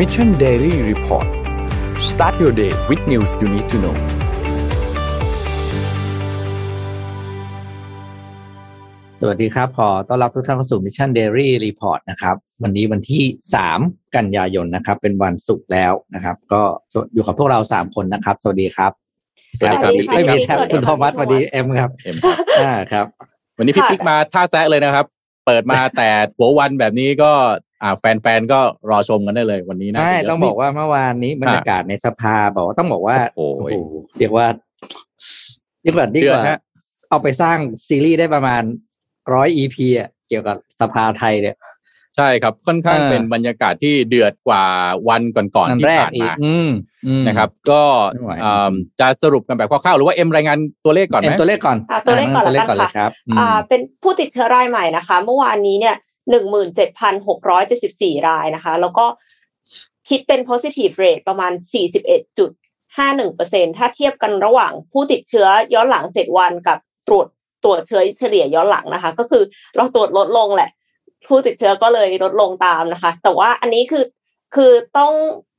Mission Daily Report start your day with news you need to know สวัสดีครับ ขอต้อนรับทุกท่านเข้าสู่ Mission Daily Report นะครับ วันนี้วันที่ 3 กันยายนนะครับ เป็นวันศุกร์แล้วนะครับ ก็อยู่กับพวกเรา 3 คนนะครับ สวัสดีครับ สวัสดีครับไม่มีพี่ปิ๊กแท็บสวัสดีคุณคโทรับมัสสวัสดีเอ็มครับเอ็มครับอ่าครับวันนี้พี่ค่ะปิ๊กมาท่าแซะเลยนะครับ เปิดมาแต่หัววันแบบนี้ก็ อ่า แฟนๆก็รอชมกันได้เลยวันนี้นะไม่ต้องบอกว่าเมื่อวานนี้บรรยากาศในสภาบอกว่าต้องบอกว่า โอ้โอ้ยโหเรียกว่าเรียกว่าดีเดืกอดว่าฮะเอาไปสร้างซีรีส์ได้ประมาณร้อย EP อะเกี่ยวกับสภาไทยเนี่ยใช่ครับค่อนข้างอ่าเป็นบรรยากาศที่เดือดกว่าวันก่อนอัๆนที่แรกผ่านอีกมาอืมอืมนะครับ ก็ไม่ไหวอ่าจะสรุปกันแบบคร่าวๆหรือว่าเอ็มรายงานตัวเลขก่อนไหเอ็มมตัวเลขก่อนอะตัวเลขก่อนตัวเลขแล้วกันก่อนเลยค่ะครับอืมอ่าเป็นผู้ติดเชื้อรายใหม่นะคะ เมื่อวานนี้เนี่ย หนึ่งหมื่นเจ็ดพันหกร้อยเจ็ดสิบสี่รายนะคะ แล้วก็คิดเป็น positive rate ประมาณสี่สิบเอ็ดจุดห้าหนึ่งเปอร์เซ็นถ้าเทียบกันระหว่างผู้ติดเชื้อย้อนหลังเจ็ดวันกับตรวจตรวจเชื้อเฉลี่ยย้อนหลังนะคะ ก็คือเราตรวจลดลงแหละ ผู้ติดเชื้อก็เลยลดลงตามนะคะ แต่ว่าอันนี้คือคือต้อง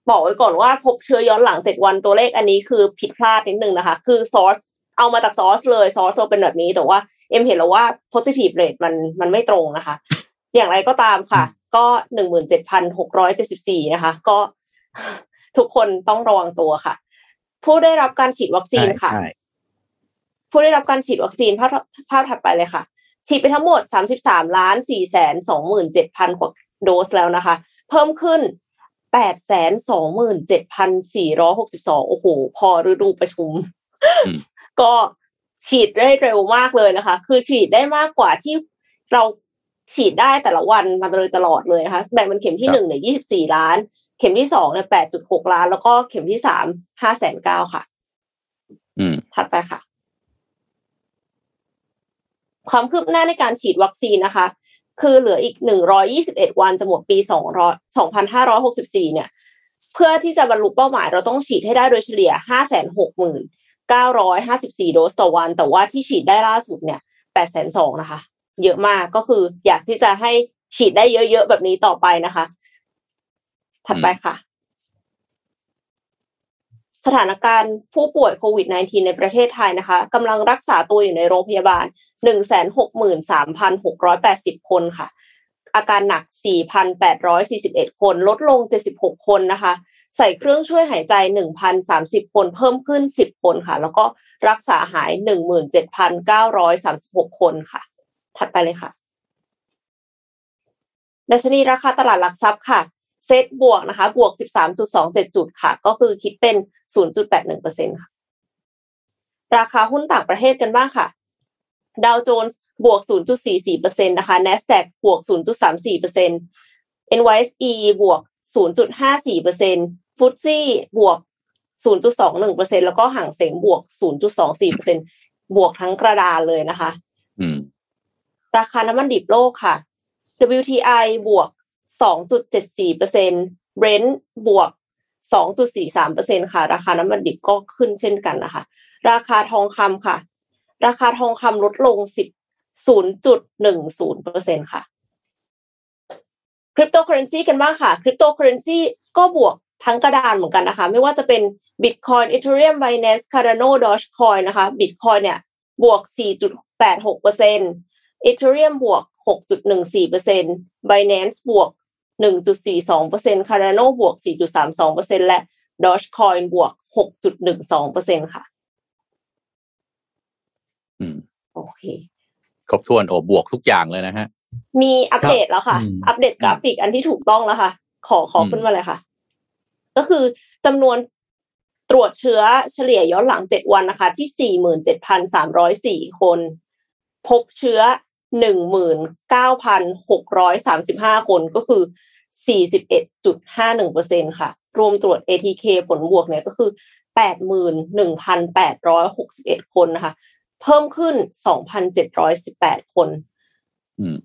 บอกไว้ก่อนว่าพบเชื้อย้อนหลังเจ็ดวันตัวเลขอันนี้คือผิดพลาดนิดนึงนะคะ คือ source เอามาจาก source เลย source เราเป็นแบบนี้แต่ว่าเอ็มเห็นแล้วว่า positive rate มันมันไม่ตรงนะคะ อย่างไรก็ตามค่ะ ก็หนึ่งหมื่นเจ็ดพันหกร้อยเจ็ดสิบสี่นะคะ ก็ทุกคนต้องระวังตัวค่ะ ผู้ได้รับการฉีดวัคซีนค่ะใช่ผู้ได้รับการฉีดวัคซีนภาพภาพถัดไปเลยค่ะ ฉีดไปทั้งหมด33ล้าน4แสน27,000กว่าโดสแล้วนะคะ เพิ่มขึ้น8แสน27,462โอ้โห พอฤดูประชุมอืมก็ฉีดได้เร็วมากเลยนะคะ คือฉีดได้มากกว่าที่เรา ฉีดได้แต่ละวันมาโดยตลอดเลยนะคะแบ่งเป็นเข็มที่หนึ่งเนี่ย24ล้าน เข็มที่สองเนี่ย8.6ล้าน แล้วก็เข็มที่สาม5แสนเก้าค่ะ อืมถัดไปค่ะ ความคืบหน้าในการฉีดวัคซีนนะคะ คือเหลืออีก121วันจะหมดปี200 2564เนี่ย เพื่อที่จะบรรลุเป้าหมายเราต้องฉีดให้ได้โดยเฉลี่ย560,954โดสต่อวัน แต่ว่าที่ฉีดได้ล่าสุดเนี่ย802นะคะ เยอะมากก็คือ อยากที่จะให้ฉีดได้เยอะๆแบบนี้ต่อไปนะคะ ถัดไปค่ะ สถานการณ์ผู้ป่วยโควิด -19 ในประเทศไทยนะคะกำลังรักษาตัวอยู่ในโรงพยาบาล 163,680 คนค่ะ อาการหนัก 4,841 คน ลดลง 76 คนนะคะ ใส่เครื่องช่วยหายใจ 1,030 คนเพิ่มขึ้น 10 คนค่ะ แล้วก็รักษาหาย 17,936 คนค่ะ ถัดไปเลยค่ะ ดัชนีราคาตลาดหลักทรัพย์ค่ะ เซตบวกนะคะ บวก 13.27 จุดค่ะ ก็คือคิดเป็น 0.81%ค่ะ ราคาหุ้นต่างประเทศกันบ้างค่ะดาวโจนส์บวก 0.44%นะคะ NASDAQ บวก 0.34% NYSE บวก 0.54%ฟุตซี่บวก 0.21%แล้วก็ห่างเสงบวก 0.24%บวกทั้งกระดานเลยนะคะ ราคาน้ำมันดิบโลกค่ะ WTI บวก 2.74% Brent บวก 2.43%ค่ะ ราคาน้ำมันดิบก็ขึ้นเช่นกันนะคะ ราคาทองคำค่ะ ราคาทองคำลดลง 10.10%ค่ะคริปโตเคอร์เรนซีกันบ้างค่ะคริปโตเคอร์เรนซีก็บวกทั้งกระดานเหมือนกันนะคะ ไม่ว่าจะเป็น Bitcoin Ethereum Binance Cardano Dogecoin นะคะ Bitcoin เนี่ยบวก 4.86% Ethereum บวก 6.14% Binance บวก 1.42% Cardano บวก 4.32%และ Dogecoin บวก 6.12%ค่ะ อืม โอเค ครบถ้วนโอ้บวกทุกอย่างเลยนะฮะ มีอัปเดตแล้วค่ะอืมอัปเดตกราฟิกอันที่ถูกต้องแล้วค่ะ ขอขออืมขึ้นมาเลยค่ะ ก็คือจำนวนตรวจเชื้อเฉลี่ยย้อนหลังเจ็ดวันนะคะ ที่สี่หมื่นเจ็ดพันสามร้อยสี่คน พบเชื้อ หนึ่งหมื่นเก้าพันหกร้อยสามสิบห้าคนก็คือสี่สิบเอ็ดจุดห้าหนึ่งเปอร์เซ็นค่ะ รวมตรวจ ATK ผลบวกเนี่ยก็คือแปดหมื่นหนึ่งพันแปดร้อยหกสิบเอ็ดคนนะคะ เพิ่มขึ้นสองพันเจ็ดร้อยสิบแปดคนอืม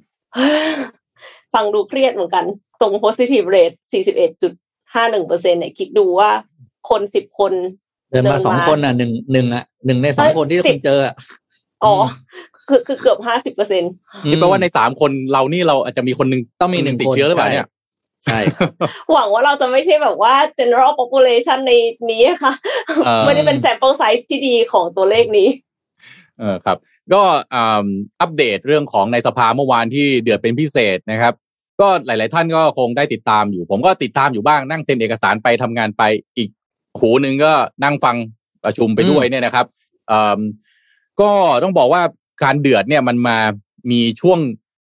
ฟังดูเครียดเหมือนกัน ตรง positive rate 41.51เปอร์เซ็นเนี่ยคิดดูว่าคนสิบคนเดินมาสองคนอะหนึ่งหนึ่งอะหนึ่งในสองคนที่สิคุบณเจออะอ๋อ คือคือเกือบห้าสิบเปอร์เซ็นนี่แปลว่าในสามคนเรานี่เราอาจจะมีคนหนึงต้องมีคหนึ่งติดคนเชื้อหรือเปล่าใช่เนี่ยใช่ครับหวังว่าเราจะไม่ใช่แบบว่า general population ในนี้ค่ะเออไม่ได้เป็น sample size ที่ดีของตัวเลขนี้เออครับ ก็อ่าอัปเดตเรื่องของในสภาเมื่อวานที่เดือดเป็นพิเศษนะครับ ก็หลาย ๆ ท่านก็คงได้ติดตามอยู่ ผมก็ติดตามอยู่บ้างนั่งเซ็นเอกสารไปทำงานไปอีกหูหนึ่งก็นั่งฟังประชุมไปด้วยเนี่ยนะครับอ่าก็ต้องบอกว่า การเดือดเนี่ยมันมามีช่วง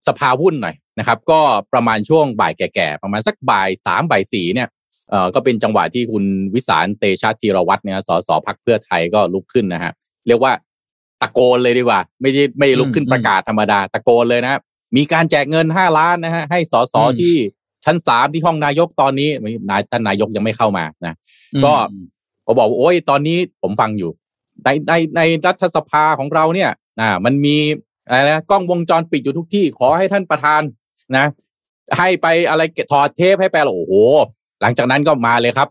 สภาวุ่นหน่อยนะครับ ก็ประมาณช่วงบ่ายแก่ๆประมาณสักบ่ายสามบ่ายสี่เนี่ยเอ่อก็เป็นจังหวะที่คุณวิสารเตชะธีรวัตรเนี่ยสสพักเพื่อไทยก็ลุกขึ้นนะฮะเรียกว่าตะโกนเลยดีกว่า ไม่ได้ไม่ลุกขึ้นอืมประกาศธรรมดาตะโกนเลยนะมีการแจกเงินห้าล้านนะฮะให้สสอืมที่ชั้นสามที่ห้องนายกตอนนี้ไม่นายท่านนายกยังไม่เข้ามานะก็อืมผมบอกว่าโอ้ยตอนนี้ผมฟังอยู่ ในในในรัฐสภาของเราเนี่ย อ่ามันมีอะไรนะกล้องวงจรปิดอยู่ทุกที่ขอให้ท่านประธานนะ ให้ไปอะไรถอดเทปให้ไปลโอ้โห หลังจากนั้นก็มาเลยครับ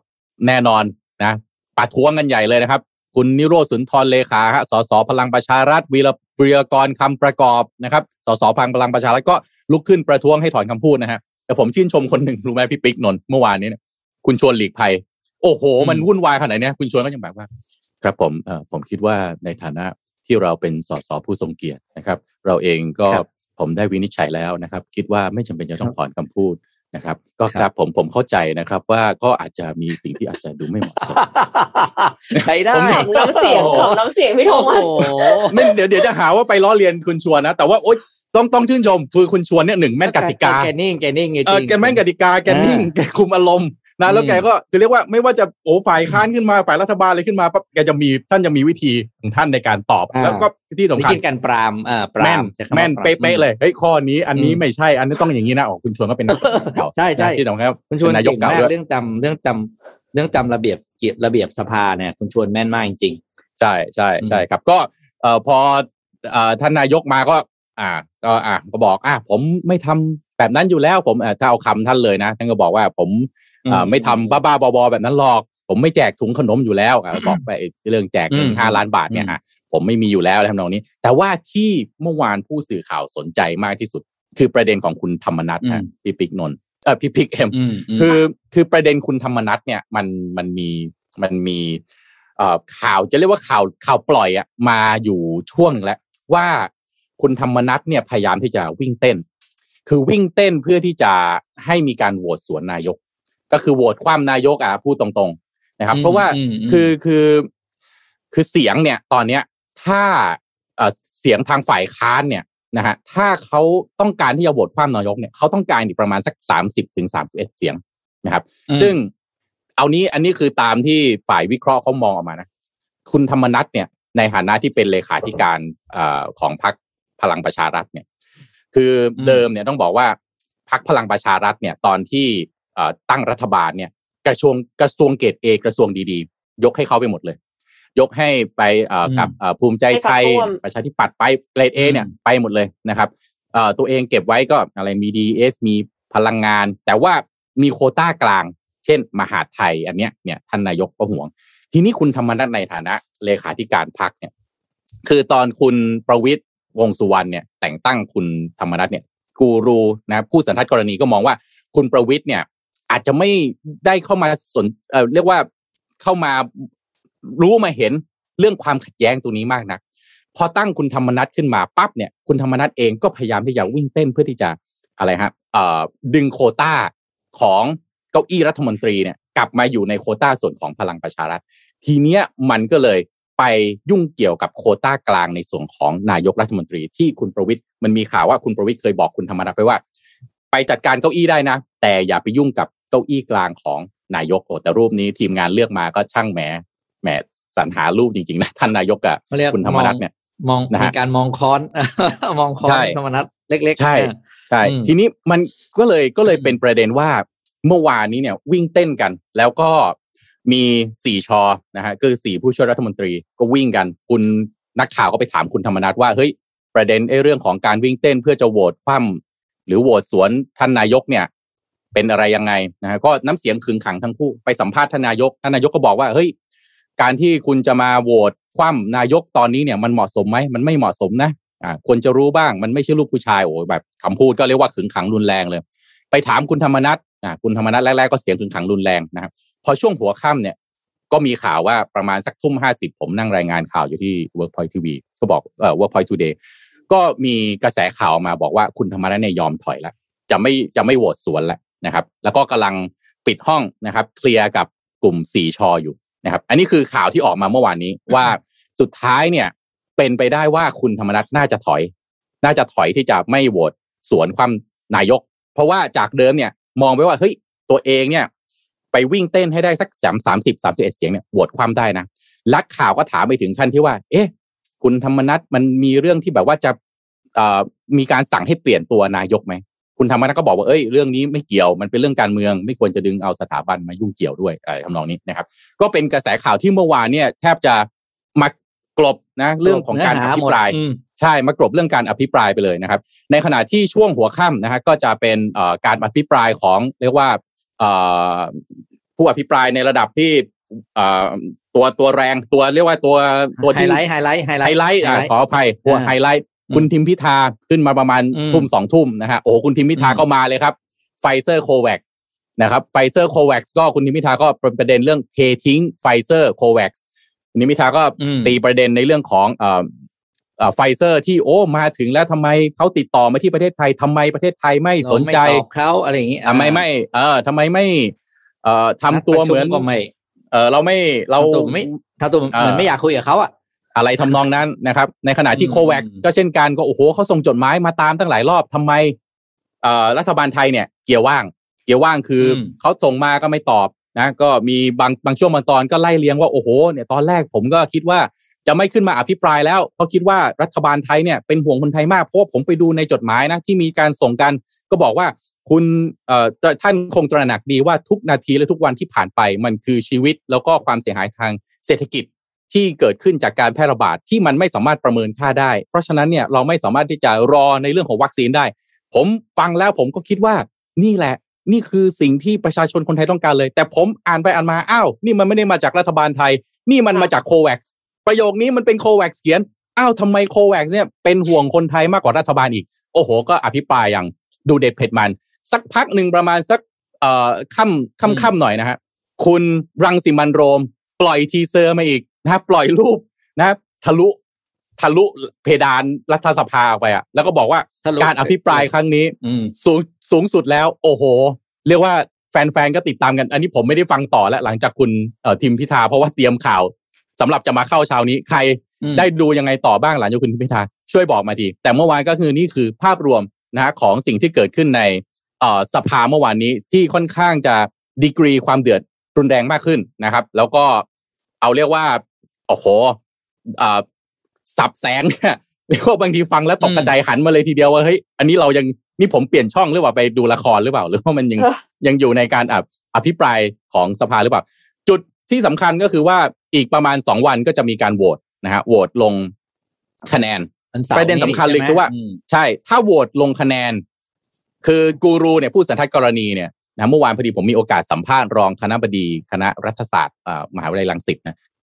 แน่นอนนะปะท้วงกันใหญ่เลยนะครับ คุณนิโรธสุนทรเลขาฮะสสพลังประชารัฐวีรวีรกรคำประกอบนะครับสสพังพลังประชารัฐก็ลุกขึ้นประท้วงให้ถอนคำพูดนะฮะแต่ผมชื่นชมคนหนึ่งรู้ไหมพี่ปิ๊กนนท์เมื่อวานนี้เนี่ยคุณชวนหลีกภัย โอ้โห มันวุ่นวายขนาดเนี้ยคุณชวนก็ยังแบบว่า ครับผมเอ่อผมคิดว่าในฐานะ ที่เราเป็นสสผู้ทรงเกียรตินะครับ เราเองก็ครับผมได้วินิจฉัยแล้วนะครับ คิดว่าไม่จำเป็นจะต้องถอนคำพูดนะครับ ก็คครับรับผมผมเข้าใจนะครับ ว่าก็อาจจะมีสิ่งที่อาจจะดูไม่เหมาะสมใช้ได้ผมขำน้ำเสียงขำน้ำเสียงพี่โทโอ้มัสโหไม่เดี๋ยวเดี๋ยวจะหาว่าไปล้อเลียนคุณชวนนะ แต่ว่าโอ๊ยต้องต้องชื่นชมคือคุณชวนเนี่ยหนึ่งแม่นกติกาแกนิ่งแกนิ่งจริงเออแกแม่นกติกาแกนิ่งอ่าแกคุมอารมณ์ นะแล้วอืมแกก็จะเรียกว่าไม่ว่าจะโอ้ฝ่ายค้านขึ้นมาฝ่ายรัฐบาลอะไรขึ้นมาปั๊บแกจะมีท่านจะมีวิธีของท่านในการตอบ แล้วก็ที่สำวิคัญธีการปรามอ่าปราแม่นมใช้คำว่าแม่นปรามเป๊ะๆเลยเฮ้ยข้อนี้อันนี้อืมไม่ใช่อันนี้ต้องอย่างนี้นะอ๋อคุณชวนก็เป็นนักกฎหมายเก่าใช่ใช่นะที่สำคัญคุณชวนเป็นนายกเก่งเก่ามากด้วยเรื่องจำเรื่องจำเรื่องจำระเบียบเกียรติระเบียบสภาเนี่ยคุณชวนแม่นมากจริงใช่ใช่ใช่ครับ ก็เอ่อพอเอ่อท่านนายกมาก็ อ่าก็อ่าก็บอกอ่าผมไม่ทำแบบนั้นอยู่แล้วผมเอ่อถ้าเอาคำท่านเลยนะท่านก็บอกว่าผมอ่าอืม ไม่ทำบ้าๆบอๆแบบนั้นหรอก ผมไม่แจกถุงขนมอยู่แล้วอะบอกไปไอ้เรื่องแจกเงินอืมห้าล้านบาทเนี่ยอืมอะผมไม่มีอยู่แล้วอะไรทำนองนี้ แต่ว่าที่เมื่อวานผู้สื่อข่าวสนใจมากที่สุด คือประเด็นของคุณธรรมนัทนะพี่ปิ๊กนนท์เออพี่ปิ๊กเอ็มอืมมคือคือประเด็นคุณธรรมนัทเนี่ยมันมันมีมันมีเอ่อข่าวจะเรียกว่าข่าวข่าวปล่อยอะมาอยู่ช่วงแล้วว่าคุณธรรมนัทเนี่ยพยายามที่จะวิ่งเต้น คือวิ่งเต้นเพื่อที่จะให้มีการโหวตสวนนายก ก็คือโหวตคว่ำนายกอะพูดตรงๆนะครับ เพราะว่าอืมอืมคือคือคือเสียงเนี่ยตอนเนี้ยถ้าเอ่อเสียงทางฝ่ายค้านเนี่ยนะฮะถ้าเขาต้องการที่จะโหวตคว่ำนายกเนี่ยเขาต้องการอีกประมาณสักสามสิบถึงสามสิบเอ็ดเสียงนะครับอืมซึ่งเอานี้อันนี้คือตามที่ฝ่ายวิเคราะห์เขามองออกมานะคุณธรรมนัทเนี่ยในฐานะที่เป็นเลขาธิการเอ่อของพรรคพลังประชารัฐเนี่ย คืออมเดิมเนี่ยต้องบอกว่าพรรคพลังประชารัฐเนี่ย ตอนที่เอ่อ ตั้งรัฐบาลเนี่ยกระทรวงกระทรวงเกรดเอกระทรวงดีๆ ยกให้เขาไปหมดเลย ยกให้ไปเอ่อกับเอ่อภูมิใจไทยให้พรรคร่วมประชาธิปัตย์ไปเกรดเอเนี่ยอืมไปหมดเลยนะครับเอ่อตัวเองเก็บไว้ก็อะไรมีดีเอสมีพลังงาน แต่ว่ามีโควต้ากลาง เช่น มหาดไทยอันเนี้ยเนี่ยท่านนายกก็ห่วง ทีนี้คุณธรรมนัฐในฐานะเลขาธิการพรรคเนี่ยคือตอนคุณประวิตยวงษ์สุวรรณเนี่ยแต่งตั้งคุณธรรมนัฐเนี่ยกูรูนะผู้สันทัดกรณีก็มองว่าคุณประวิตยเนี่ย อาจจะไม่ได้เข้ามาสนเเรียกว่าเข้ามารู้มาเห็นเรื่องความขัดแย้งตรงนี้มากนัก พอตั้งคุณธรรมนัฐขึ้นมาปั๊บเนี่ย คุณธรรมนัฐเองก็พยายามที่จะวิ่งเต้นเพื่อที่จะอะไรฮะดึงโคต้าของเก้าอี้รัฐมนตรีเนี่ยกลับมาอยู่ในโคต้าส่วนของพลังประชารัฐ ทีเนี้ยมันก็เลยไปยุ่งเกี่ยวกับโคต้ากลางในส่วนของนายกรัฐมนตรีที่คุณประวิตยมันมีข่าวว่าคุณประวิตยเคยบอกคุณธรรมนัฐไปว่า ไปจัดการเก้าอี้ได้นะ แต่อย่าไปยุ่งกับ เก้าอี้กลางของนายกโอ้แต่รูปนี้ทีมงานเลือกมาก็ช่างแหมแหมสรรหารูปจริงๆนะท่านนายกกับเขาเรียกคุณธรรมนัฐเนี่ยมองนะฮะมีการมองค้อนมองค้อนใช่ธรรมนัฐเล็กๆใช่อ่าใช่อืมทีนี้มันก็เลยก็เลยอืมเป็นประเด็นว่าเมื่อวานนี้เนี่ยวิ่งเต้นกัน แล้วก็มีสี่ชอนะฮะคือสี่ผู้ช่วยรัฐมนตรีก็วิ่งกัน คุณนักข่าวก็ไปถามคุณธรรมนัฐว่าเฮ้ยประเด็นไอ้เรื่องของการวิ่งเต้นเพื่อจะโหวตคว่ำหรือโหวตสวนท่านนายกเนี่ย เป็นอะไรยังไงนะฮะก็น้ำเสียงขึงขังทั้งคู่ไปสัมภาษณ์ทนายกทนายกก็บอกว่าเฮ้ยการที่คุณจะมาโหวตคว่ำนายกตอนนี้เนี่ยมันเหมาะสมไหมมันไม่เหมาะสมนะอ่าควรจะรู้บ้างมันไม่ใช่ลูกผู้ชายโอ้ยแบบคำพูดก็เรียกว่าขึงขังรุนแรงเลย ไปถามคุณธรรมนัฐอ่าคุณธรรมนัฐแรกๆก็เสียงขึงขังรุนแรงนะครับพอช่วงหัวค่ำเนี่ยก็มีข่าวว่าประมาณสักทุ่มห้าสิบผมนั่งรายงานข่าวอยู่ที่ Workpoint TV ก็บอกเอ่อ Workpoint Today ก็มีกระแสข่าวมาบอกว่าคุณธรรมนัฐเนี่ยยอมถอยแล้วจะไม่จะไม่โหวตสวนแล้ว นะครับ แล้วก็กำลังปิดห้องนะครับ เคลียร์กับกลุ่มสีชออยู่นะครับ อันนี้คือข่าวที่ออกมาเมื่อวานนี้ว่าสุดท้ายเนี่ยเป็นไปได้ว่าคุณธรรมนัฐน่าจะถอย น่าจะถอยที่จะไม่โหวตสวนความนายก เพราะว่าจากเดิมเนี่ยมองไปว่าเฮ้ยตัวเองเนี่ย ไปวิ่งเต้นให้ได้สักสามสามสิบสามสิบเอ็ดเสียงเนี่ยโหวตความได้นะลักข่าวก็ถามไปถึงขั้นที่ว่า เอ๊ะ คุณธรรมนัฐมันมีเรื่องที่แบบว่าจะเอ่อมีการสั่งให้เปลี่ยนตัวนายกไหม คุณธรรมนัฐก็บอกว่าเอ้ยเรื่องนี้ไม่เกี่ยวมันเป็นเรื่องการเมือง ไม่ควรจะดึงเอาสถาบันมายุ่งเกี่ยวด้วยอะไรทำนองนี้นะครับ ก็เป็นกระแสข่าวที่เมื่อวานเนี่ยแทบจะมากลบนะเรื่องของการอภิปรายอืมใช่มากรบเรื่องการอภิปรายไปเลยนะครับ ในขณะที่ช่วงหัวค่ำนะฮะก็จะเป็นเอ่อการอภิปรายของเรียกว่าเอ่อผู้อภิปรายในระดับที่เอ่อตัวตัวแรงตัวเรียกว่าตัวตัวไฮที่ไลท์ไฮไลท์ไฮไลไฮท์ไลท์อะขออภัยพวกอ่าไฮไลท์อืม คุณทิมพิธาขึ้นมาประมาณอืมทุ่มสองทุ่มนะฮะโอ้โหคุณทิมพิธาอืมก็มาเลยครับไฟเซอร์โควัคนะครับไฟเซอร์โควัคก็คุณทิมพิธาก็เป็นประเด็นเรื่องเททิ้งไฟเซอร์โควัคคุณทิมพิธาก็อืมตีประเด็นในเรื่องของเอ่อเอ่อไฟเซอร์ที่โอ้มาถึงแล้วทำไมเขาติดต่อมาที่ประเทศไทยทำไมประเทศไทยไม่สนใจเราไม่ตอบเขาอะไรอย่างงี้ทำไมไม่ เออทำไมไม่ เอ่อทำตัวเหมือนดประชุก็ไม่เออเราไม่เราทำตัวไม่ทำตัวเหมือนไม่อยากคุยกับเขาอะ อะไรทำนองนั้นนะครับ ในขณะที่อืมโควัคก็เช่นกันก็โอ้โหเขาส่งจดหมายมาตามตั้งหลายรอบทำไมเอ่อรัฐบาลไทยเนี่ยเกียร์ว่าง เกียร์ว่างคืออมเขาส่งมาก็ไม่ตอบนะก็มีบางบางช่วงบางตอนก็ไล่เลียงว่าโอ้โหเนี่ยตอนแรกผมก็คิดว่าจะไม่ขึ้นมาอภิปรายแล้วเพราะคิดว่ารัฐบาลไทยเนี่ยเป็นห่วงคนไทยมากเพราะว่าผมไปดูในจดหมายนะที่มีการส่งกัน ก็บอกว่าคุณเอ่อจะท่านคงตระหนักดีว่าทุกนาทีและทุกวันที่ผ่านไปมันคือชีวิตแล้วก็ความเสียหายทางเศรษฐกิจ ที่เกิดขึ้นจากการแพร่ระบาดที่มันไม่สามารถประเมินค่าได้ เพราะฉะนั้นเนี่ยเราไม่สามารถที่จะรอในเรื่องของวัคซีนได้ ผมฟังแล้วผมก็คิดว่านี่แหละ นี่คือสิ่งที่ประชาชนคนไทยต้องการเลย แต่ผมอ่านไปอ่านมาอ้าวนี่มันไม่ได้มาจากรัฐบาลไทย นี่มันมาจากโควัคประโยคนี้มันเป็นโควัคเขียนอ้าวทำไมโควัคเนี่ยเป็นห่วงคนไทยมากกว่ารัฐบาลอีก โอ้โห ก็อภิปรายอย่างดูเด็ดเผ็ดมัน สักพักหนึ่งประมาณสักเอ่อค่ำค่ำค่ำหน่อยนะฮะคุณรังสิมันต์ โรม ปล่อย teaser มาอีก นะปล่อยรูปนะทะลุทะลุเพดานรัฐสภาออกไปอะ แล้วก็บอกว่าทะลุการอภิปรายครั้งนี้อืมสูงสูงสุดแล้ว โอ้โห เรียกว่าแฟนๆก็ติดตามกัน อันนี้ผมไม่ได้ฟังต่อแล้ว หลังจากคุณเอ่อทิมพิธาเพราะว่าเตรียมข่าวสำหรับจะมาเข้าเช้านี้ ใครอืมได้ดูยังไงต่อบ้างหลังจากคุณทิมพิธาช่วยบอกมาทีแต่เมื่อวานก็คือนี่คือภาพรวมนะฮะของสิ่งที่เกิดขึ้นในเอ่อสภาเมื่อวานนี้ที่ค่อนข้างจะดีกรีความเดือดรุนแรงมากขึ้นนะครับ แล้วก็เอาเรียกว่า โอ้โหเอ่อสับแสงเนี่ยเรียกว่าบางทีฟังแล้วตกกระจายหันมาเลยทีเดียวว่าเฮ้ยอันนี้เรายังนี่ผมเปลี่ยนช่องหรือเปล่าไปดูละครหรือเปล่า หรือว่ามันยังเออยังอยู่ในการอภิอภิปรายของสภาหรือเปล่า จุดที่สำคัญก็คือว่าอีกประมาณสองวันก็จะมีการโหวตนะฮะโหวตลงคะแนนวันสาประเด็นสำคัญเลยใช่ไหมคือว่ามใช่ ถ้าโหวตลงคะแนน คือกูรูเนี่ยผู้สันทัดกรณีเนี่ยนะเมื่อวานพอดีผมมีโอกาสสัมภาษณ์รองคณะบดีคณะรัฐศาสตร์อ่ามหาวิทยาลัยรังสิตนะเ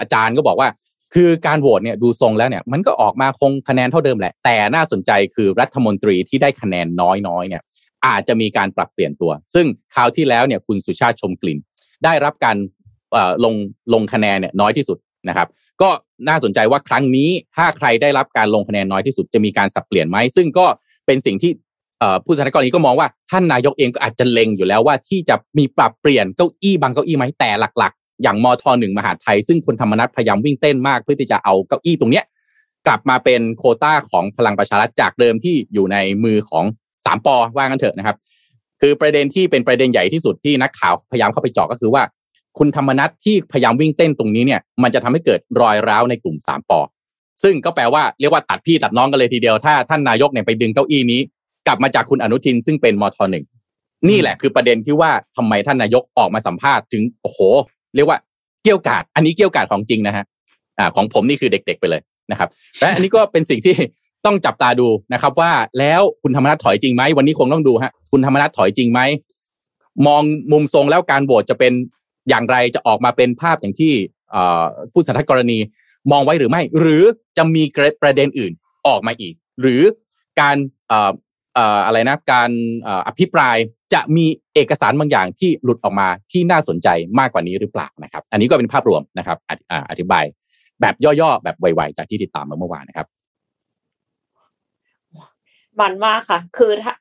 อาจารย์ก็บอกว่า คือการโหวตเนี่ยดูทรงแล้วเนี่ยมันก็ออกมาคงคะแนนเท่าเดิมแหละ แต่น่าสนใจคือรัฐมนตรีที่ได้คะแนนน้อยๆเนี่ยอาจจะมีการปรับเปลี่ยนตัว ซึ่งคราวที่แล้วเนี่ยคุณสุชาติชมกลิ่น ได้รับการลงลงคะแนนเนี่ยน้อยที่สุดนะครับ ก็น่าสนใจว่าครั้งนี้ถ้าใครได้รับการลงคะแนนน้อยที่สุดจะมีการสับเปลี่ยนไหมซึ่งก็เป็นสิ่งที่ผู้สนับสนุนนี้ก็มองว่าท่านนายกเองก็อาจจะเล็งอยู่แล้วว่าที่จะมีปรับเปลี่ยนเก้าอี้บางเก้าอี้ไหมแต่หลัก อย่างมทหนึ่งมหาไทย ซึ่งคุณธรรมนัฐพยายามวิ่งเต้นมากเพื่อที่จะเอาเก้าอี้ตรงเนี้ยกลับมาเป็นโคต้าของพลังประชารัฐจากเดิมที่อยู่ในมือของสามปอว่างันเถอะนะครับ คือประเด็นที่เป็นประเด็นใหญ่ที่สุดที่นักข่าวพยายามเข้าไปเจาะก็คือว่า คุณธรรมนัฐที่พยายามวิ่งเต้นตรงนี้เนี่ยมันจะทำให้เกิดรอยร้าวในกลุ่มสามปอซึ่งก็แปลว่าเรียกว่าตัดพี่ตัดน้องกันเลยทีเดียวถ้าท่านนายกเนี่ยไปดึงเก้าอี้นี้ กลับมาจากคุณอนุทินซึ่งเป็นมทหนึ่งนี่แหละคือประเด็นที่ว่าทำไมท่านนายกออกมาสัมภาษณ์ถึงโอ้โห เรียกว่าเกี่ยวกาดอันนี้เกี่ยวกาดของจริงนะฮะอ่าของผมนี่คือเด็ก ๆ ไปเลยนะครับและอันนี้ก็เป็นสิ่งที่ต้องจับตาดูนะครับ ว่าแล้วคุณธรรมนัฐถอยจริงไหมวันนี้คงต้องดูฮะคุณธรรมนัฐถอยจริงไหมมองมุมทรงแล้วการโหวตจะเป็นอย่างไรจะออกมาเป็นภาพอย่างที่อผู้สันทัดกรณีมองไว้หรือไม่ หรือจะมีประเด็นอื่นออกมาอีก หรือการอออะไรนะการออภิปราย จะมีเอกสารบางอย่างที่หลุดออกมาที่น่าสนใจมากกว่านี้หรือเปล่านะครับ อันนี้ก็เป็นภาพรวมนะครับอธิอ่าอธิบายแบบย่อๆ แบบไวๆ จากที่ติดตามมาเมื่อวานนะครับ มันมากค่ะ คือถ้า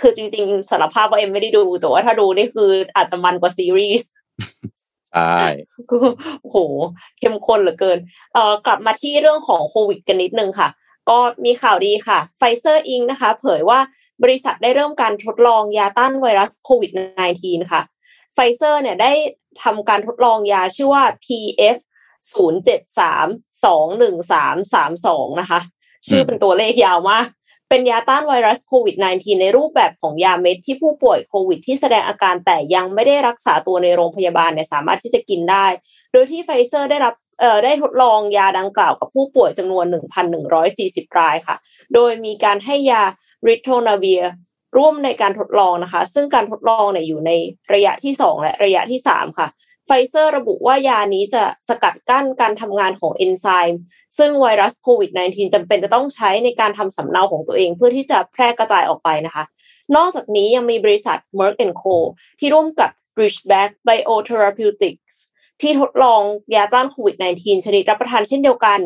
คือจริงๆสารภาพว่าเอ็มไม่ได้ดู แต่ว่าถ้าดูนี่คืออาจจะมันกว่าซีรีส์ใช่โอ้โหเข้มข้นเหลือเกิน เอ่อกลับมาที่เรื่องของโควิดกันนิดนึงค่ะ ก็มีข่าวดีค่ะไฟเซอร์อิงนะคะ เผยว่า บริษัทได้เริ่มการทดลองยาต้านไวรัสโควิด -19 ค่ะไฟเซอร์เนี่ยได้ทำการทดลองยาชื่อว่า PF 0 7 3 2 1 3 3 2 นะคะ ชื่อเป็นตัวเลขยาวมาก เป็นยาต้านไวรัสโควิด -19 ในรูปแบบของยาเม็ดที่ผู้ป่วยโควิด ที่แสดงอาการแต่ยังไม่ได้รักษาตัวในโรงพยาบาลเนี่ยสามารถที่จะกินได้ โดยที่ไฟเซอร์ได้รับเอ่อได้ทดลองยาดังกล่าวกับผู้ป่วยจำนวน 1,140 รายค่ะ โดยมีการให้ยา ริโทนาเวียร่วมในการทดลองนะคะ ซึ่งการทดลองเนี่ยอยู่ในระยะที่ 2 และระยะที่ 3 ค่ะไฟเซอร์ระบุว่ายานี้จะสกัดกั้นการทำงานของเอนไซม์ซึ่งไวรัสโควิด -19 จำเป็นจะต้องใช้ในการทำสำเนาของตัวเองเพื่อที่จะแพร่กระจายออกไปนะคะ นอกจากนี้ยังมีบริษัท Merck Co ที่ร่วมกับ Ridgeback Biotherapeutics ที่ทดลองยาต้านโควิด -19 ชนิดรับประทานเช่นเดียวกัน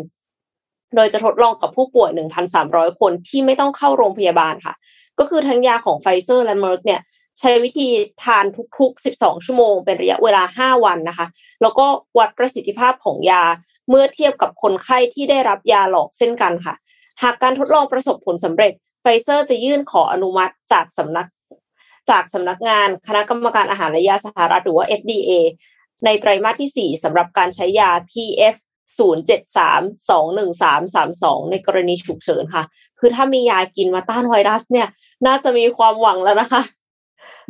โดยจะทดลองกับผู้ป่วย 1,300 คนที่ไม่ต้องเข้าโรงพยาบาลค่ะ ก็คือทั้งยาของไฟเซอร์และ Merck เนี่ยใช้วิธีทานทุกๆ 12 ชั่วโมง เป็นระยะเวลา 5 วันนะคะ แล้วก็วัดประสิทธิภาพของยาเมื่อเทียบกับคนไข้ที่ได้รับยาหลอกเช่นกันค่ะ หากการทดลองประสบผลสำเร็จไฟเซอร์จะยื่นขออนุมัติจากสำนักจากสำนักงานคณะกรรมการอาหารและยาสหรัฐหรือว่า FDA ในไตรมาสที่ 4สำหรับการใช้ยา PF 073 213 32 ในกรณีฉุกเฉินค่ะ คือถ้ามียากินมาต้านไวรัสเนี่ย น่าจะมีความหวังแล้วนะคะ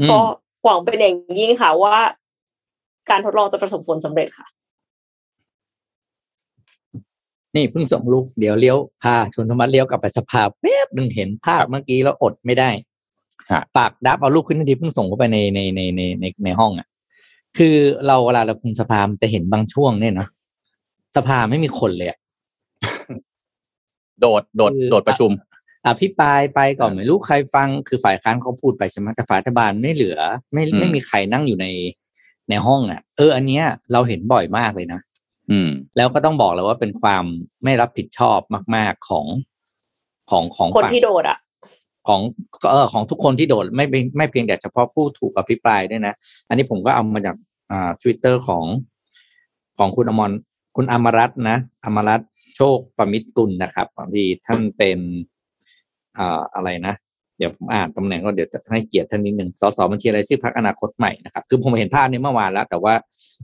อืมก็หวังเป็นอย่างยิ่งค่ะว่าการทดลองจะประสบผลสำเร็จค่ะ นี่เพิ่งส่งลูกเดี๋ยวเลี้ยวพาชนธรรมะเลี้ยวกลับไปสภาแป๊บหนึ่งเห็นภาพเมื่อกี้แล้วอดไม่ได้ฮะปากดับเอาลูกขึ้นทันทีเพิ่งส่งเข้าไปในในในในในในห้องอะ คือเราเวลาเราคุมสภามันจะเห็นบางช่วงเนี่ยเนาะ สภาไม่มีคนเลยอะโดดโดดคือโดดประชุมอภิปรายไปก่อนเออไม่รู้ใครฟังคือฝ่ายค้านเขาพูดไปใช่ไหมแต่ฝ่ายรัฐบาลไม่เหลือ ไม่อืมไม่มีใครนั่งอยู่ในในห้องอะ เออ อันเนี้ยเราเห็นบ่อยมากเลยนะอืม แล้วก็ต้องบอกเลยว่าเป็นความไม่รับผิดชอบมาก ๆของของของคนฝั่งที่โดดอะ ของเออของทุกคนที่โดดไม่เป็นไม่เพียงแต่เฉพาะผู้ถูกอภิปรายด้วยนะ อันนี้ผมก็เอามาจากอ่าทวิตเตอร์ของของคุณอมร คุณอมรัตน์นะอมรัตน์โชคประมิตรกุลนะครับบางทีท่านเป็นอ่าอะไรนะเดี๋ยวผมอ่านตำแหน่งก็เดี๋ยวจะให้เกียรติท่านนิดหนึ่งสสบัญชีรายชื่อพรรคอนาคตใหม่นะครับคือผมเห็นภาพนี้เมื่อวานแล้ว แต่ว่า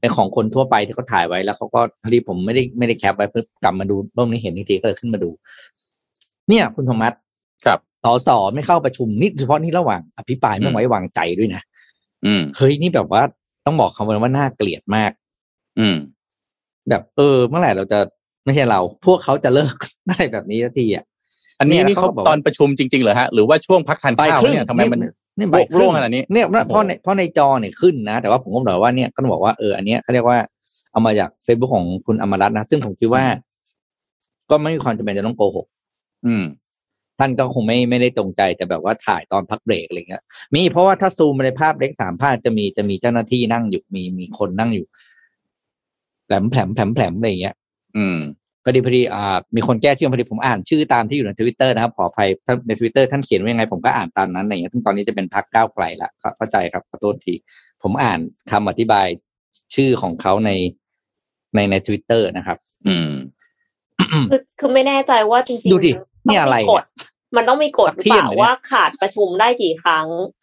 เป็นของคนทั่วไปที่เขาถ่ายไว้แล้วเขาก็พอดีผมไม่ได้ไม่ได้แคปไว้เพื่อกลับมาดูรูปนี้เห็นอีกทีก็เลยขึ้นมาดู เนี่ย คุณโทมัสครับสสไม่เข้าประชุมนี่เฉพาะนี่ระหว่างอภิปรายไม่ไว้วางใจด้วยนะอืมเฮ้ยนี่แบบว่าต้องบอกคำว่าน่าเกลียดมาก อืม แบบเออเมื่อไหร่เราจะไม่ใช่เรา พวกเขาจะเลิกได้แบบนี้สักทีอะอันนี้เนี่ยนี่เขาเขาบอกตอนประชุมจริงๆเหรอฮะหรือว่าช่วงพักทานบ่ายข้าวครึ่งเนี่ยทำไมมันเนี่ยบ่ายครึ่โล่งขนาดนี้เนี่ยเพราะโอ้โหเพราะในเพราะในจอเนี่ยขึ้นนะ แต่ว่าผมก็บอกว่าเนี่ยก็ต้องบอกว่าเอออันเนี้ยเขาเรียกว่าเอามาจากเฟซบุ๊กของคุณอมรัตน์นะ ซึ่งผมคิดว่า ก็ไม่มีความจำเป็นจะต้องโกหกอืม ท่านก็คงไม่ไม่ได้ตรงใจแต่แบบว่าถ่ายตอนพักเบรกอะไรเงี้ยมีเพราะว่าถ้าซูมไปในภาพเล็กสามภาพจะมีจะมีเจ้าหน้าที่นั่งอยู่มีมีคนนั่งอยู่ แพลมแพลมแพลมแพลมอะไรอย่างเงี้ย อืมพอดีพอดีอ่ามีคนแก้ชื่อพอดีผมอ่านชื่อตามที่อยู่ในทวิตเตอร์นะครับขออภัยท่านในทวิตเตอร์ท่านเขียนว่ายังไงผมก็อ่านตามนั้นอะไรเงี้ยซึ่งตอนนี้จะเป็นพรรคก้าวไกลละเข้าเข้าใจครับขอโทษที ผมอ่านคำอธิบายชื่อของเขาในในในทวิตเตอร์นะครับ อืมคือคือไม่แน่ใจว่าจริงๆดูดิมันี่อะไรต้งมีกฎมันต้องมีกฎหรือเปเที่ยงล่าเหรอเนี่ยว่าขาดประชุมได้กี่ครั้งอืม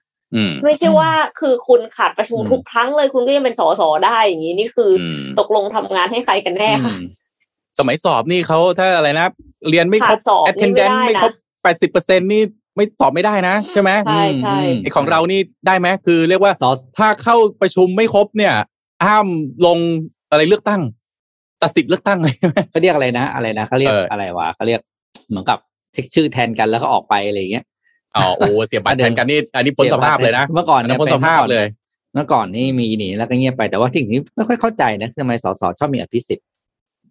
ไม่ใช่ว่าคือคุณขาดประชุมอืมทุกครั้งเลยคุณก็ยังเป็นสสได้อย่างนี้นี่คือออืมตกลงทำงานให้ใครกันแน่ค่ะอืมสมัยสอบนี่เขาถ้าอะไรนะ เรียนไม่ครบขาดสอบนี่ attendance ไม่ได้นะไม่ครบแปดสิบเปอร์เซ็นนี่ไม่สอบไม่ได้นะใช่ไหมใช่ใช่อืมไอของเรานี่ได้ไหมคือเรียกว่าซอสถ้าเข้าประชุมไม่ครบเนี่ยห้ามลงอะไรเลือกตั้ง ตัดสิทธิ์เลือกตั้งเลยใช่ไหมเขาเรียกอะไรนะ อะไรนะเขาเรียกเออออะไรวะเขาเรียกเหมือนกับเช็คชื่อแทนกันแล้วก็ออกไปอะไรอย่างเงี้ย อ๋อโอ้เสียบัตรแทนกันนี่อันนี้พ้นสภาพเลยนะเมื่อก่อนอันเนี่นี้ยพ้นสภาพเลยเมื่อก่อนนี่มีหนีแล้วก็เงียบไปแต่ว่าที่นี้ไม่ค่อยเข้าใจนะทำไมสสชอบมีอภิสิทธิ์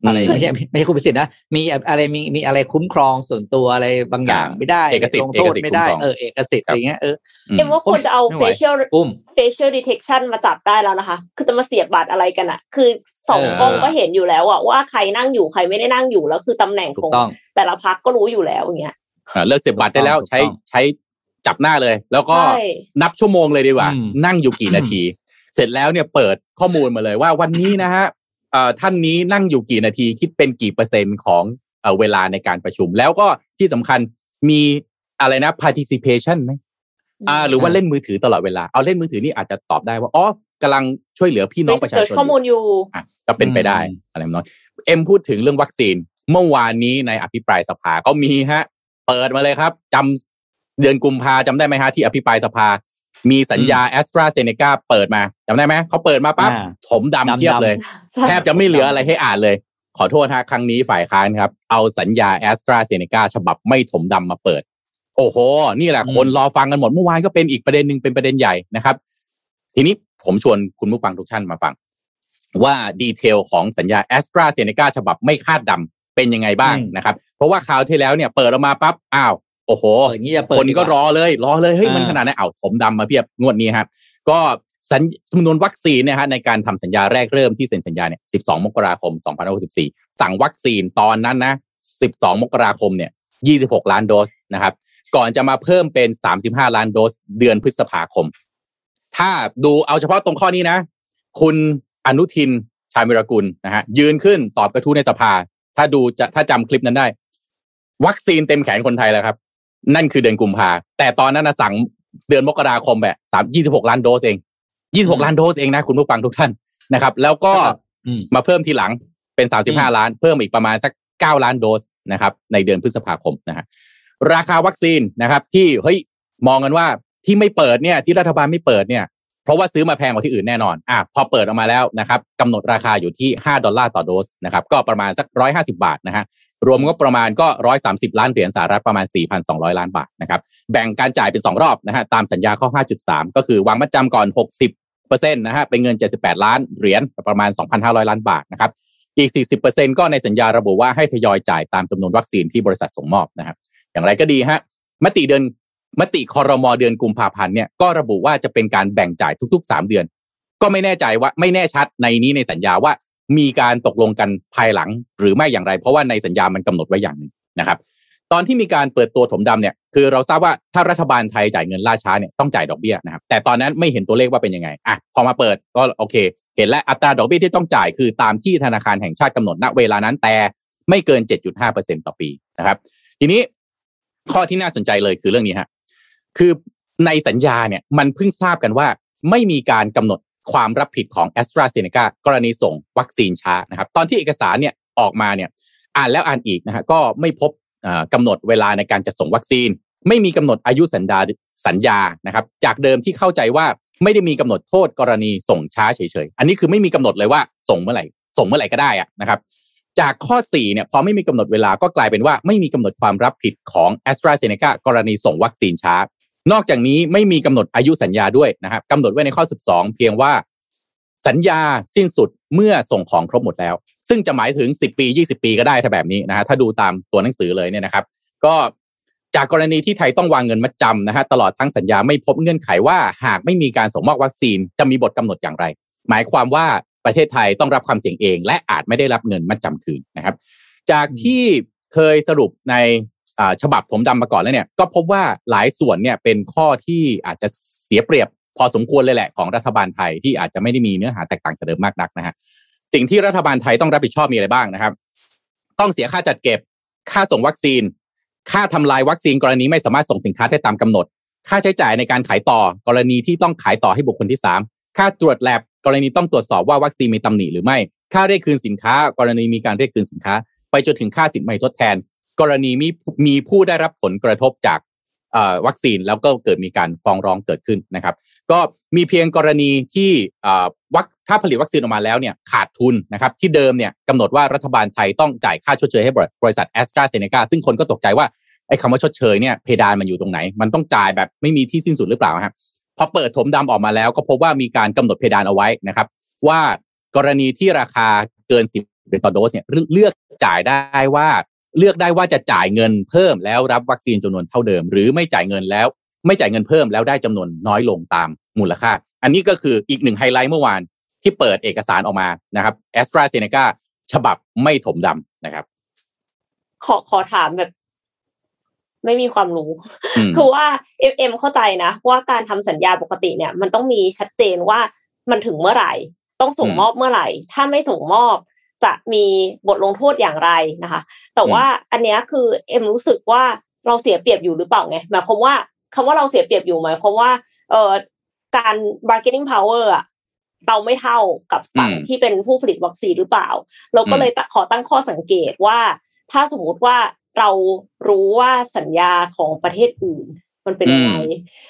อะไรอืมไม่ใช่ไม่ใช่คุณประสิทธิ์นะมีอะไรมีมีอะไรคุ้มครองส่วนตัวอะไรบางอย่างอ่าไม่ได้เอกสิทธิ์ลงโทษเอกสิทธิ์ไม่ได้คุ้มครองเออเอกสิทธิ์ครับอะไรเงี้ยเอออืมเอ็มว่าควรจะเอาไม่ไหว facial อุ้ม facial detection มาจับได้แล้วนะคะ คือจะมาเสียบบัตรอะไรกันอะคือสองเออกล้องก็เห็นอยู่แล้วอะว่าใครนั่งอยู่ใครไม่ได้นั่งอยู่แล้วคือตำแหน่งถูขอกงต้องแต่ละพักก็รู้อยู่แล้วอย่างเงี้ยอ่า เลิกเสียบบัตรได้แล้วถูกต้องใช้ใช้จับหน้าเลย แล้วก็ใช่นับชั่วโมงเลยดีกว่าอืมนั่งอยู่กี่นาที เสร็จแล้วเนี่ยเปิดข้อมูลมาเลยว่าวันนี้นะฮะเอ่อท่านนี้นั่งอยู่กี่นาทีคิดเป็นกี่เปอร์เซ็นต์ของเอ่อเวลาในการประชุม แล้วก็ที่สำคัญมีอะไรนะ participation ไหมอ่า หรือว่าเล่นมือถือตลอดเวลา เอาเล่นมือถือนี่อาจจะตอบได้ว่าอ๋อกำลังช่วยเหลือพี่น้องประชาชน research ข้อมูลอยู่อะก็เป็นไปได้อืมอะไรน้อยเอ็มพูดถึงเรื่องวัคซีน เมื่อวานนี้ในอภิปรายสภาก็มีฮะ เปิดมาเลยครับจำเดือนกุมภาจำได้ไหมฮะที่อภิปรายสภา มีสัญญาแอสตราเซเนกาเปิดมาจำได้ไหมเขาเปิดมาปั๊บอ่าถมดำเทียบดำๆเลยใช่แทบจะไม่เหลืออะไรให้อ่านเลย ขอโทษฮะครั้งนี้ฝ่ายค้านครับ เอาสัญญาแอสตราเซเนกาฉบับไม่ถมดำมาเปิด โอ้โห นี่แหละอืมคนรอฟังกันหมดเมื่อวานก็เป็นอีกประเด็นหนึ่งเป็นประเด็นใหญ่นะครับ ทีนี้ผมชวนคุณผู้ฟังทุกท่านมาฟังว่า detail ของสัญญาแอสตราเซเนกาฉบับไม่คาดดำ เป็นยังไงบ้างอืมนะครับ เพราะว่าคราวที่แล้วเนี่ยเปิดออกมาปั๊บอ้าวโอ้โหเอออย่างนี้จะเปิดคนก็ดีว่ารอเลย รอเลยเฮ้ยอ่ามันมันขนาดไหนเอาถมดำมาเพียบงวดนี้ครับก็สัญจำนวนวัคซีนเนะฮะในการทำสัญญาแรกเริ่มที่เซ็นสัญญาเนี่ย 12 มกราคม 2564 สั่งวัคซีนตอนนั้นนะ 12 มกราคมเนี่ย 26 ล้านโดสนะครับ ก่อนจะมาเพิ่มเป็น 35 ล้านโดสเดือนพฤษภาคม ถ้าดูเอาเฉพาะตรงข้อนี้นะ คุณอนุทินชาญวิรกุลนะฮะยืนขึ้นตอบกระทู้ในสภา ถ้าดูจะถ้าจำคลิปนั้นได้ วัคซีนเต็มแขนคนไทยแล้วครับ นั่นคือเดือนกุมภาแต่ตอนนั้นนะสั่งเดือนมกราคมแบบสามยี่สิบหกล้านโดสเองยี่สิบหกล้านโดสเองนะคุณผู้ฟังทุกท่านนะครับ แล้วก็อืมมาเพิ่มทีหลังเป็นสามสิบห้าล้าน เพิ่มอีกประมาณสักเก้าล้านโดสนะครับ ในเดือนพฤษภาคมนะฮะราคาวัคซีนนะครับ ที่เฮ้ยมองกันว่าที่ไม่เปิดเนี่ย ที่รัฐบาลไม่เปิดเนี่ย เพราะว่าซื้อมาแพงกว่าที่อื่นแน่นอนอะพอเปิดออกมาแล้วนะครับกำหนดราคาอยู่ที่ 5 ดอลลาร์ต่อโดสนะครับก็ประมาณสัก 150 บาทนะฮะรวมก็ประมาณก็ 130 ล้านเหรียญสหรัฐประมาณ 4,200 ล้านบาทนะครับแบ่งการจ่ายเป็น 2 รอบนะฮะตามสัญญาข้อ 5.3 ก็คือวางมัดจำก่อน 60เปอร์เซ็นต์นะฮะเป็นเงิน 78 ล้านเหรียญประมาณ 2,500 ล้านบาทนะครับอีก 40%ก็ในสัญญาระบุว่าให้ทยอยจ่ายตามจำนวนวัคซีนที่บริษัทส่งมอบนะครับอย่างไรก็ดีฮะมติเดือน มติคอรมอเดือนกุมภาพันธ์เนี่ยก็ระบุว่าจะเป็นการแบ่งจ่ายทุกๆ 3 เดือน ก็ไม่แน่ใจว่าไม่แน่ชัดในนี้ในสัญญาว่ามีการตกลงกันภายหลังหรือไม่อย่างไร เพราะว่าในสัญญามันกำหนดไว้อย่างหนึ่งนะครับ ตอนที่มีการเปิดตัวถมดำเนี่ยคือเราทราบว่าถ้ารัฐบาลไทยจ่ายเงินล่าช้าเนี่ยต้องจ่ายดอกเบี้ยนะครับแต่ตอนนั้นไม่เห็นตัวเลขว่าเป็นยังไงอะพอมาเปิดก็โอเค เห็นแล้วอัตราดอกเบี้ยที่ต้องจ่ายคือตามที่ธนาคารแห่งชาติกำหนดณเวลานั้นแต่ไม่เกิน 7.5%ต่อปีนะครับ ทีนี้ข้อที่น่าสนใจเลยคือเรื่องนี้ฮะ คือในสัญญาเนี่ยมันเพิ่งทราบกันว่าไม่มีการกำหนดความรับผิดของ a s t r a z เซ e c a กรณีส่งวัคซีนช้านะครับ ตอนที่เอกสารเนี่ยออกมาเนี่ยอ่านแล้วอ่านอีกนะฮะก็ไม่พบเอ่อกำหนดเวลาในการจะส่งวัคซีน ไม่มีกำหนดอายุสัญญาสัญญานะครับ จากเดิมที่เข้าใจว่าไม่ได้มีกำหนดโทษกรณีส่งช้าเฉยๆ อันนี้คือไม่มีกำหนดเลยว่าส่งเมื่อไหร่ ส่งเมื่อไหร่ก็ได้อะนะครับ จากข้อ 4 เนี่ยพอไม่มีกำหนดเวลาก็กลายเป็นว่าไม่มีกำหนดความรับผิดของ a s t r a z เซ e c a กรณีส่งวัคซีนช้า นอกจากนี้ไม่มีกำหนดอายุสัญญาด้วยนะครับกำหนดไว้ในข้อ 12 เพียงว่าสัญญาสิ้นสุดเมื่อส่งของครบหมดแล้ว ซึ่งจะหมายถึง 10 ปี 20 ปีก็ได้ถ้าแบบนี้นะฮะถ้าดูตามตัวหนังสือเลยเนี่ยนะครับ ก็จากกรณีที่ไทยต้องวางเงินมัดจำนะฮะตลอดทั้งสัญญาไม่พบเงื่อนไขว่าหากไม่มีการส่งมอบวัคซีนจะมีบทกำหนดอย่างไร หมายความว่าประเทศไทยต้องรับความเสี่ยงเอง และอาจไม่ได้รับเงินมัดจำคืนนะครับ จากที่เคยสรุปใน ฉบับถมดำมาก่อนแล้วเนี่ยก็พบว่าหลายส่วนเนี่ยเป็นข้อที่อาจจะเสียเปรียบพอสมควรเลยแหละของรัฐบาลไทยที่อาจจะไม่ได้มีเนื้อหาแตกต่างจากเดิมมากนักนะฮะสิ่งที่รัฐบาลไทยต้องรับผิดชอบมีอะไรบ้างนะครับ ต้องเสียค่าจัดเก็บ ค่าส่งวัคซีน ค่าทำลายวัคซีนกรณีไม่สามารถส่งสินค้าได้ตามกำหนด ค่าใช้จ่ายในการขายต่อ กรณีที่ต้องขายต่อให้บุคคลที่ 3 ค่าตรวจแลบกรณีต้องตรวจสอบว่าวัคซีนมีตำหนิหรือไม่ ค่าเรียกคืนสินค้า กรณีมีการเรียกคืนสินค้า ไปจนถึงค่าสินใหม่ทดแทน กรณีมีมีผู้ได้รับผลกระทบจากวัคซีนแล้วก็เกิดมีการฟ้องร้องเกิดขึ้นนะครับ ก็มีเพียงกรณีที่วัคถ้าผลิตวัคซีนออกมาแล้วเนี่ยขาดทุนนะครับ ที่เดิมเนี่ยกำหนดว่ารัฐบาลไทยต้องจ่ายค่าชดเชยให้บริษัทแอสตราเซเนกาซึ่งคนก็ตกใจว่าไอ้คำว่าชดเชยเนี่ยเพดานมันอยู่ตรงไหน มันต้องจ่ายแบบไม่มีที่สิ้นสุดหรือเปล่าครับพอเปิดถมดำออกมาแล้วก็พบว่ามีการกำหนดเพดานเอาไว้นะครับ ว่ากรณีที่ราคาเกินหรือต่อโดสเนี่ยเลือกจ่ายได้ว่า เลือกได้ว่าจะจ่ายเงินเพิ่มแล้วรับวัคซีนจำนวนเท่าเดิม หรือไม่จ่ายเงินแล้ว ไม่จ่ายเงินเพิ่มแล้วได้จำนวนน้อยลงตามมูลค่า อันนี้ก็คืออีกหนึ่งไฮไลท์เมื่อวานที่เปิดเอกสารออกมานะครับแอสตราเซเนกาฉบับไม่ถมดำนะครับ ขอขอถามแบบ ไม่มีความรู้อืมคือว่าเอ็มเอ็มเข้าใจนะ ว่าการทำสัญญาปกติเนี่ย มันต้องมีชัดเจนว่ามันถึงเมื่อไหร่ ต้องส่งมอบเมื่อไหร่ ถ้าไม่ส่งมอบ จะมีบทลงโทษอย่างไรนะคะ แต่ว่าอันเนี้ยคือเอ็มรู้สึกว่าเราเสียเปรียบอยู่หรือเปล่าไงหมายความว่าคำว่าเราเสียเปรียบอยู่หมายความว่าเอ่อการ bargaining power อะเราไม่เท่ากับฝั่งอืมที่เป็นผู้ผลิตวัคซีนหรือเปล่า เราก็เลยตะขอตั้งข้อสังเกตว่า ถ้าสมมุติว่าเรารู้ว่าสัญญาของประเทศอื่น มันเป็นยังไง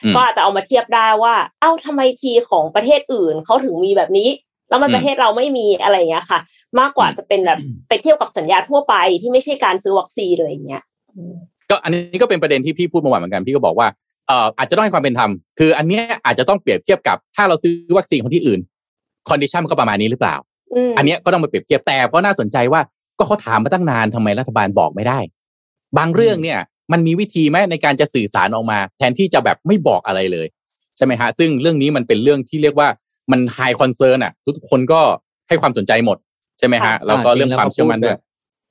อืมก็อาจจะเอามาเทียบได้ว่า เอ้าทำไมทีของประเทศอื่นเขาถึงมีแบบนี้ แล้วมันอืมประเทศเราไม่มีอะไรอย่างเงี้ยค่ะ มากกว่าจะเป็นแบบไปเทียบกับสัญญาทั่วไปที่ไม่ใช่การซื้อวัคซีนอะไรอย่างเงี้ยอืมก็อันนี้ก็เป็นประเด็นที่พี่พูดเมื่อวานเหมือนกันพี่ก็บอกว่าเอ่ออาจจะต้องให้ความเป็นธรรมคือ อันเนี้ยอาจจะต้องเปรียบเทียบกับถ้าเราซื้อวัคซีนของที่อื่น condition มันก็ประมาณนี้หรือเปล่ามอันเนี้ยก็ต้องมาเปรียบเทียบแต่ก็น่าสนใจว่าก็เขาถามมาตั้งนานทำไมรัฐบาลบอกไม่ได้ บางเรื่องเนี่ย มันมีวิธีไหมในการจะสื่อสารออกมา แทนที่จะแบบไม่บอกอะไรเลยใช่ไหมฮะซึ่งเรื่องนี้มันเป็นเรื่องที่เรียกว่า มัน high concern อะ ทุกคนก็ให้ความสนใจหมดใช่ไหมฮะแล้วก็เรื่องความเชื่อมั่นด้วย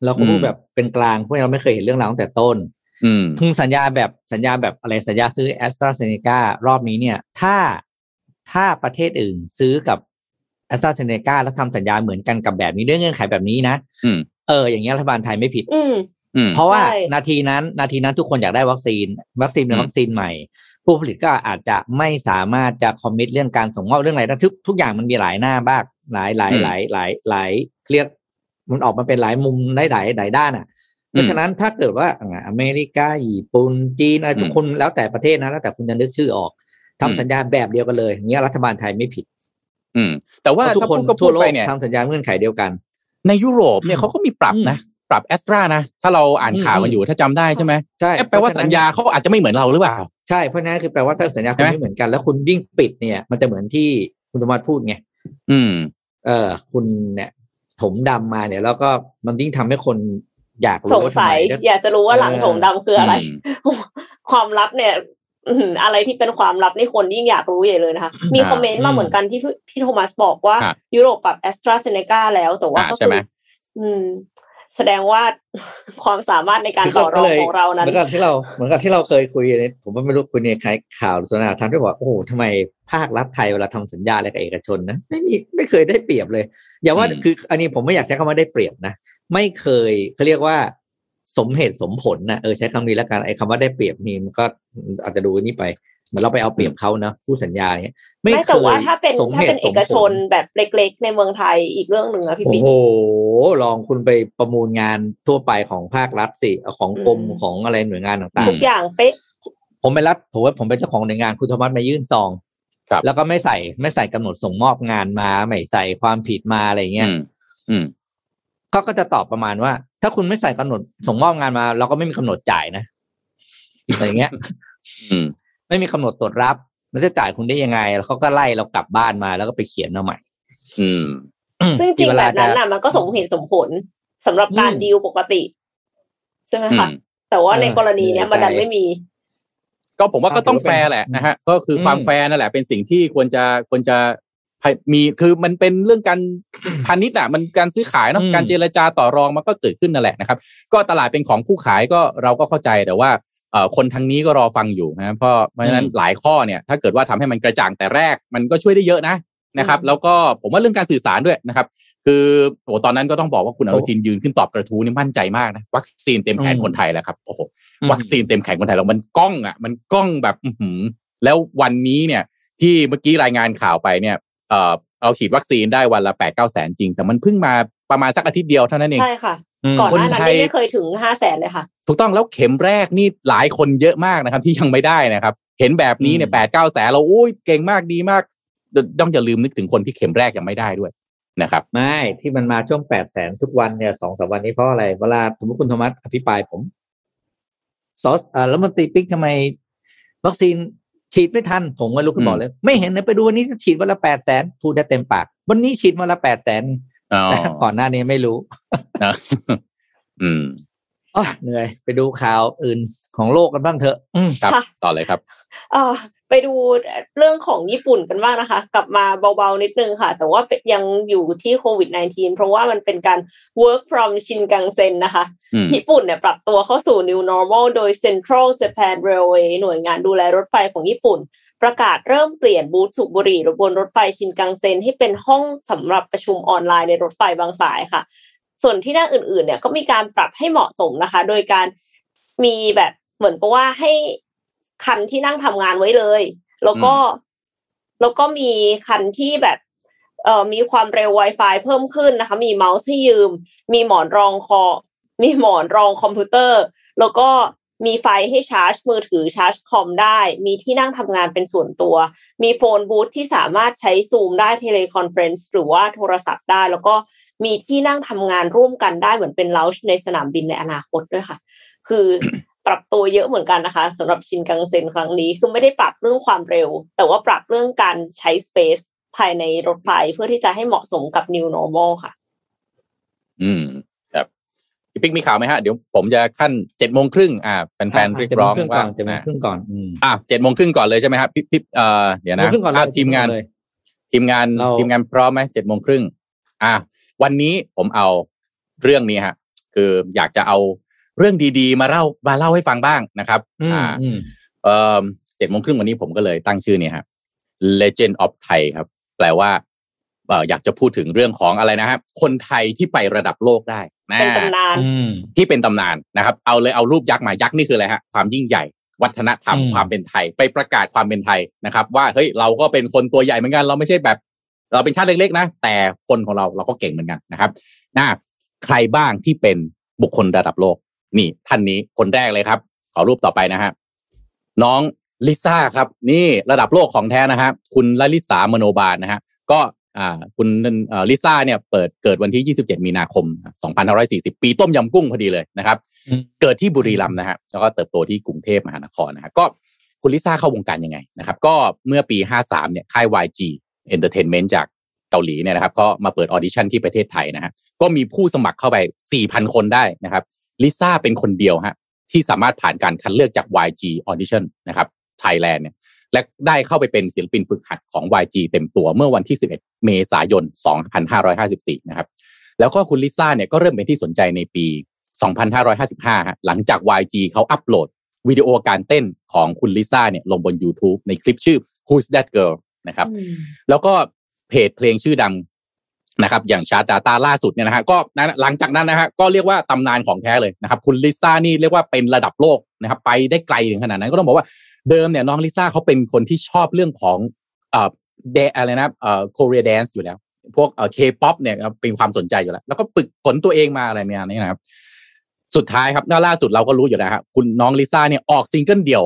เราก็พูดอืมแบบเป็นกลางเพราะเราไม่เคยเห็นเรื่องราวตั้งแต่ต้นอืมทุงสัญญาแบบสัญญาแบบอะไรสัญญาซื้อแอสตราเซเนการอบนี้เนี่ย ถ้าถ้าประเทศอื่นซื้อกับแอสตราเซเนกาแล้วทำสัญญาเหมือนกันกับแบบนี้ด้วยเงื่อนไขแบบนี้นะอืมเออ อย่างเงี้ยรัฐบาลไทยไม่ผิดอืมอืมเพราะว่าใช่นาทีนั้น นาทีนั้นทุกคนอยากได้วัคซีน วัคซีนเป็นอืมวัคซีนใหม่ ผู้ผลิตก็อาจจะไม่สามารถจะคอมมิตเรื่องการส่งมอบเรื่องอะไรทุกทุกอย่างมันมีหลายหน้าบ้างหลายหลายหลายหลายหลายเรียกมันออกมาเป็นหลายมุมได้หลายหลายด้านอะ เพราะฉะนั้นถ้าเกิดว่าอ่าอเมริกาญี่ปุ่นจีนอะไรอืมทุกคนแล้วแต่ประเทศนะแล้วแต่คุณจะนึกชื่อออกทำอืมสัญญาแบบเดียวกันเลยอย่างเงี้ยรัฐบาลไทยไม่ผิด อืม แต่ว่าเพราะทุกถ้าคนพูดก็ทั่พูวดโลไปกเนี่ยทำสัญญาเงื่อนไขเดียวกัน ในยุโรปเนี่ยอืมเขาก็มีปรับนะ ปรับแอสตรานะ ถ้าเราอ่านข่าวกันอยู่ถ้าจำได้ใช่ไหมใช่เอ๊ะแปลว่าสัญญาเขาอาจจะไม่เหมือนเราหรือเปล่า ใช่เพราะฉะนั้นคือแปลว่าถ้าสัญญาใช่คุณไหมไม่เหมือนกัน แล้วคุณยิ่งปิดเนี่ย มันจะเหมือนที่คุณธรรมะพูดไงอืม เออ คุณเนี่ยถมดำมาเนี่ย แล้วก็มันยิ่งทำให้คนอยากสรู้งว่าทำสัไมยก็อยากจะรู้ว่าหลังเออโถงดำคืออะไรอืมความลับเนี่ยอื้อหืออะไรที่เป็นความลับนี่คนยิ่งอยากรู้ใหญ่เลยนะคะ มีอ่าคอมเมนต์มาเหมือนกันที่พี่พี่โทมัสบอกว่าอะยุโรปปรับแอสตราเซเนกาแล้วแต่ว่าอ่าก็ใช่คืไหมออืม แสดงว่าความสามารถในการคือต่อรก็องเลยของเรานั้นเหมือนกับที่เราเหมือนกับที่เราเคยคุยเนี่ยผมว่าไม่รู้คุยในใครข่าวหรือสนทนาทางที่บอกว่าโอ้โหทำไมภาครัฐไทยเวลาทำสัญญาอะไรกับเอกชนนะไม่มีไม่เคยได้เปรียบเลย อย่าว่าอืมคืออันนี้ผมไม่อยากใช้คำว่าได้เปรียบนะ ไม่เคยเขาเรียกว่า สมเหตุสมผลนะเออใช้คำนี้แล้วกันไอ้คำว่าได้เปรียบนี่มันก็อาจจะดูนี่ไปเหมือนเราไปเอาเปรียบเขานะผู้สัญญาเนี่ยไม่ไม่เคแต่ว่ายถ้าเป็นสมถ้าเหเป็นตุเอสมกผชลนแบบเล็ก ๆ ในเมืองไทยอีกเรื่องหนึ่งอะพี่โอ้ปิ๊กโหลองคุณไปประมูลงานทั่วไปของภาครัฐสิเอาของกรมอืมของอะไรหน่วยงานต่างทุกอย่างเป๊ะๆผมไปรัฐผมว่าผมเป็นเจ้าของหน่วยงานคุณโทมัสมายื่นซองครับแล้วก็ไม่ใส่ไม่ใส่กำหนดส่งมอบงานมา ไม่ใส่ความผิดมาอะไรเงี้ยอืมอืมเขาก็จะตอบประมาณว่า ถ้าคุณไม่ใส่กำหนดส่งมอบงานมา เราก็ไม่มีกำหนดจ่ายนะอะไรเงี้ย อืม ไม่มีกำหนดตรวจรับมันจะจ่ายคุณได้ยังไง แล้วเขาก็ไล่เรากลับบ้านมาแล้วก็ไปเขียนเอาใหม่ อืม ซึ่งจริงเวๆแบลาบนั้นจะน่ะมันก็สมเหตุสมผลสำหรับการอืมดีลปกติใช่ไหมอืคะมแต่ว่าเออในกรณีเนี้ยมันดันใจไม่มี ก็ผมว่าก็ต้องถือว่าเป็นแฟร์แหละนะฮะ ก็คืออมความแฟร์นั่นแหละเป็นสิ่งที่ควรจะควรจะให้ มีคือมันเป็นเรื่องการพาณิชย์อะมันการซื้อขายเนาะอืมการเจรจาต่อรองมันก็เกิดขึ้นนั่นแหละนะครับ ก็ตลาดเป็นของผู้ขายก็เราก็เข้าใจแต่ว่าเอ่อคนทางนี้ก็รอฟังอยู่นะเพราะเพราะฉะนั้นหลายข้อเนี่ยถ้าเกิดว่าทำให้มันกระจ่างแต่แรกมันก็ช่วยได้เยอะนะนะครับอืมแล้วก็ผมว่าเรื่องการสื่อสารด้วยนะครับ คือโอ้ตอนนั้นก็ต้องบอกว่าคุณอนุทินยืนขึ้นตอบกระทู้นี่มั่นใจมากนะวัคซีนเต็มแขนอืมคนไทยแล้วครับโอ้โหอืมวัคซีนเต็มแขนคนไทยแล้วมันกล้องอะ มันกล้องแบบอือหือแล้ววันนี้เนี่ยที่เมื่อกี้รายงานข่าวไปเนี่ย เอ่อเราฉีดวัคซีนได้วันละแปดเก้าแสนจริง แต่มันเพิ่งมาประมาณสักอาทิตย์เดียวเท่านั้นเองใช่ค่ะอืมก่อนหน้าคนนั้นไทยนี่ไม่เคยถึงห้าแสนเลยค่ะ ถูกต้องแล้วเข็มแรกนี่หลายคนเยอะมากนะครับ ที่ยังไม่ได้นะครับ เห็นแบบนี้เนี่ยอืแปมดเก้าแสนเราอุ้ยเก่งมากดีมาก ต้องอย่าลืมนึกถึงคนที่เข็มแรกยังไม่ได้ด้วยนะครับ ไม่ที่มันมาช่วงแปดแสนทุกวันเนี่ยสองสามวันนี้เพราะอะไรเวลาสมมติคุณโทมัสอภิปรายผมซอสอ่าแล้วมันตรีปิ๊กทำไม วัคซีน ฉีดไม่ทัน ผมก็ลุกขึ้นบอกเลย ไม่เห็นนะไปดูวันนี้ฉีดวันละแปดแสนพูดได้เต็มปาก วันนี้ฉีดวันละแปดแสนอ๋อแต่ก่อนหน้านี้ไม่รู้นะอืมอ๋อเหนื่อย ไปดูข่าวอื่นของโลกกันบ้างเถอะอืมครับค่ะต่อเลยครับเอ่อ ไปดูเรื่องของญี่ปุ่นกันบ้างนะคะ กลับมาเบาๆนิดนึงค่ะ แต่ว่าเป็นยังอยู่ที่โควิด -19 เพราะว่ามันเป็นการ work from ชินกังเซ็นนะคะอืมญี่ปุ่นเนี่ยปรับตัวเข้าสู่ new normal โดย Central Japan Railway หน่วยงานดูแลรถไฟของญี่ปุ่น ประกาศเริ่มเปลี่ยนบูธสูบบุหรี่บนรถไฟชินกังเซ็นให้เป็นห้องสำหรับประชุมออนไลน์ในรถไฟบางสายค่ะ ส่วนที่นั่งอื่นๆเนี่ยก็มีการปรับให้เหมาะสมนะคะ โดยการมีแบบเหมือนกับว่าให้ คันที่นั่งทำงานไว้เลย แล้วก็แล้วก็มีคันที่แบบเอ่อมีความเร็ว Wi-Fi เพิ่มขึ้นนะคะ มีเมาส์ให้ยืม มีหมอนรองคอ มีหมอนรองคอมพิวเตอร์ แล้วก็มีไฟให้ชาร์จ มือถือชาร์จคอมได้ มีที่นั่งทำงานเป็นส่วนตัว มี phone booth ที่สามารถใช้ซูมได้ teleconference หรือว่าโทรศัพท์ได้ แล้วก็มีที่นั่งทำงานร่วมกันได้เหมือนเป็นเลาชในสนามบินในอนาคตด้วยค่ะ คือ ปรับตัวเยอะเหมือนกันนะคะสำหรับชินกังเซ็นครั้งนี้คือไม่ได้ปรับเรื่องความเร็ว แต่ว่าปรับเรื่องการใช้ space ภายในรถไฟเพื่อที่จะให้เหมาะสมกับ new normal ค่ะ อืมครับพี่ปิ๊กมีข่าวไหมฮะ เดี๋ยวผมจะขั้นเจ็ดโมงครึ่งอ่าแฟนๆเรียกร้องเจ็ดโมครึ่ว่าก่อนเจ็ดโมงครึ่งก่อนอืมอะเจ็ดโมงครึ่งก่อนเลยใช่ไหมครับพี่พี่เอ่อเดี๋ยวนะเจ็ดโมงครึ่งก่อนเลยอะทีมงานเลยทีมงานเราทีมงานพร้อมไหมเจ็ดโมงครึ่งอะวันนี้ผมเอาเรื่องนี้ฮะ คืออยากจะเอา เรื่องดีๆ มาเล่ามาเล่าให้ฟังบ้างนะครับอืมอ่าอืมเอ่อเจ็ดโมงครึ่งวันนี้ผมก็เลยตั้งชื่อเนี่ยครับ Legend of Thai ครับ แปลว่าเอ่ออยากจะพูดถึงเรื่องของอะไรนะครับ คนไทยที่ไประดับโลกได้นะเป็นตำนานอืมที่เป็นตำนานนะครับ เอาเลยเอารูปยักษ์มายักษ์นี่คืออะไรฮะความยิ่งใหญ่ วัฒนธรรมอืมความเป็นไทย ไปประกาศความเป็นไทยนะครับ ว่าเฮ้ยเราก็เป็นคนตัวใหญ่เหมือนกัน เราไม่ใช่แบบ เราเป็นชาติเล็กๆ นะ แต่คนของเราเราก็เก่งเหมือนกันนะครับน่าใครบ้างที่เป็นบุคคลระดับโลก นี่ท่านนี้คนแรกเลยครับ ขอรูปต่อไปนะฮะน้องลิซ่าครับ นี่ระดับโลกของแท้นะฮะคุณลลิษามโนบาลนะฮะก็อ่าคุณเอ่อลิซ่าเนี่ยเปิดเกิดวันที่ 27 มีนาคม 2540 ปีต้มยำกุ้งพอดีเลยนะครับอืมเกิดที่บุรีรัมย์นะฮะแล้วก็เติบโตที่กรุงเทพมหานครนะฮะก็คุณลิซ่าเข้าวงการยังไงนะครับ ก็เมื่อปี 53 เนี่ยค่าย YG Entertainment จาก เกาหลีเนี่ยนะครับก็มาเปิดออดิชั่นที่ประเทศไทยนะฮะก็มีผู้สมัครเข้าไป 4,000 คนได้นะครับลิซ่าเป็นคนเดียวฮะที่สามารถผ่านการคัดเลือกจาก YG Audition นะครับ Thailand เนี่ยและได้เข้าไปเป็นศิลปินฝึกหัดของ YG เต็มตัวเมื่อวันที่ 11 เมษายน 2554 นะครับแล้วก็คุณลิซ่าเนี่ยก็เริ่มเป็นที่สนใจในปี 2555ฮะหลังจาก YG เขาอัปโหลดวิดีโอการเต้นของคุณลิซ่าเนี่ยลงบน YouTube ในคลิปชื่อ Who's That Girl นะครับแล้วก็ เพจเพลงชื่อดังนะครับ อย่าง Chart Data ล่าสุดเนี่ยนะฮะก็หลังจากนั้นนะฮะก็เรียกว่าตำนานของแท้เลยนะครับ คุณลิซ่านี่เรียกว่าเป็นระดับโลกนะครับ ไปได้ไกลถึงขนาดนั้นก็ต้องบอกว่าเดิมเนี่ยน้องลิซ่าเขาเป็นคนที่ชอบเรื่องของเอ่อเดอะไรนะเอ่อ Korea dance อยู่แล้ว พวกเอ่อเคป๊อปเนี่ยเป็นความสนใจอยู่แล้ว แล้วก็ฝึกฝนตัวเองมาอะไรเนี่ยนี่นะครับ สุดท้ายครับน่าล่าสุดเราก็รู้อยู่แล้วครับคุณน้องลิซ่าเนี่ยออกซิงเกิลเดี่ยว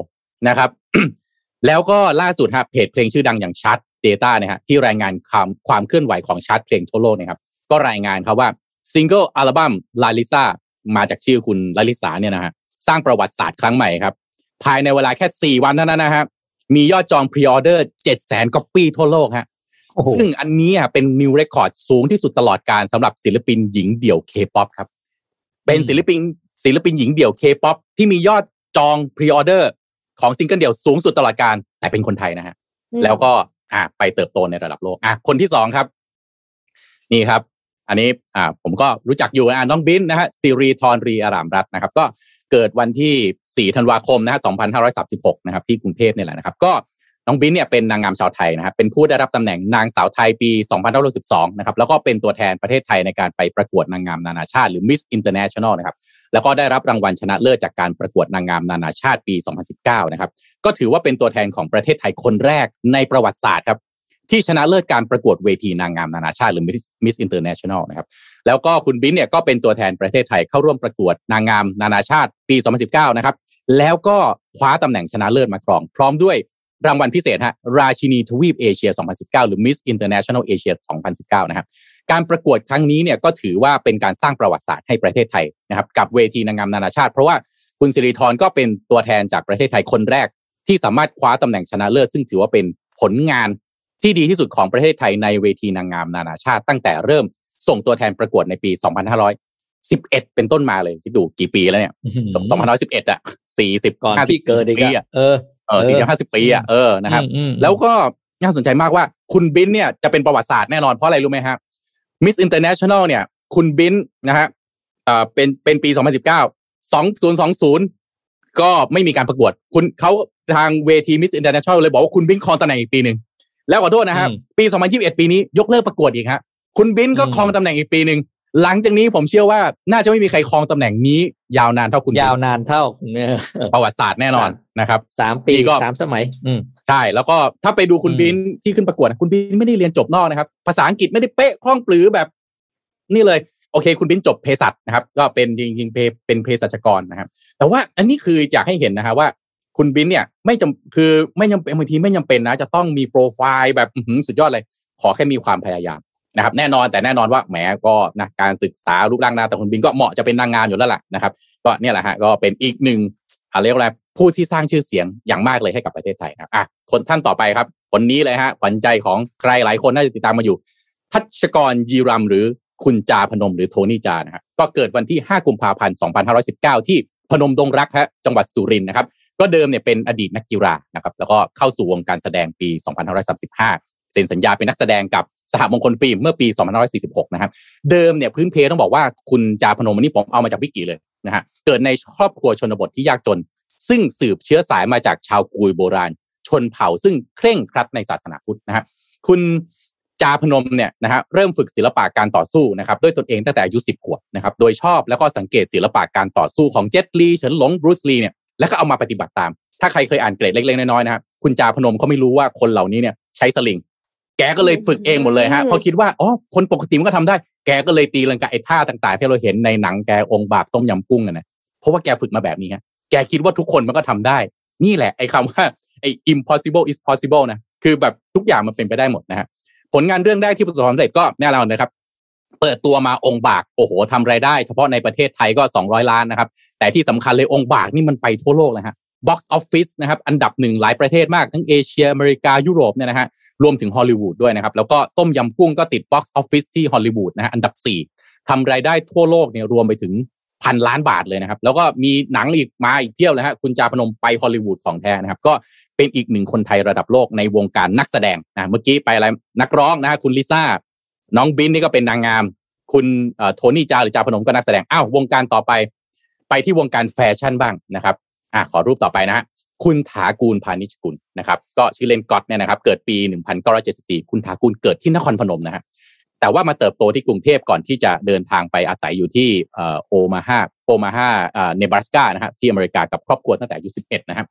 นะครับ แล้วก็ล่าสุดฮะเพจเพลงชื่อดังอย่างชัด Data นะฮะที่รายงานความความเคลื่อนไหวของชาร์ตเพลงทั่วโลกนะครับก็รายงานครับว่าซิงเกิลอัลบั้มลาลิซามาจากชื่อคุณลลิษาเนี่ยนะฮะสร้างประวัติศาสตร์ครั้งใหม่ครับ ภายในเวลาแค่ 4 วันเท่านั้นนะฮะมียอดจองพรีออเดอร์7 0 0 0 0 0ก๊อปปี้ทั่วโลกฮะโอ้โหซึ่งอันนี้อะเป็น new record สูงที่สุดตลอดกาลสำหรับศิลปินหญิงเดี่ยวเคป๊อปครับ เป็นศิลปินศิลปินหญิงเดี่ยวเคป๊อปที่มียอดจองพรีออเดอร์ของซิงเกิลเดี่ยวสูงสุดตลอดกาลแต่เป็นคนไทยนะฮะแล้วก็ อะไปเติบโตในระดับโลกอะคนที่สองครับ นี่ครับ อันนี้อ่าผมก็รู้จักอยู่อ่าน้องบิ๊นท์นะฮะสิรีธร ลีห์อร่ามวัฒน์นะครับ ก็เกิดวันที่ 4 ธันวาคมนะฮะ2536 นะครับ ที่กรุงเทพเนี่ยแหละนะครับ ก็ น้องบิ๊นท์เนี่ยเป็นนางงามชาวไทยนะครับเป็นผู้ได้รับตำแหน่งนางสาวไทยปี 2512นะครับแล้วก็เป็นตัวแทนประเทศไทยในการไปประกวดนางงามนานาชาติ หรือ Miss International นะครับแล้วก็ได้รับรางวัลชนะเลิศจากการประกวดนางงามนานาชาติปี 2019นะครับก็ถือว่าเป็นตัวแทนของประเทศไทยคนแรกในประวัติศาสตร์ครับที่ชนะเลิศการประกวดเวทีนางงามนานาชาติหรือ Miss Miss International นะครับแล้วก็คุณบินเนี่ยก็เป็นตัวแทนประเทศไทยเข้าร่วมประกวดนางงามนานาชาติปี 2019นะครับแล้วก็คว้าตำแหน่งชนะเลิศมาครอง พร้อมด้วย รางวัลพิเศษฮะราชินีทวีปเอเชีย 2019 หรือ Miss International Asia 2019 นะครับการประกวดครั้งนี้เนี่ยก็ถือว่าเป็นการสร้างประวัติศาสตร์ให้ประเทศไทยนะครับกับเวทีนางงามนานาชาติ เพราะว่าคุณสิริธรก็เป็นตัวแทนจากประเทศไทยคนแรก ที่สามารถคว้าตำแหน่งชนะเลิศซึ่งถือว่าเป็นผลงานที่ดีที่สุดของประเทศไทยในเวทีนางงามนานาชาติ ตั้งแต่เริ่มส่งตัวแทนประกวดในปี 2511 เป็นต้นมาเลยคิดดูกี่ปีแล้วเนี่ย 2511 อะ 40ก่อน50ที่เกิดอีกปีอะอะ เออเออ40 50ปีอะเออนะครับอืมอืมแล้วก็น่าสนใจมากว่าคุณบิ๊นท์เนี่ยจะเป็นประวัติศาสตร์แน่นอนเพราะอะไรรู้ไหมฮะมิสอินเตอร์เนชั่นแนลเนี่ย คุณบิ๊นท์นะฮะเอ่อเป็นเป็นปี2019 2020ก็ไม่มีการประกวด คุณเขาทางเวทีมิสอินเตอร์เนชั่นแนลเลยบอกว่าคุณบิ๊นท์ครองตำแหน่งอีกปีหนึ่งแล้วขอโทษนะครับอืมปี 2021 ปีนี้ยกเลิกประกวดอีกฮะคุณบิ๊นท์ก็อืมครองตำแหน่งอีกปีหนึ่ง หลังจากนี้ผมเชื่อว่าน่าจะไม่มีใครครองตำแหน่งนี้ ยาวนานเท่าคุณบินยาวนานเท่าเนี่ยประวัติศาสตร์แน่นอนนะครับสามปีนี่ก็สามสมัย อืมใช่ แล้วก็ถ้าไปดูคุณอืมบินที่ขึ้นประกวดนะคุณบินไม่ได้เรียนจบนอกนะครับ ภาษาอังกฤษไม่ได้เป๊ะคล่องปลือแบบ นี่เลย โอเค คุณบินจบเภสัชนะครับ ก็เป็นจริงๆเพเป็นเภสัชกรนะครับ แต่ว่าอันนี้คืออยากให้เห็นนะฮะว่าคุณบินเนี่ยไม่จำคือไม่จำเป็นบางทีไม่จำเป็นนะ จะต้องมีโปรไฟล์แบบอื้อหือสุดยอดเลย ขอแค่มีความพยายาม นะครับแน่นอนแต่แน่นอนว่าแหมก็นะการศึกษารูปร่างหน้าแต่คุณบินก็เหมาะจะเป็นนางงามอยู่แล้วล่ะนะครับ ก็เนี่ยแหละฮะก็เป็นอีกหนึ่งอะไรกว่าอะไรผู้ที่สร้างชื่อเสียงอย่างมากเลยให้กับประเทศไทยนะครับอะคนท่านต่อไปครับคนนี้เลยฮะขวัญใจของใครหลายคนน่าจะติดตามมาอยู่ ทัชกรยีรัมหรือคุณจาพนมหรือโทนี่จานะครับก็เกิดวันที่ 5 กุมภาพันธ์ 2519 ที่พนมดงรักฮะจังหวัดสุรินทร์นะครับ ก็เดิมเนี่ยเป็นอดีตนักกีฬานะครับ แล้วก็เข้าสู่วงการแสดงปี 2535 ซ็นสัญญาเป็นนักแสดงกับสหมงคลฟิล์มเมื่อปี 2546 นะครับ เดิมเนี่ยพื้นเพต้องบอกว่าคุณจาพนมันนี้ผมเอามาจากวิกิเลยนะฮะ เกิดในครอบครัวชนบทที่ยากจน ซึ่งสืบเชื้อสายมาจากชาวกุยโบราณ ชนเผ่าซึ่งเคร่งครัดในศาสนาพุทธนะฮะ คุณจาพนมเนี่ยนะฮะเริ่มฝึกศิลปะการต่อสู้นะครับด้วยตนเองตั้งแต่อายุ 10 ขวบนะครับ โดยชอบแล้วก็สังเกตศิลปะการต่อสู้ของเจ็ตลีเฉินหลงบรูซลีเนี่ย แล้วก็เอามาปฏิบัติตาม ถ้าใครเคยอ่านเกรดเล็กๆน้อยๆนะครับคุณจาพนมเขาไม่รู้ว่าคนเหล่านี้เนี่ยใช้สลิง แกก็เลยฝึกเองหมดเลยฮะเพราะคิดว่าอ๋อคนปกติมันก็ทำได้ แกก็เลยตีลังกาไอ้ท่าต่างๆ ที่เราเห็นในหนังแกองค์บากต้มยำกุ้งน่ะนะเพราะว่าแกฝึกมาแบบนี้ฮะแกคิดว่าทุกคนมันก็ทำได้ นี่แหละไอ้คำว่าไอ้ impossible is possible นะคือแบบทุกอย่างมันเป็นไปได้หมดนะฮะผลงานเรื่องแรกที่ประสบความสำเร็จก็แน่นอนนะครับ เปิดตัวมาองค์บากโอ้โหทำรายได้ เฉพาะในประเทศไทยก็ 200 ล้านนะครับ แต่ที่สำคัญเลยองค์บากนี่มันไปทั่วโลกเลยฮะ box office นะครับอันดับหนึ่งหลายประเทศมากทั้งเอเชียอเมริกายุโรปเนี่ยนะฮะรวมถึงฮอลลีวูดด้วยนะครับ แล้วก็ต้มยำกุ้งก็ติด box office ที่ฮอลลีวูดนะฮะอันดับ 4ทำรายได้ทั่วโลกเนี่ยรวมไปถึงพันล้านบาทเลยนะครับ แล้วก็มีหนังอีกมาอีกเพียบเลยฮะคุณจาพนมไปฮอลลีวูดของแท้นะครับ ก็เป็นอีกหนึ่งคนไทยระดับโลกในวงการนักแสดงนะเมื่อกี้ไปอะไรนักร้องนะฮะคุณลิซ่าน้องบินนี่ก็เป็นนางงาม คุณเอ่อโทนี่จาหรือจาพนมก็นักแสดงอ้าววงการต่อไป ไปที่วงการแฟชั่นบ้างนะครับ อะขอรูปต่อไปนะคุณถากูลพานิชกุลนะครับ ก็ชื่อเล่นก๊อตเนี่ยนะครับ เกิดปี 1974 คุณถากูลเกิดที่นครพนมนะฮะแต่ว่ามาเติบโตที่กรุงเทพก่อนที่จะเดินทางไปอาศัยอยู่ที่โอมาฮาโอมาฮาเนบราสกานะฮะที่อเมริกากับครอบครัวตั้งแต่อายุ 11 นะครับ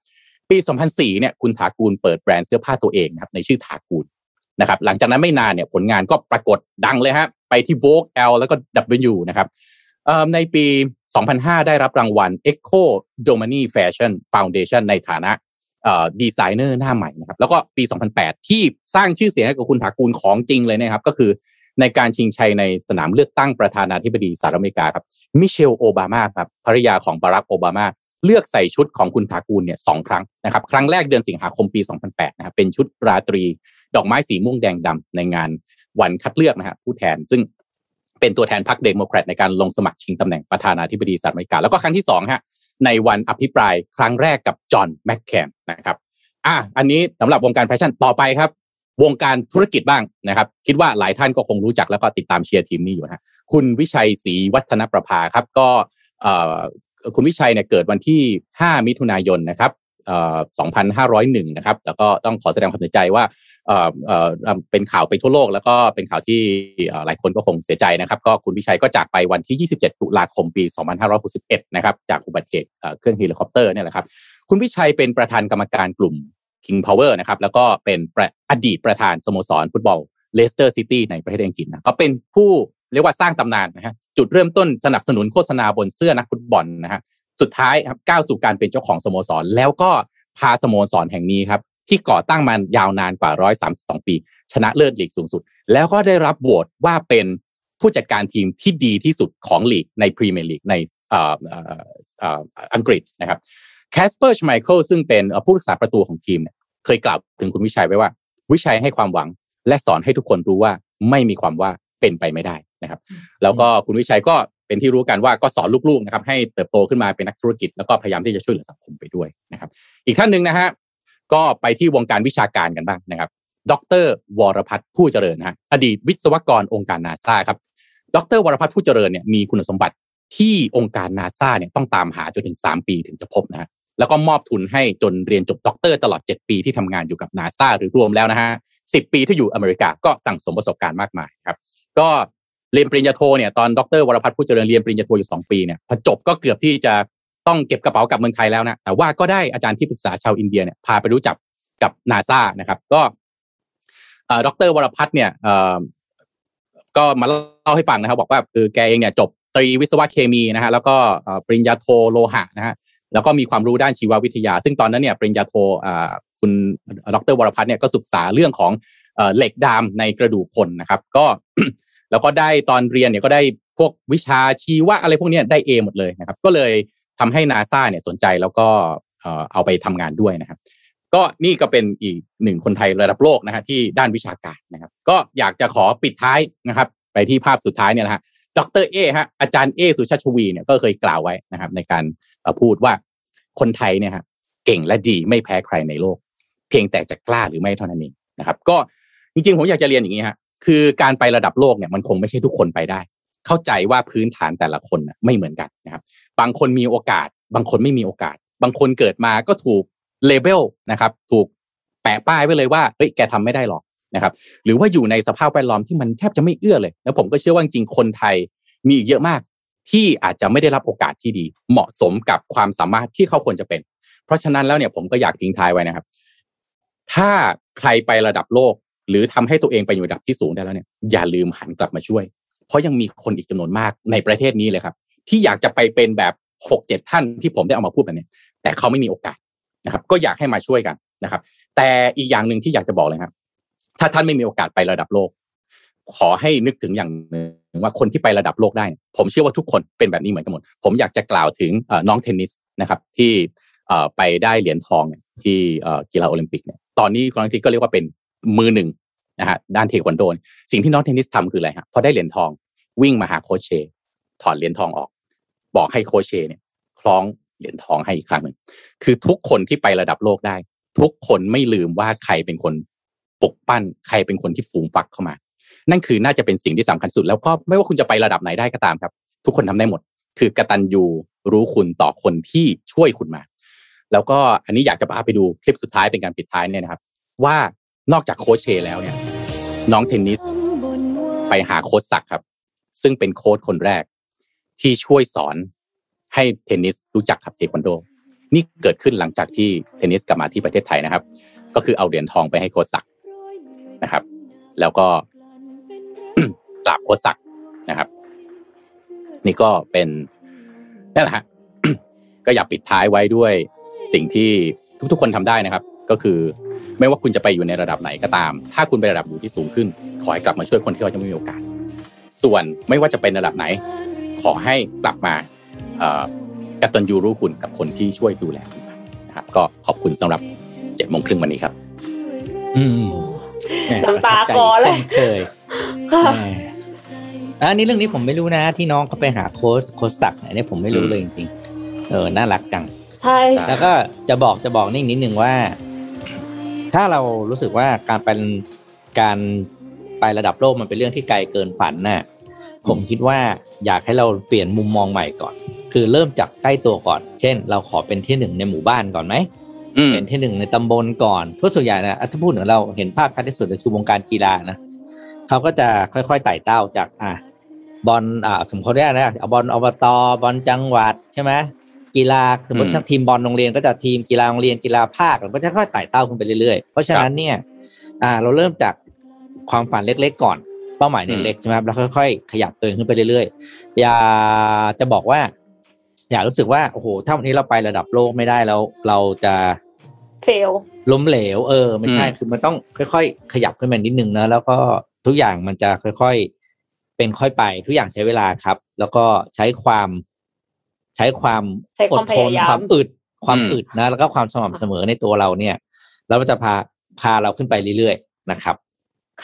ปี 2004 เนี่ยคุณถากูลเปิดแบรนด์เสื้อผ้าตัวเองนะครับในชื่อถากูลนะครับ หลังจากนั้นไม่นานเนี่ยผลงานก็ปรากฏดังเลยฮะไปที่ Vogue L แล้วก็ W นะครับในปี 2005 ได้รับรางวัล Echo Domani Fashion Foundation ในฐานะดีไซเนอร์หน้าใหม่นะครับแล้วก็ปี 2008 ที่สร้างชื่อเสียงให้กับคุณถากูลของจริงเลยนะครับ ก็คือในการชิงชัยในสนามเลือกตั้งประธานาธิบดีสหรัฐอเมริกาครับมิเชลโอบามาครับภรรยาของบารักโอบามาเลือกใส่ชุดของคุณถากูลเนี่ยสองครั้งนะครับ ครั้งแรกเดือนสิงหาคมปี 2008 นะครับเป็นชุดราตรี ดอกไม้สีม่วงแดงดำในงานวันคัดเลือกนะฮะผู้แทนซึ่ง เป็นตัวแทนพรรคเดโมแครตในการลงสมัครชิงตำแหน่งประธานาธิบดีสหรัฐอเมริกา แล้วก็ครั้งที่สองฮะในวันอภิปรายครั้งแรกกับจอห์นแมคแคนนะครับอะอันนี้สำหรับวงการแฟชั่นต่อไปครับ วงการธุรกิจบ้างนะครับ คิดว่าหลายท่านก็คงรู้จักแล้วก็ติดตามเชียร์ทีมนี้อยู่นะคุณวิชัยศรีวัฒนประภาครับ ก็เอ่อคุณวิชัยเนี่ยเกิดวันที่ 5 มิถุนายนนะครับ 2501 นะครับ แล้วก็ต้องขอแสดงความเสียใจว่าเป็นข่าวไปทั่วโลก แล้วก็เป็นข่าวที่หลายคนก็คงเสียใจนะครับ ก็คุณวิชัยก็จากไปวันที่ 27 ตุลาคมปี 2561 นะครับ จากอุบัติเหตุเครื่องเฮลิคอปเตอร์เนี่ยแหละครับ คุณวิชัยเป็นประธานกรรมการกลุ่ม King Power นะครับ แล้วก็เป็นอดีตประธานสโมสรฟุตบอลเลสเตอร์ซิตี้ในประเทศอังกฤษนะก็เป็นผู้เรียกว่าสร้างตำนานนะฮะจุดเริ่มต้นสนับสนุนโฆษณาบนเสื้อนักฟุตบอลนะฮะ สุดท้ายครับก้าวสู่การเป็นเจ้าของสโมสร แล้วก็พาสโมสรแห่งนี้ครับที่ก่อตั้งมายาวนานกว่า 132 ปี ชนะเลิศลีกสูงสุด แล้วก็ได้รับโหวตว่าเป็นผู้จัดการทีมที่ดีที่สุดของลีกในพรีเมียร์ลีกในเอ่อเอ่อเอ่ออังกฤษนะครับแคสเปอร์ชไมเคิลซึ่งเป็นผู้รักษาประตูของทีมเนี่ยเคยกล่าวถึงคุณวิชัยไว้ว่า วิชัยให้ความหวัง และสอนให้ทุกคนรู้ว่าไม่มีความว่าเป็นไปไม่ได้นะครับ แล้วก็คุณวิชัยก็ เป็นที่รู้กันว่าก็สอนลูกๆนะครับให้เติบโตขึ้นมาเป็นนักธุรกิจ แล้วก็พยายามที่จะช่วยเหลือสังคมไปด้วยนะครับ อีกท่านหนึ่งนะฮะก็ไปที่วงการวิชาการกันบ้างนะครับ ดร วรพัฒน์ผู้เจริญนะฮะอดีตวิศวกรองค์การนาซาครับ ดร วรพัฒน์ผู้เจริญเนี่ยมีคุณสมบัติที่องค์การนาซาเนี่ยต้องตามหาจนถึง 3 ปีถึงจะพบนะฮะแล้วก็มอบทุนให้จนเรียนจบด็อกเตอร์ตลอด 7 ปีที่ทำงานอยู่กับนาซาหรือรวมแล้วนะฮะสิบปีที่อยู่อเมริกาก็สั่งสมประสบการณ์มากมายครับ ก็ เรียนปริญญาโทเนี่ยตอนดรวรพัฒน์ผู้เจริญเรียนปริญญาโทอยู่2ปีเนี่ยพอจบก็เกือบที่จะต้องเก็บกระเป๋ากลับเมืองไทยแล้วนะแต่ว่าก็ได้อาจารย์ที่ปรึกษาชาวอินเดียเนี่ยพาไปรู้จักกับนาซานะครับ ก็ดรวรพัฒน์เนี่ยก็มาเล่าให้ฟังนะครับบอกว่าคือแกเองเนี่ยจบตรีวิศวะเคมีนะฮะแล้วก็ปริญญาโทโลหะนะฮะแล้วก็มีความรู้ด้านชีววิทยา ซึ่งตอนนั้นเนี่ยปริญญาโทคุณดรวรพัฒน์เนี่ยก็ศึกษาเรื่องของเหล็กดามในกระดูกคนนะครับ ก็ แล้วก็ได้ตอนเรียนเนี่ยก็ได้พวกวิชาชีวะอะไรพวกนี้ได้เอหมดเลยนะครับ ก็เลยทำให้นาซาเนี่ยสนใจแล้วก็เอาไปทำงานด้วยนะครับ ก็นี่ก็เป็นอีกหนึ่งคนไทยระดับโลกนะฮะที่ด้านวิชาการนะครับ ก็อยากจะขอปิดท้ายนะครับ ไปที่ภาพสุดท้ายเนี่ยนะฮะดรเอฮะอาจารย์เอสุชาชวีเนี่ยก็เคยกล่าวไว้นะครับ ในการพูดว่าคนไทยเนี่ยฮะเก่งและดีไม่แพ้ใครในโลก เพียงแต่จะกล้าหรือไม่เท่านั้นเองนะครับ ก็จริงๆผมอยากจะเรียนอย่างนี้ฮะ คือการไประดับโลกเนี่ยมันคงไม่ใช่ทุกคนไปได้ เข้าใจว่าพื้นฐานแต่ละคนไม่เหมือนกันนะครับ บางคนมีโอกาส บางคนไม่มีโอกาส บางคนเกิดมาก็ถูกเลเบลนะครับ ถูกแปะป้ายไว้เลยว่าเฮ้ยแกทำไม่ได้หรอกนะครับ หรือว่าอยู่ในสภาพแวดล้อมที่มันแทบจะไม่เอื้อเลย แล้วผมก็เชื่อว่าจริงคนไทยมีอีกเยอะมากที่อาจจะไม่ได้รับโอกาสที่ดี เหมาะสมกับความสามารถที่เขาควรจะเป็น เพราะฉะนั้นแล้วเนี่ยผมก็อยากทิ้งท้ายไว้นะครับ ถ้าใครไประดับโลก หรือทำให้ตัวเองไปอยู่ระดับที่สูงได้แล้วเนี่ยอย่าลืมหันกลับมาช่วย เพราะยังมีคนอีกจำนวนมากในประเทศนี้เลยครับ ที่อยากจะไปเป็นแบบหกเจ็ดท่านที่ผมได้เอามาพูดแบบนี้แต่เขาไม่มีโอกาสนะครับ ก็อยากให้มาช่วยกันนะครับ แต่อีกอย่างหนึ่งที่อยากจะบอกเลยครับ ถ้าท่านไม่มีโอกาสไประดับโลก ขอให้นึกถึงอย่างหนึ่งว่าคนที่ไประดับโลกได้ ผมเชื่อว่าทุกคนเป็นแบบนี้เหมือนกันหมด ผมอยากจะกล่าวถึงน้องเทนนิสนะครับ ที่ไปได้เหรียญทองที่กีฬาโอลิมปิกเนี่ยตอนนี้คนที่ก็เรียกว่าเป็น มือหนึ่งนะฮะด้านเทควันโดสิ่งที่น้องเทนนิสทำคืออะไรฮะพอได้เหรียญทองวิ่งมาหาโคชเช ถอดเหรียญทองออก บอกให้โคชเชเนี่ยคล้องเหรียญทองให้อีกครั้งหนึ่งคือทุกคนที่ไประดับโลกได้ ทุกคนไม่ลืมว่าใครเป็นคนปลุกปั้น ใครเป็นคนที่ฟูมฟักเข้ามา นั่นคือน่าจะเป็นสิ่งที่สำคัญสุด แล้วก็ไม่ว่าคุณจะไประดับไหนได้ก็ตามครับ ทุกคนทำได้หมด คือกตัญญูรู้คุณต่อคนที่ช่วยคุณมา แล้วก็อันนี้อยากจะพาไปดูคลิปสุดท้ายเป็นการปิดท้ายเนี่ยนะครับ ว่า นอกจากโคชเชแล้วเนี่ย น้องเทนนิสไปหาโค้ชศักครับ ซึ่งเป็นโค้ชคนแรก ที่ช่วยสอนให้เทนนิสรู้จักขับเทควันโด นี่เกิดขึ้นหลังจากที่เทนนิสกลับมาที่ประเทศไทยนะครับ ก็คือเอาเหรียญทองไปให้โค้ชศักนะครับ แล้วก็กราบโค้ชศักนะครับ นี่ก็เป็นนั่นแหละฮะก็อยากปิดท้ายไว้ด้วยสิ่งที่ทุกๆ คนทำได้นะครับ ก็คือไม่ว่าคุณจะไปอยู่ในระดับไหนก็ตาม ถ้าคุณไประดับอยู่ที่สูงขึ้น ขอให้กลับมาช่วยคนที่เขาจะไม่มีโอกาส ส่วนไม่ว่าจะเป็นระดับไหน ขอให้กลับมากตัญญูรู้คุณกับคนที่ช่วยดูแลคุณนะครับ ก็ขอบคุณสำหรับเจ็ดโมงครึ่งวันนี้ครับ อืมน้ำตาคลอเลยช่นเคยอันนี้เรื่องนี้ผมไม่รู้นะ ที่น้องเขาไปหาโค้ชโค้ชศักดิ์เนี่ยผมไม่รู้เลยจริงๆเออน่ารักจังใช่แล้วก็จะบอกจะบอกนี่นิดนึงว่า ถ้าเรารู้สึกว่าการเป็นการไประดับโลกมันเป็นเรื่องที่ไกลเกินฝันน่ะผมคิดว่าอยากให้เราเปลี่ยนมุมมองใหม่ก่อน คือเริ่มจากใกล้ตัวก่อน เช่น เราขอเป็นที่หนึ่งในหมู่บ้านก่อนไหมอืมเป็นที่หนึ่งในตำบลก่อนทั่วส่วนใหญ่นะถ้าพูดถึงเราเห็นภาพชัดที่สุดก็คือวงการกีฬานะเขาก็จะค่อยๆไต่เต้าจากอะบอลอ่าสมมติเขาเรียกนะเอาบอลอบตบอลจังหวัดใช่ไหม กีฬาสมมติอืมถ้าทีมบอลโรงเรียนก็จะทีมกีฬาโรงเรียนกีฬาภาคมันก็จะค่อยๆไต่เต้าขึ้นไปเรื่อยๆ เพราะฉะนั้นเนี่ยอ่าเราเริ่มจากความฝันเล็กๆก่อน เป้าหมายอืมเล็กๆใช่ไหมครับแล้วค่อยๆขยับตัวเองขึ้นไปเรื่อยๆ อย่าจะบอกว่า อย่ารู้สึกว่าโอ้โหถ้าวันนี้เราไประดับโลกไม่ได้แล้วเราจะเฟลล้มเหลว เออ ไม่ใช่อืมคือมันต้องค่อย ๆ ขยับขึ้นมานิดนึงนะแล้วก็ทุกอย่างมันจะค่อยๆเป็นค่อยไป ทุกอย่างใช้เวลาครับ แล้วก็ใช้ความ ใช้ความใช้ความอดทนพยายามความอึดความอืมอึดนะแล้วก็ความสม่ำเสมอในตัวเราเนี่ย แล้วมันจะพาพาเราขึ้นไปเรื่อยๆนะครับ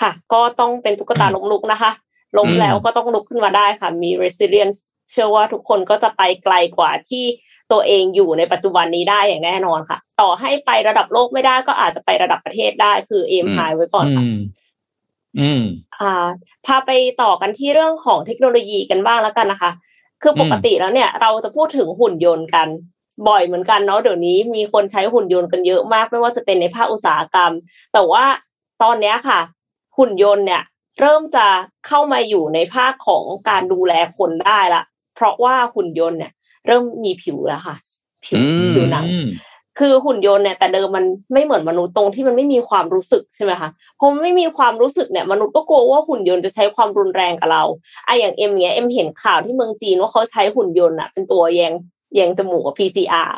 ค่ะ ก็ต้องเป็นตุ๊กตาล้มลุกนะคะ ล้มแล้วก็ต้องลุกขึ้นมาได้ค่ะ มี resilience เชื่อว่าทุกคนก็จะไปไกลกว่าที่ตัวเองอยู่ในปัจจุบันนี้ได้อย่างแน่นอนค่ะ ต่อให้ไประดับโลกไม่ได้ก็อาจจะไประดับประเทศได้ คือเอมไฮไว้ก่อนอืค่ะมอืม อ่า พาไปต่อกันที่เรื่องของเทคโนโลยีกันบ้างแล้วกันนะคะ คือปกติแล้วเนี่ย เราจะพูดถึงหุ่นยนต์กัน บ่อยเหมือนกันเนาะเดี๋ยวนี้มีคนใช้หุ่นยนต์กันเยอะมาก ไม่ว่าจะเป็นในภาคอุตสาหกรรม แต่ว่าตอนเนี้ยค่ะ หุ่นยนต์เนี่ย เริ่มจะเข้ามาอยู่ในภาคของการดูแลคนได้ละ เพราะว่าหุ่นยนต์เนี่ย เริ่มมีผิวแล้วค่ะ ผิวอืมผิวหนัง คือหุ่นยนต์เนี่ยแต่เดิมมันไม่เหมือนมนุษย์ตรงที่มันไม่มีความรู้สึกใช่ไหมคะพอมันไม่มีความรู้สึกเนี่ยมนุษย์ก็กลัวว่าหุ่นยนต์จะใช้ความรุนแรงกับเราไอะอย่างเอ็มเนี้ยเอ็มเห็นข่าวที่เมืองจีนว่าเขาใช้หุ่นยนต์อะเป็นตัวแยงแยงจมูกกับ PCR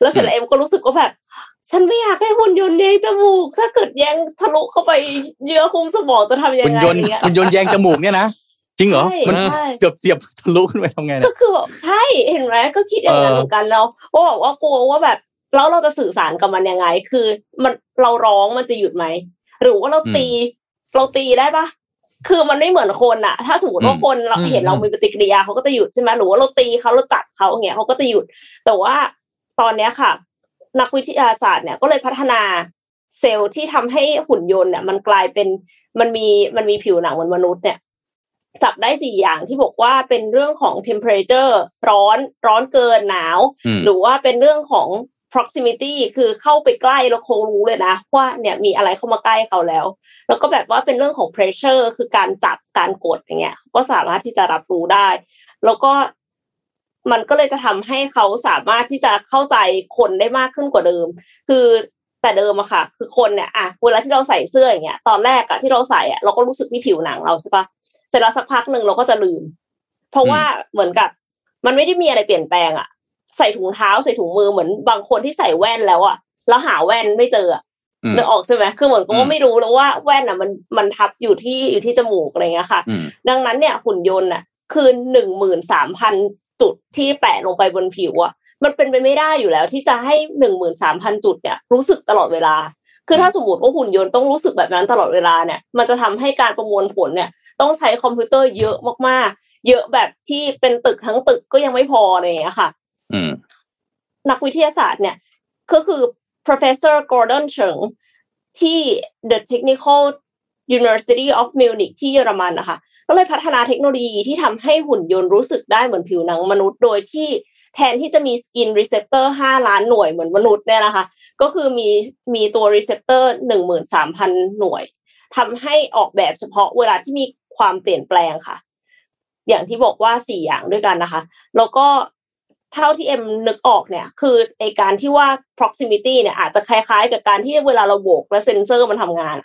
แล้วเสร็จแล้วเอ็มก็รู้สึกว่าแบบฉันไม่อยากให้หุ่นยนต์แยงจมูก ถ้าเกิดแยงทะลุเข้าไปเยื่อหุ้มสมองจะทำยังหุ่นไงยนต์อย่างเงี้ยหุ่นยนต์แยงจมูกเนี่ยนะจริงเหรอใช่มันใช่เกือบเสียบทะลุขึ้นไปทำไงก็เนี่ยคือแบบใช่ เห็นไหมก็คิดอย่างนั้นเออเหมือนกันแล้วว่าแบบว่ากลัวว่าแบบ แล้วเราจะสื่อสารกับมันยังไง คือมันเราร้องมันจะหยุดไหมหรือว่าเราตี เราตีได้ปะคือมันไม่เหมือนคนอะถ้าสมมติว่าคนเราอืมเห็นเรามีปฏิกิริยาเขาก็จะหยุดใช่ไหมหรือว่าเราตีเขาเราจับเขาอย่างเงี้ยเขาก็จะหยุด แต่ว่าตอนเนี้ยค่ะ นักวิทยาศาสตร์เนี่ยก็เลยพัฒนาเซลล์ที่ทำให้หุ่นยนต์เนี่ยมันกลายเป็นมันมีมันมีผิวหนังเหมือนมนุษย์เนี่ยจับได้สี่อย่างที่บอกว่าเป็นเรื่องของ temperature ร้อนร้อนเกินหนาวอืมหรือว่าเป็นเรื่องของ proximity คือเข้าไปใกล้แล้วคงรู้เลยนะว่าเนี่ยมีอะไรเข้ามาใกล้เขาแล้ว แล้วก็แบบว่าเป็นเรื่องของ pressure คือการจับการกดอย่างเงี้ย ก็สามารถที่จะรับรู้ได้ แล้วก็มันก็เลยจะทำให้เขาสามารถที่จะเข้าใจคนได้มากขึ้นกว่าเดิม คือแต่เดิมอะค่ะ คือคนเนี่ยอะเวลาที่เราใส่เสื้ออย่างเงี้ย ตอนแรกอะที่เราใส่อะเราก็รู้สึกที่ผิวหนังเราใช่ปะเสร็จแล้วสักพักหนึ่งเราก็จะลืม เพราะว่าเหมือนกับ มันไม่ได้มีอะไรเปลี่ยนแปลงอะ ใส่ถุงเท้าใส่ถุงมือเหมือนบางคนที่ใส่แว่นแล้วอะแล้วหาแว่นไม่เจออะอืมนึกออกใช่ไหมคือเหมือนกับอืว่ามไม่รู้แล้วว่าแว่นอะมันมันทับอยู่ที่อยู่ที่จมูกอะไรเงี้ยค่ะอืมดังนั้นเนี่ยหุ่นยนต์น่ะ คือหนึ่งหมื่นสามพันจุดที่แปะลงไปบนผิวอะ มันเป็นไปไม่ได้อยู่แล้ว ที่จะให้หนึ่งหมื่นสามพันจุดเนี่ยรู้สึกตลอดเวลา คือถ้าสมมติว่าหุ่นยนต์ต้องรู้สึกแบบนั้นตลอดเวลาเนี่ย มันจะทำให้การประมวลผลเนี่ย ต้องใช้คอมพิวเตอร์เยอะมากๆ เยอะแบบที่เป็นตึกทั้งตึกก็ยังไม่พออะไรอย่างเงี้ยค่ะอืม นักวิทยาศาสตร์เนี่ย ก็คือ professor Gordon Cheng ที่ the Technical University of Munich ที่เยอรมันนะคะ ก็เลยพัฒนาเทคโนโลยีที่ทำให้หุ่นยนต์รู้สึกได้เหมือนผิวหนังมนุษย์ โดยที่แทนที่จะมี skin receptor ห้าล้านหน่วยเหมือนมนุษย์เนี่ยนะคะ ก็คือมีมีตัว receptor หนึ่งหมื่นสามพันหน่วยทำให้ออกแบบเฉพาะเวลาที่มีความเปลี่ยนแปลงค่ะ อย่างที่บอกว่าสี่อย่างด้วยกันนะคะ แล้วก็ เท่าที่เอ็มนึกออกเนี่ย คือไอการที่ว่า proximity เนี่ยอาจจะคล้ายๆ กับการที่เวลาเราโบกแล้วเซ็นเซอร์มันทำงาน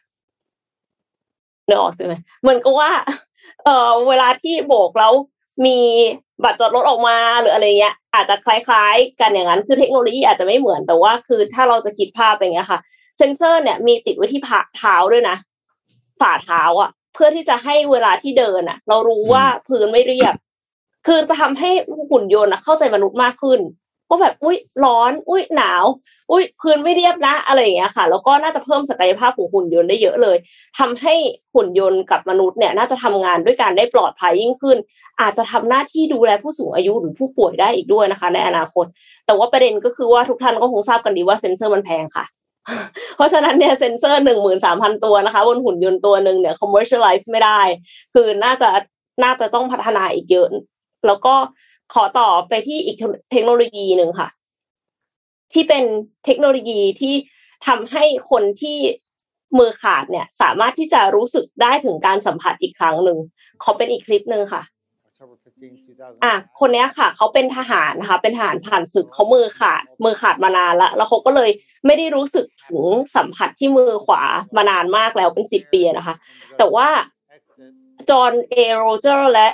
นึกออกใช่ไหมเหมือนกับว่า เออเวลาที่โบกแล้วมีบัตรจอดรถออกมาหรืออะไรเงี้ย อาจจะคล้ายๆ กันอย่างนั้นคือเทคโนโลยีอาจจะไม่เหมือนแต่ว่า คือถ้าเราจะคิดภาพอย่างเงี้ยค่ะ เซนเซอร์เนี่ยมีติดไว้ที่ผ่าเท้าด้วยนะฝ่าเท้าอะ เพื่อที่จะให้เวลาที่เดินอะ เรารู้ว่าพื้นไม่เรียบ คือจะทำให้หุ่นยนต์เข้าใจมนุษย์มากขึ้นว่าแบบอุ้ยร้อน อุ้ยหนาว อุ้ยพื้นไม่เรียบนะ อะไรอย่างเงี้ยค่ะ แล้วก็น่าจะเพิ่มศักยภาพของหุ่นยนต์ได้เยอะเลยทำให้หุ่นยนต์กับมนุษย์เนี่ย น่าจะทำงานด้วยการได้ปลอดภัยยิ่งขึ้น อาจจะทำหน้าที่ดูแลผู้สูงอายุหรือผู้ป่วยได้อีกด้วยนะคะ ในอนาคต แต่ว่าประเด็นก็คือว่าทุกท่านก็คงทราบกันดีว่าเซ็นเซอร์มันแพงค่ะ เพราะฉะนั้นเนี่ยเซ็นเซอร์หนึ่งหมื่นสามพันตัวนะคะบนหุ่นยนต์ตัวหนึ่งเนี่ย commercialize ไม่ได้ คือน่าจะน่าจะต้องพัฒนาอีกเยอะ แล้วก็ขอต่อไปที่อีกเทคโนโลยีหนึ่งค่ะ ที่เป็นเทคโนโลยีที่ทำให้คนที่มือขาดเนี่ย สามารถที่จะรู้สึกได้ถึงการสัมผัสอีกครั้งหนึ่งขอเป็นอีกคลิปหนึ่งค่ะอะคนเนี้ยค่ะ เขาเป็นทหารนะคะ เป็นทหารผ่านศึกเขามือขาด มือขาดมานานละแล้วเขาก็เลยไม่ได้รู้สึกถึงสัมผัสที่มือขวามานานมากแล้วเป็นสิบปีนะคะ แต่ว่าจอห์นเอโรเจอร์และ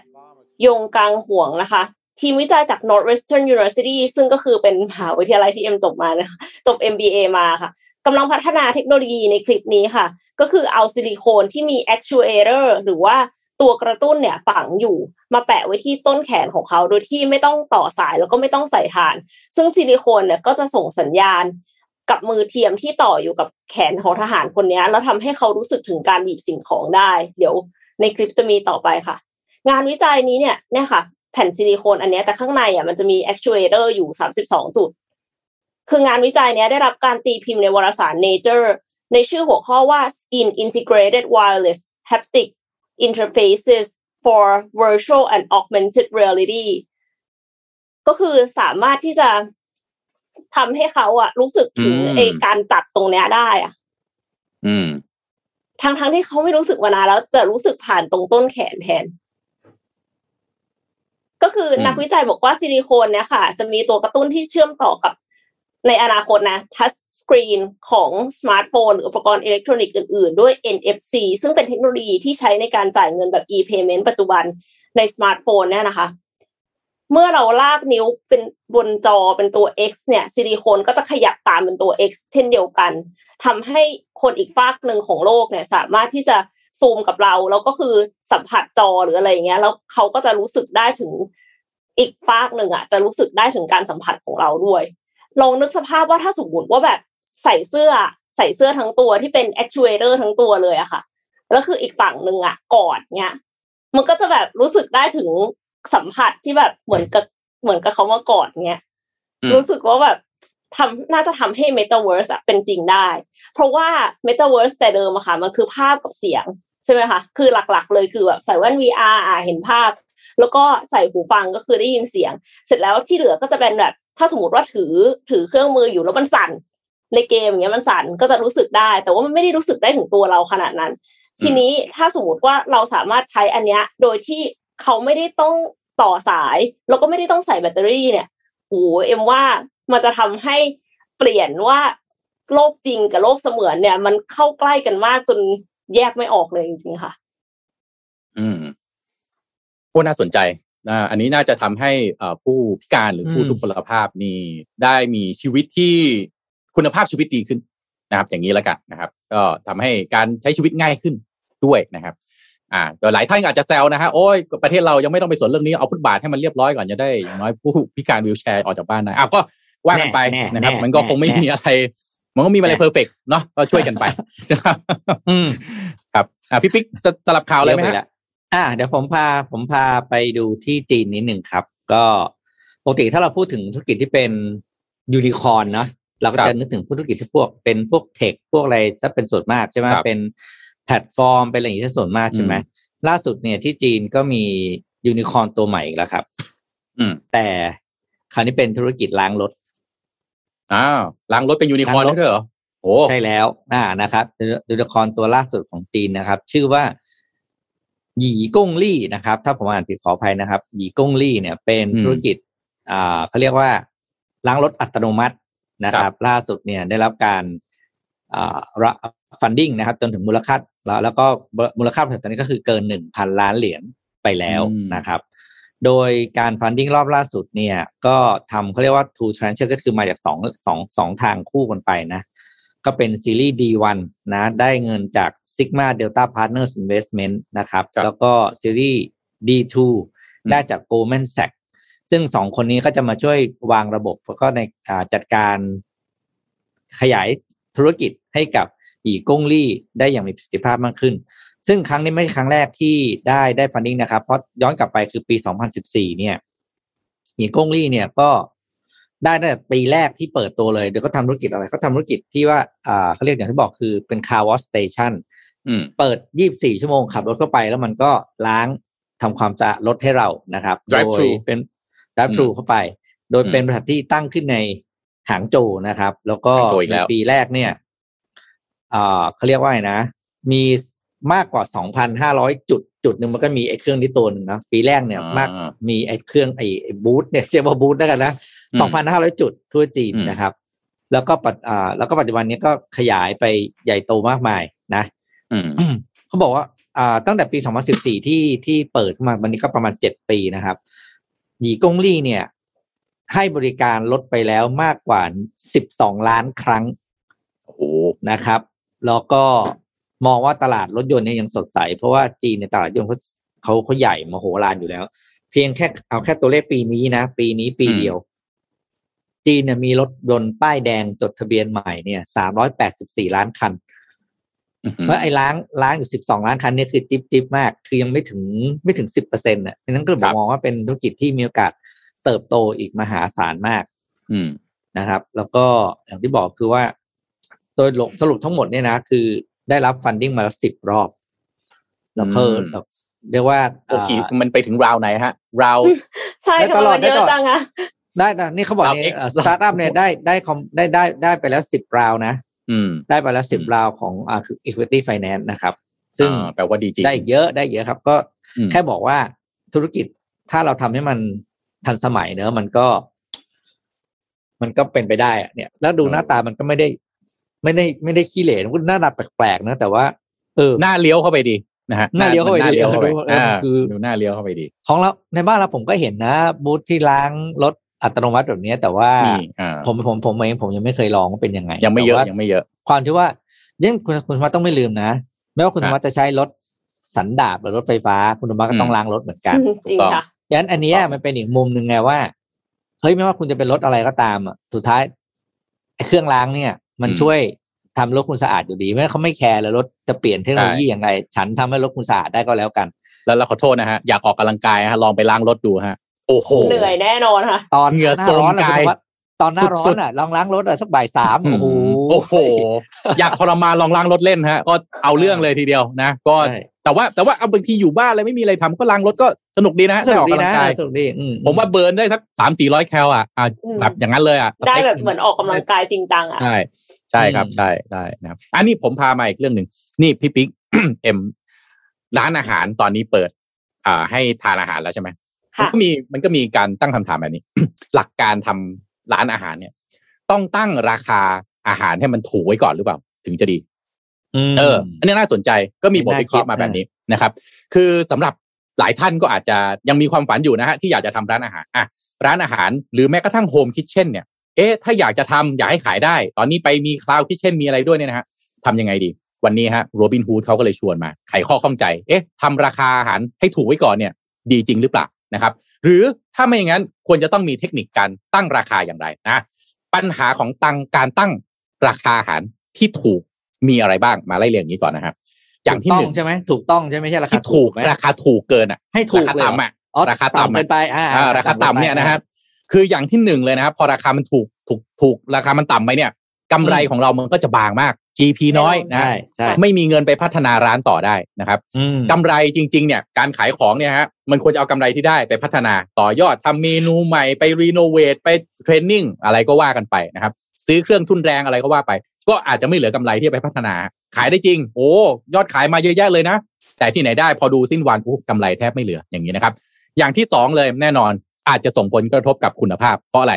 ยงกังห่วงนะคะ ทีมวิจัยจาก Northwestern University ซึ่งก็คือเป็นมหาวิทยาลัยที่เอ็มจบมานะคะจบ MBA มาค่ะกำลังพัฒนาเทคโนโลยีในคลิปนี้ค่ะ ก็คือเอาซิลิโคนที่มี actuator หรือว่าตัวกระตุ้นเนี่ยฝังอยู่มาแปะไว้ที่ต้นแขนของเขาโดยที่ไม่ต้องต่อสายแล้วก็ไม่ต้องใส่ฐาน ซึ่งซิลิโคนเนี่ยก็จะส่งสัญญาณกับมือเทียมที่ต่ออยู่กับแขนของทหารคนนี้แล้วทำให้เขารู้สึกถึงการหยิบสิ่งของได้ เดี๋ยวในคลิปจะมีต่อไปค่ะ งานวิจัยนี้เนี่ยเนี่ยค่ะ แผ่นซิลิโคนอันเนี้ยแต่ข้างในอะมันจะมี actuator อยู่32จุด คืองานวิจัยเนี้ยได้รับการตีพิมพ์ในวารสาร Nature ในชื่อหัวข้อว่า Skin Integrated Wireless Haptic Interfaces for Virtual and Augmented Reality ก็คือสามารถที่จะทำให้เขาอะรู้สึกถึงอืมไอการจับตรงเนี้ยได้อะอืมทั้งทั้งที่เขาไม่รู้สึกมานานแล้วแต่รู้สึกผ่านตรงต้นแขนแทน ก็คืออมนักวิจัยบอกว่าซิลิโคนเนี่ยค่ะ จะมีตัวกระตุ้นที่เชื่อมต่อกับในอนาคตนะ touch screen ของสมาร์ทโฟนหรืออุปกรณ์อิเล็กทรอนิกส์อื่นๆ ด้วย NFC ซึ่งเป็นเทคโนโลยีที่ใช้ในการจ่ายเงินแบบ e-payment ปัจจุบันในสมาร์ทโฟนเนี่ยนะคะ เมื่อเราลากนิ้วเป็นบนจอเป็นตัว X เนี่ยซิลิโคนก็จะขยับตามเป็นตัว X เช่นเดียวกันทำให้คนอีกฝากหนึ่งของโลกเนี่ย สามารถที่จะ ซูมกับเราแล้วก็คือสัมผัสจอหรืออะไรอย่างเงี้ย แล้วเขาก็จะรู้สึกได้ถึงอีกฝากหนึ่งอะ จะรู้สึกได้ถึงการสัมผัสของเราด้วยลองนึกสภาพว่าถ้าสมมติว่าแบบใส่เสื้อใส่เสื้อทั้งตัวที่เป็น actuator ทั้งตัวเลยอะค่ะ แล้วคืออีกฝั่งหนึ่งอะกอดเนี้ย มันก็จะแบบรู้สึกได้ถึงสัมผัสที่แบบเหมือนกับเหมือนกับเขามากอดเนี้ยอืมรู้สึกว่าแบบ ทำน่าจะทำให้ Metaverse อะเป็นจริงได้ เพราะว่า Metaverse แต่เดิมอะค่ะ มันคือภาพกับเสียง ใช่ไหมคะ คือหลักๆ เลยคือแบบใส่แว่น VR อะเห็นภาพ แล้วก็ใส่หูฟังก็คือได้ยินเสียง เสร็จแล้วที่เหลือก็จะเป็นแบบ ถ้าสมมติว่าถือถือเครื่องมืออยู่แล้วมันสั่น ในเกมอย่างเงี้ยมันสั่นก็จะรู้สึกได้ แต่ว่ามันไม่ได้รู้สึกได้ถึงตัวเราขนาดนั้น ทีนี้ถ้าสมมติว่าเราสามารถใช้อันเนี้ยโดยที่เขาไม่ได้ต้องต่อสาย แล้วก็ไม่ได้ต้องใส่แบตเตอรี่เนี่ยโอ้เอ็มว่า มันจะทำให้เปลี่ยนว่าโลกจริงกับโลกเสมือนเนี่ย มันเข้าใกล้กันมากจนแยกไม่ออกเลยจริงๆค่ะ อืมโอ้น่าสนใจอ่าอันนี้น่าจะทำให้อ่อผู้พิการหรือผู้ทุพพลภาพนี่ได้มีชีวิตที่คุณภาพชีวิตดีขึ้นนะครับ อย่างนี้แล้วกันนะครับ ก็ทำให้การใช้ชีวิตง่ายขึ้นด้วยนะครับอ่าแต่หลายท่านอาจจะแซวนะฮะโอ้ยประเทศเรายังไม่ต้องไปสนเรื่องนี้เอาฟุตบาทให้มันเรียบร้อยก่อนจะได้อย่างน้อยผู้พิการวีลแชร์ออกจากบ้านได้อ้าวก็ ว่ากันไปแน่นะครับแน่มันก็คงไม่แน่มีอะไร มันก็มีอะไรแน่เพอร์เฟกเนาะก็ช่วยกันไปนะครับอืมครับอ่าพี่ปิ๊กสสลับข่าวเลยไหมเยอะฮะปละอ่าเดี๋ยวผมพาผมพาไปดูที่จีนนิดหนึ่งครับ ก็ปกติถ้าเราพูดถึงธุรกิจที่เป็นยูนิคอร์นเนาะเราก็ครับจะนึกถึงธุรกิจที่พวกเป็นพวก tech พวกอะไรจะเป็นส่วนมากใช่ไหมครับเป็นแพลตฟอร์มเป็นอะไรอย่างนี้ซะส่วนมากใช่ไหมอืมล่าสุดเนี่ยที่จีนก็มียูนิคอร์นตัวใหม่อีกแล้วครับอืมแต่คราวนี้เป็นธุรกิจล้างรถ อ้าวล้างรถเป็นยูนิคอร์นล้างรถด้วยเหรอโอ้ใช่แล้ว อ่านะครับยูนิคอร์นตัวล่าสุดของจีนนะครับ ชื่อว่าหยีก้งลี่นะครับ ถ้าผมอ่านผิดขออภัยนะครับ หยีก้งลี่เนี่ย เป็นธุรกิจ อ่าเขาเรียกว่า ล้างรถอัตโนมัตินะครับ ล่าสุดเนี่ยได้รับการอ่า funding นะครับ จนถึงมูลค่าแล้วแล้วก็มูลค่าบริษัทตอนนี้ก็คือเกินหนึ่งพันล้านเหรียญไปแล้วอืมนะครับ โดยการ funding รอบล่าสุดเนี่ยก็ทำเขาเรียกว่า two tranches ก็คือมาจากสองสองสองทางคู่กันไปนะ ก็เป็นซีรีส์ D1 นะได้เงินจาก Sigma Delta Partners Investment นะครับครับแล้วก็ซีรีส์ D2 อืมได้จาก Goldman Sachs ซึ่งสองคนนี้ก็จะมาช่วยวางระบบ แล้วก็ในอ่าจัดการขยายธุรกิจให้กับอีกงลี่ได้อย่างมีประสิทธิภาพมากขึ้น ซึ่งครั้งนี้ไม่ใช่ครั้งแรกที่ได้ได้ฟันดิ้งนะครับ เพราะย้อนกลับไปคือปี 2014 เนี่ยอีกงลี่เนี่ยก็ได้ตั้งแต่ปีแรกที่เปิดตัวเลยเดี๋ยวก็ทำธุรกิจอะไรเขาทำธุรกิจที่ว่าอ่าเขาเรียกอย่างที่บอกคือเป็น car wash station อืมเปิด 24 ชั่วโมงขับรถเข้าไปแล้วมันก็ล้างทำความสะอาดรถให้เรานะครับ Drive โดย thru เป็น drive thru อืมเข้าไป โดยอืมเป็นบริษัทที่ตั้งขึ้นในหางโจวนะครับ แล้วก็หางโจวอีกในแล้วปีแรกเนี่ยอ่าเขาเรียกว่าไงนะ มี มากกว่า 2,500 จุดจุดหนึ่งมันก็มีไอ้เครื่องนี้ตัวหนึงนะปีแรกเนี่ยอ่ามมากมีไอ้เครื่องไอ้ไอ้บูธเนี่ยเรียกว่าบูธแล้วกันนะอืม2,500 จุดทั่วจีนอืมนะครับ แล้วก็ปัจอ่าแล้วก็ปัจจุบันนี้ก็ขยายไปใหญ่โตมากมายนะอืมเขาบอกว่าอ่าตั้งแต่ปี 2014 ที่ที่เปิดขึ้นมาวันนี้ก็ประมาณ 7 ปีนะครับหยีกงลี่เนี่ย ให้บริการลดไปแล้วมากกว่า 12 ล้านครั้งโอ้โหนะครับ แล้วก็ มองว่าตลาดรถยนต์เนี่ยยังสดใส เพราะว่าจีนในยตลาดรถยนต์เขาเขาเขาใหญ่มโหฬารอยู่แล้ว เพียงแค่เอาแค่ตัวเลขปีนี้นะ ปีนี้ปีเดียว จีนเนี่ยมีรถยนต์ป้ายแดงจดทะเบียนใหม่เนี่ย384ล้านคันอือฮึเพราะไอ้ล้างล้างอยู่สิบสองล้านคันเนี่ยคือจิบจิบมาก คือยังไม่ถึงไม่ถึงสิบเปอร์เซ็นต์อะดังนั้นก็เลยผมมองว่าเป็นธุรกิจที่มีโอกาสเติบโตอีกมหาศาลมาก อืมนะครับ แล้วก็อย่างที่บอกคือว่า โดยสรุปทั้งหมดเนี่ยนะ คือ ได้รับฟันดิ้งมาแล้วสิบรอบแล้วเพิ่มอืมแบบเรียกว่าโอเคอ่ามันไปถึงราวไหนฮะ ราวใช่ได้ทำตไมลอดมันเยได้ตลอดอะจังอะได้นะนี่เขาบอกราวเนี่ย X สตาร์ทอัพเนี่ยได้ได้คอมได้ได้ได้ไปแล้วสิบราวนะอืม ได้ไปแล้วสิบอืมราวของอ่าคือ equity finance นะครับ ซึ่งอ่าแปลว่าดีจริงได้เยอะได้เยอะครับ ก็อืมแค่บอกว่าธุรกิจถ้าเราทำให้มันทันสมัยเนอะมันก็ มันก็เป็นไปได้อะเนี่ย แล้วดูหน้าตามันก็ไม่ได้ ไม่ได้ไม่ได้ขี้เหร่มันก็หน้าตาแปลกๆนะแต่ว่าเออหน้าเลี้ยวเข้าไปดีนะฮะหน้าเลี้ยวเข้าไปหน้าดีเลี้ยวเข้าไปเออเอออ่าคือดูหน้าเลี้ยวเข้าไปดี ของเราในบ้านเราผมก็เห็นนะ บูธที่ล้างรถอัตโนมัติแบบเนี้ยแต่ว่านี่อ่าผมผมผมเองผมยังไม่เคยลองว่าเป็นยังไง ยังไม่เยอะแต่ว่ายังไม่เยอะ ความที่ว่ายังคุณคุณธรรมะต้องไม่ลืมนะไม่ว่าคุณธรรมะจะใช้รถสันดาปหรือรถไฟฟ้า คุณธรรมะก็ต้องอืมล้างรถเหมือนกันจริงค่ะดังนั้นอันเนี้ยมันเป็นอีกมุมหนึ่งไงว่าเฮ้ยไม่ว่าคุณจะเป็นรถอะไรก็ตามอะสุดท้ายไอ้เครื่องล้างเนี่ย มันอืมช่วยทำรถคุณสะอาดอยู่ดีไม่ว่าเขาไม่แคร์เลยรถจะเปลี่ยนเทคโนโลยีใช่อย่างไร ฉันทำให้รถคุณสะอาดได้ก็แล้วกัน แล้วเราขอโทษนะฮะ อยากออกกำลังกายฮะลองไปล้างรถดูฮะ โอ้โหเหนื่อยแน่นอนค่ะ ตอนเหงื่อหน้าร้อนโซมกายอะคุณธรรมะตอนหน้าร้อสุนดๆอะลองล้างรถอะสักบ่ายสามโอ้โหโอ้โห อยากทรมานลองล้างรถเล่นฮะ ก็เอาเรื่องเลยทีเดียวนะ ก็ใช่แต่ว่าแต่ว่าเอาบางทีอยู่บ้านอะไรไม่มีอะไรทำก็ล้างรถก็สนุกดีนะฮะสได้นุอกอกดีกำลันะงกายสนุกดีอืมผมว่าเบิร์นได้สักสามสี่ร้อยแคลอะอะอืมแบบอย่างนั้นเลยอะสได้ต็กแบบเหมือนออกกำลังกายจริงจังอะใช่ ใช่ครับใช่ได้นะครับ อันนี้ผมพามาอีกเรื่องหนึ่งนี่พี่ปิ๊กเอ็มร้านอาหารตอนนี้เปิด อ่า ให้ทานอาหารแล้วใช่ไหมมันค่ะก็มีมันก็มีการตั้งคำถามแบบนี้ หลักการทำร้านอาหารเนี่ย ต้องตั้งราคาอาหารให้มันถูกไว้ก่อนหรือเปล่า ถึงจะดีมเออ อันนี้น่าสนใจก็มีบทน่าวิเคราะห์คิดมาแบบนี้นะครับ คือสำหรับหลายท่านก็อาจจะยังมีความฝันอยู่นะฮะที่อยากจะทำร้านอาหารอะร้านอาหารหรือแม้กระทั่ง home kitchen เนี่ย เอ๊ะถ้าอยากจะทำอยากให้ขายได้ ตอนนี้ไปมี cloud kitchen มีอะไรด้วยเนี่ยนะฮะทำยังไงดี วันนี้ฮะโรบินฮูดเขาก็เลยชวนมาไขข้อข้องใจ เอ๊ะทำราคาอาหารให้ถูกไว้ก่อนเนี่ย ดีจริงหรือเปล่านะครับ หรือถ้าไม่อย่างนั้นควรจะต้องมีเทคนิคการตั้งราคาอย่างไรนะปัญหาของตังการตั้งราคาอาหารที่ถูกมีอะไรบ้างมาไล่เรียงอย่างนี้ก่อนนะครับอย่างที่ถูกหต้นึ่งใช่ไหมถูกต้องใช่ไหมใช่ราคาที่ถูกไหมราคาถูกเกินอะให้ถูกราคาเลยเหรอต่ำอะอ๋อราคาต่ำอะเกินไปอ่าอ่าราคาต่ำเนี่ยนะครับ คืออย่างที่หนึ่งเลยนะครับพอราคามันถูกถูกถูกราคามันต่ำไปเนี่ยกำไรของเรามันก็จะบางมาก GP น้อยนะใช่ใช่ไม่มีเงินไปพัฒนาร้านต่อได้นะครับอืมกำไรจริง ๆ เนี่ยการขายของเนี่ยฮะมันควรจะเอากำไรที่ได้ไปพัฒนาต่อยอดทำเมนูใหม่ไปรีโนเวทไปเทรนนิ่งอะไรก็ว่ากันไปนะครับ ซื้อเครื่องทุนแรงอะไรก็ว่าไป ก็อาจจะไม่เหลือกำไรที่จะไปพัฒนา ขายได้จริง โอ้ยอดขายมาเยอะแยะเลยนะแต่ที่ไหนได้พอดูสิ้นวันอู้กำไรแทบไม่เหลืออย่างนี้นะครับ อย่างที่สองเลยแน่นอน อาจจะส่งผลกระทบกับคุณภาพ เพราะอะไร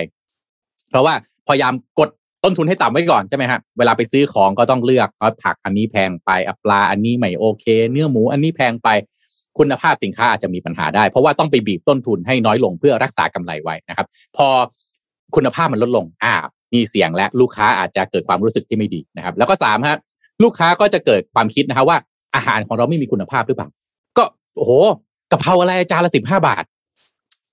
เพราะว่าพยายามกดต้นทุนให้ต่ำไว้ก่อนใช่ไหมฮะเวลาไปซื้อของก็ต้องเลือกเอาผักอันนี้แพงไปอะปลาอันนี้ไม่โอเค เนื้อหมูอันนี้แพงไปคุณภาพสินค้าอาจจะมีปัญหาได้ เพราะว่าต้องไปบีบต้นทุนให้น้อยลงเพื่อรักษากำไรไว้นะครับ พอคุณภาพมันลดลงอ่ามีเสี่ยงและลูกค้าอาจจะเกิดความรู้สึกที่ไม่ดีนะครับ แล้วก็สามฮะลูกค้าก็จะเกิดความคิดนะครับว่าอาหารของเราไม่มีคุณภาพหรือเปล่า ก็โอ้โหกะเพราอะไรจานละสิบห้าบาท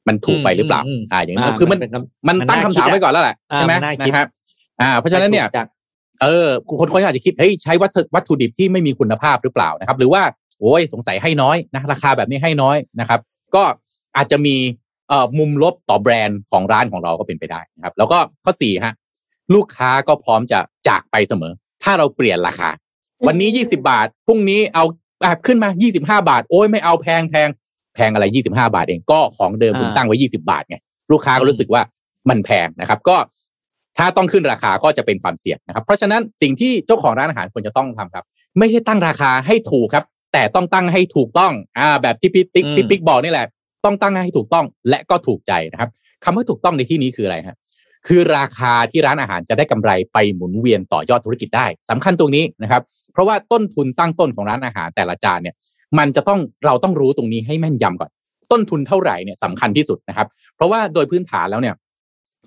มันถูกไปหรือเปล่าอืมอืมอ่าอย่างนี้อ่าคือมันมันเป็นมันมันตั้งน่าคำถามคิดอะไว้ก่อนแล้วแหละอ่าใช่ไหมมันน่าคิดนะครับอ่าเพราะฉะนั้นเนี่ยจากเออคนคนอาจจะคิดเฮ้ยใช้วัตถุวัตถุดิบที่ไม่มีคุณภาพหรือเปล่านะครับ หรือว่าโอ้ยสงสัยให้น้อยนะราคาแบบนี้ให้น้อยนะครับ ก็อาจจะมีเอ่อมุมลบต่อแบรนด์ของร้านของเราก็เป็นไปได้นะครับ แล้วก็ข้อสี่ฮะลูกค้าก็พร้อมจะจากไปเสมอ ถ้าเราเปลี่ยนราคา วันนี้ยี่สิบาทพรุ่งนี้เอาอะขึ้นมายี่สิบห้าบาท โอ้ยไม่เอาแพงแพง แพงอะไรยี่สิบห้าบาทเองก็ของเดิมคุณอ่าตั้งไว้ยี่สิบาทไงลูกค้าก็รู้สึกว่ามันแพงนะครับ ก็ถ้าต้องขึ้นราคาก็จะเป็นความเสี่ยงนะครับ เพราะฉะนั้นสิ่งที่เจ้าของร้านอาหารควรจะต้องทำครับ ไม่ใช่ตั้งราคาให้ถูกครับ แต่ต้องตั้งให้ถูกต้องอ่าแบบที่พี่ติ๊กอืมพี่ปิ๊กบอกนี่แหละ ต้องตั้งให้ถูกต้องและก็ถูกใจนะครับคำว่าถูกต้องในที่นี้คืออะไรฮะคือราคาที่ร้านอาหารจะได้กำไรไปหมุนเวียนต่อยอดธุรกิจได้สำคัญตรงนี้นะครับ เพราะว่าต้นทุนตั้งต้นของร้านอาหารแต่ละจานเนี่ย มันจะต้องเราต้องรู้ตรงนี้ให้แม่นยำก่อน ต้นทุนเท่าไหร่เนี่ยสำคัญที่สุดนะครับ เพราะว่าโดยพื้นฐานแล้วเนี่ย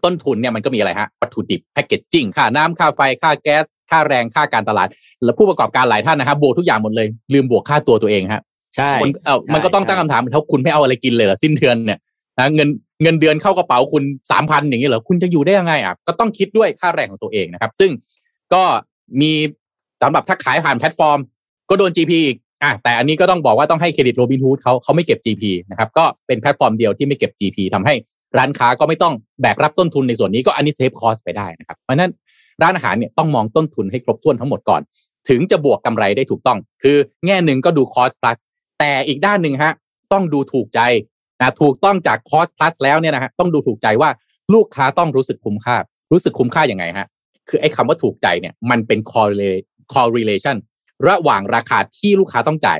ต้นทุนเนี่ยมันก็มีอะไรฮะวัตถุดิบแพคเกจจิ้งค่าน้ำค่าไฟค่าแก๊ส ค่าแรงค่าการตลาด แล้วผู้ประกอบการหลายท่านนะครับบวกทุกอย่างหมดเลย ลืมบวกค่าตัวตัวเองฮะใช่คนเออใช่มันก็ต้องตั้งใช่คำถามเขาคุณไม่เอาอะไรกินเลยเหรอสิ้นเดือนเนี่ยนะเงินเงินเดือนเข้ากระเป๋าคุณสามพันอย่างนี้เหรอคุณจะอยู่ได้ยังไงอะก็ต้องคิดด้วยค่าแรงของตัวเองนะครับ ซึ่งก็มีสำหรับถ้าขายผ่านแพลตฟอร์ม ก็โดน GP อีก อะแต่อันนี้ก็ต้องบอกว่าต้องให้เครดิตโรบินฮูดเขาเขาไม่เก็บ GP นะครับก็เป็นแพลตฟอร์มเดียวที่ไม่เก็บ GP ทำให้ร้านค้าก็ไม่ต้องแบกรับต้นทุนในส่วนนี้ก็อันนี้เซฟคอสไปได้นะครับเพราะนั้นร้านอาหารเนี่ยต้องมองต้นทุนให้ครบถ้วนทั้งหมดก่อน ถึงจะบวกกำไรได้ถูกต้อง คือแง่หนึ่งก็ดูคอส plus แต่อีกด้านหนึ่งฮะต้องดูถูกใจนะถูกต้องจากคอส plus แล้วเนี่ยนะฮะต้องดูถูกใจว่าลูกค้าต้องรู้สึกคุ้มค่า รู้สึกคุ้มค่าอย่างไงฮะคือไอ้คำว่าถูกใจเนี่ยมันเป็น correlation ระหว่างราคาที่ลูกค้าต้องจ่าย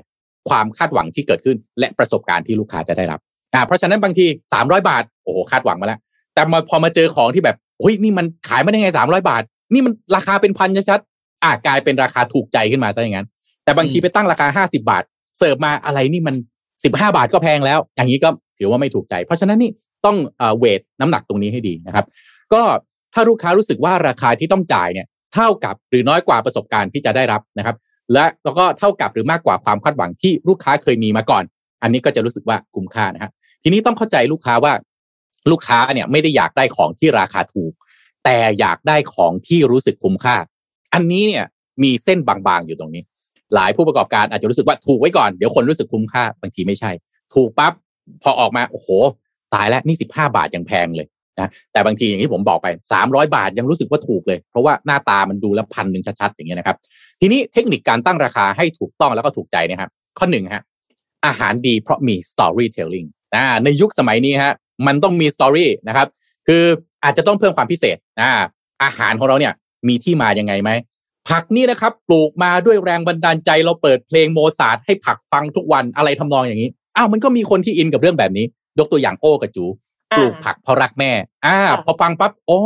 ความคาดหวังที่เกิดขึ้น และประสบการณ์ที่ลูกค้าจะได้รับอ่าเพราะฉะนั้นบางที300บาทโอ้โหคาดหวังมาแล้ว แต่มาพอมาเจอของที่แบบเฮ้ยนี่มันขายมาได้ไง300บาท นี่มันราคาเป็นพันชัดๆอ่ากลายเป็นราคาถูกใจขึ้นมาซะอย่างนั้น แต่บางทีไปตั้งราคา50บาท เสิร์ฟมาอะไรนี่มัน15บาทก็แพงแล้ว อย่างนี้ก็ถือว่าไม่ถูกใจ เพราะฉะนั้นนี่ต้องเวทน้ำหนักตรงนี้ให้ดีนะครับ ก็ถ้าลูกค้ารู้สึกว่าราคาที่ต้องจ่ายเนี่ยเท่ากับหรือน้อยกว่าประสบการณ์ที่จะได้รับนะครับ และแล้วก็เท่ากับหรือมากกว่าความคาดหวังที่ลูกค้าเคยมีมาก่อน อันนี้ก็จะรู้สึกว่าคุ้มค่านะครับทีนี้ต้องเข้าใจลูกค้าว่าลูกค้าเนี่ยไม่ได้อยากได้ของที่ราคาถูก แต่อยากได้ของที่รู้สึกคุ้มค่า อันนี้เนี่ยมีเส้นบางๆอยู่ตรงนี้ หลายผู้ประกอบการอาจจะรู้สึกว่าถูกไว้ก่อนเดี๋ยวคนรู้สึกคุ้มค่าบางทีไม่ใช่ ถูกปั๊บพอออกมาโอ้โห ตายแล้วนี่สิบห้าบาทยังแพงเลยนะแต่บางทีอย่างที่ผมบอกไปสามร้อยบาทยังรู้สึกว่าถูกเลย เพราะว่าหน้าตามันดูแล้วพันหนึ่งชัดๆอย่างเงี้ยนะครับ ทีนี้เทคนิคการตั้งราคาให้ถูกต้องแล้วก็ถูกใจนะครับ ข้อหนึ่งฮะอาหารดีเพราะมี storytelling อ่าในยุคสมัยนี้ฮะมันต้องมี story นะครับคืออาจจะต้องเพิ่มความพิเศษอ่าอาหารของเราเนี่ยมีที่มายังไงไหมผักนี่นะครับปลูกมาด้วยแรงบันดาลใจเราเปิดเพลงโมซาร์ทให้ผักฟังทุกวันอะไรทำนองอย่างนี้อ้าวมันก็มีคนที่อินกับเรื่องแบบนี้ ยกตัวอย่างโอ้กับจูปลูกผักเพราะรักแม่อ่าพอฟังปั๊บโอ้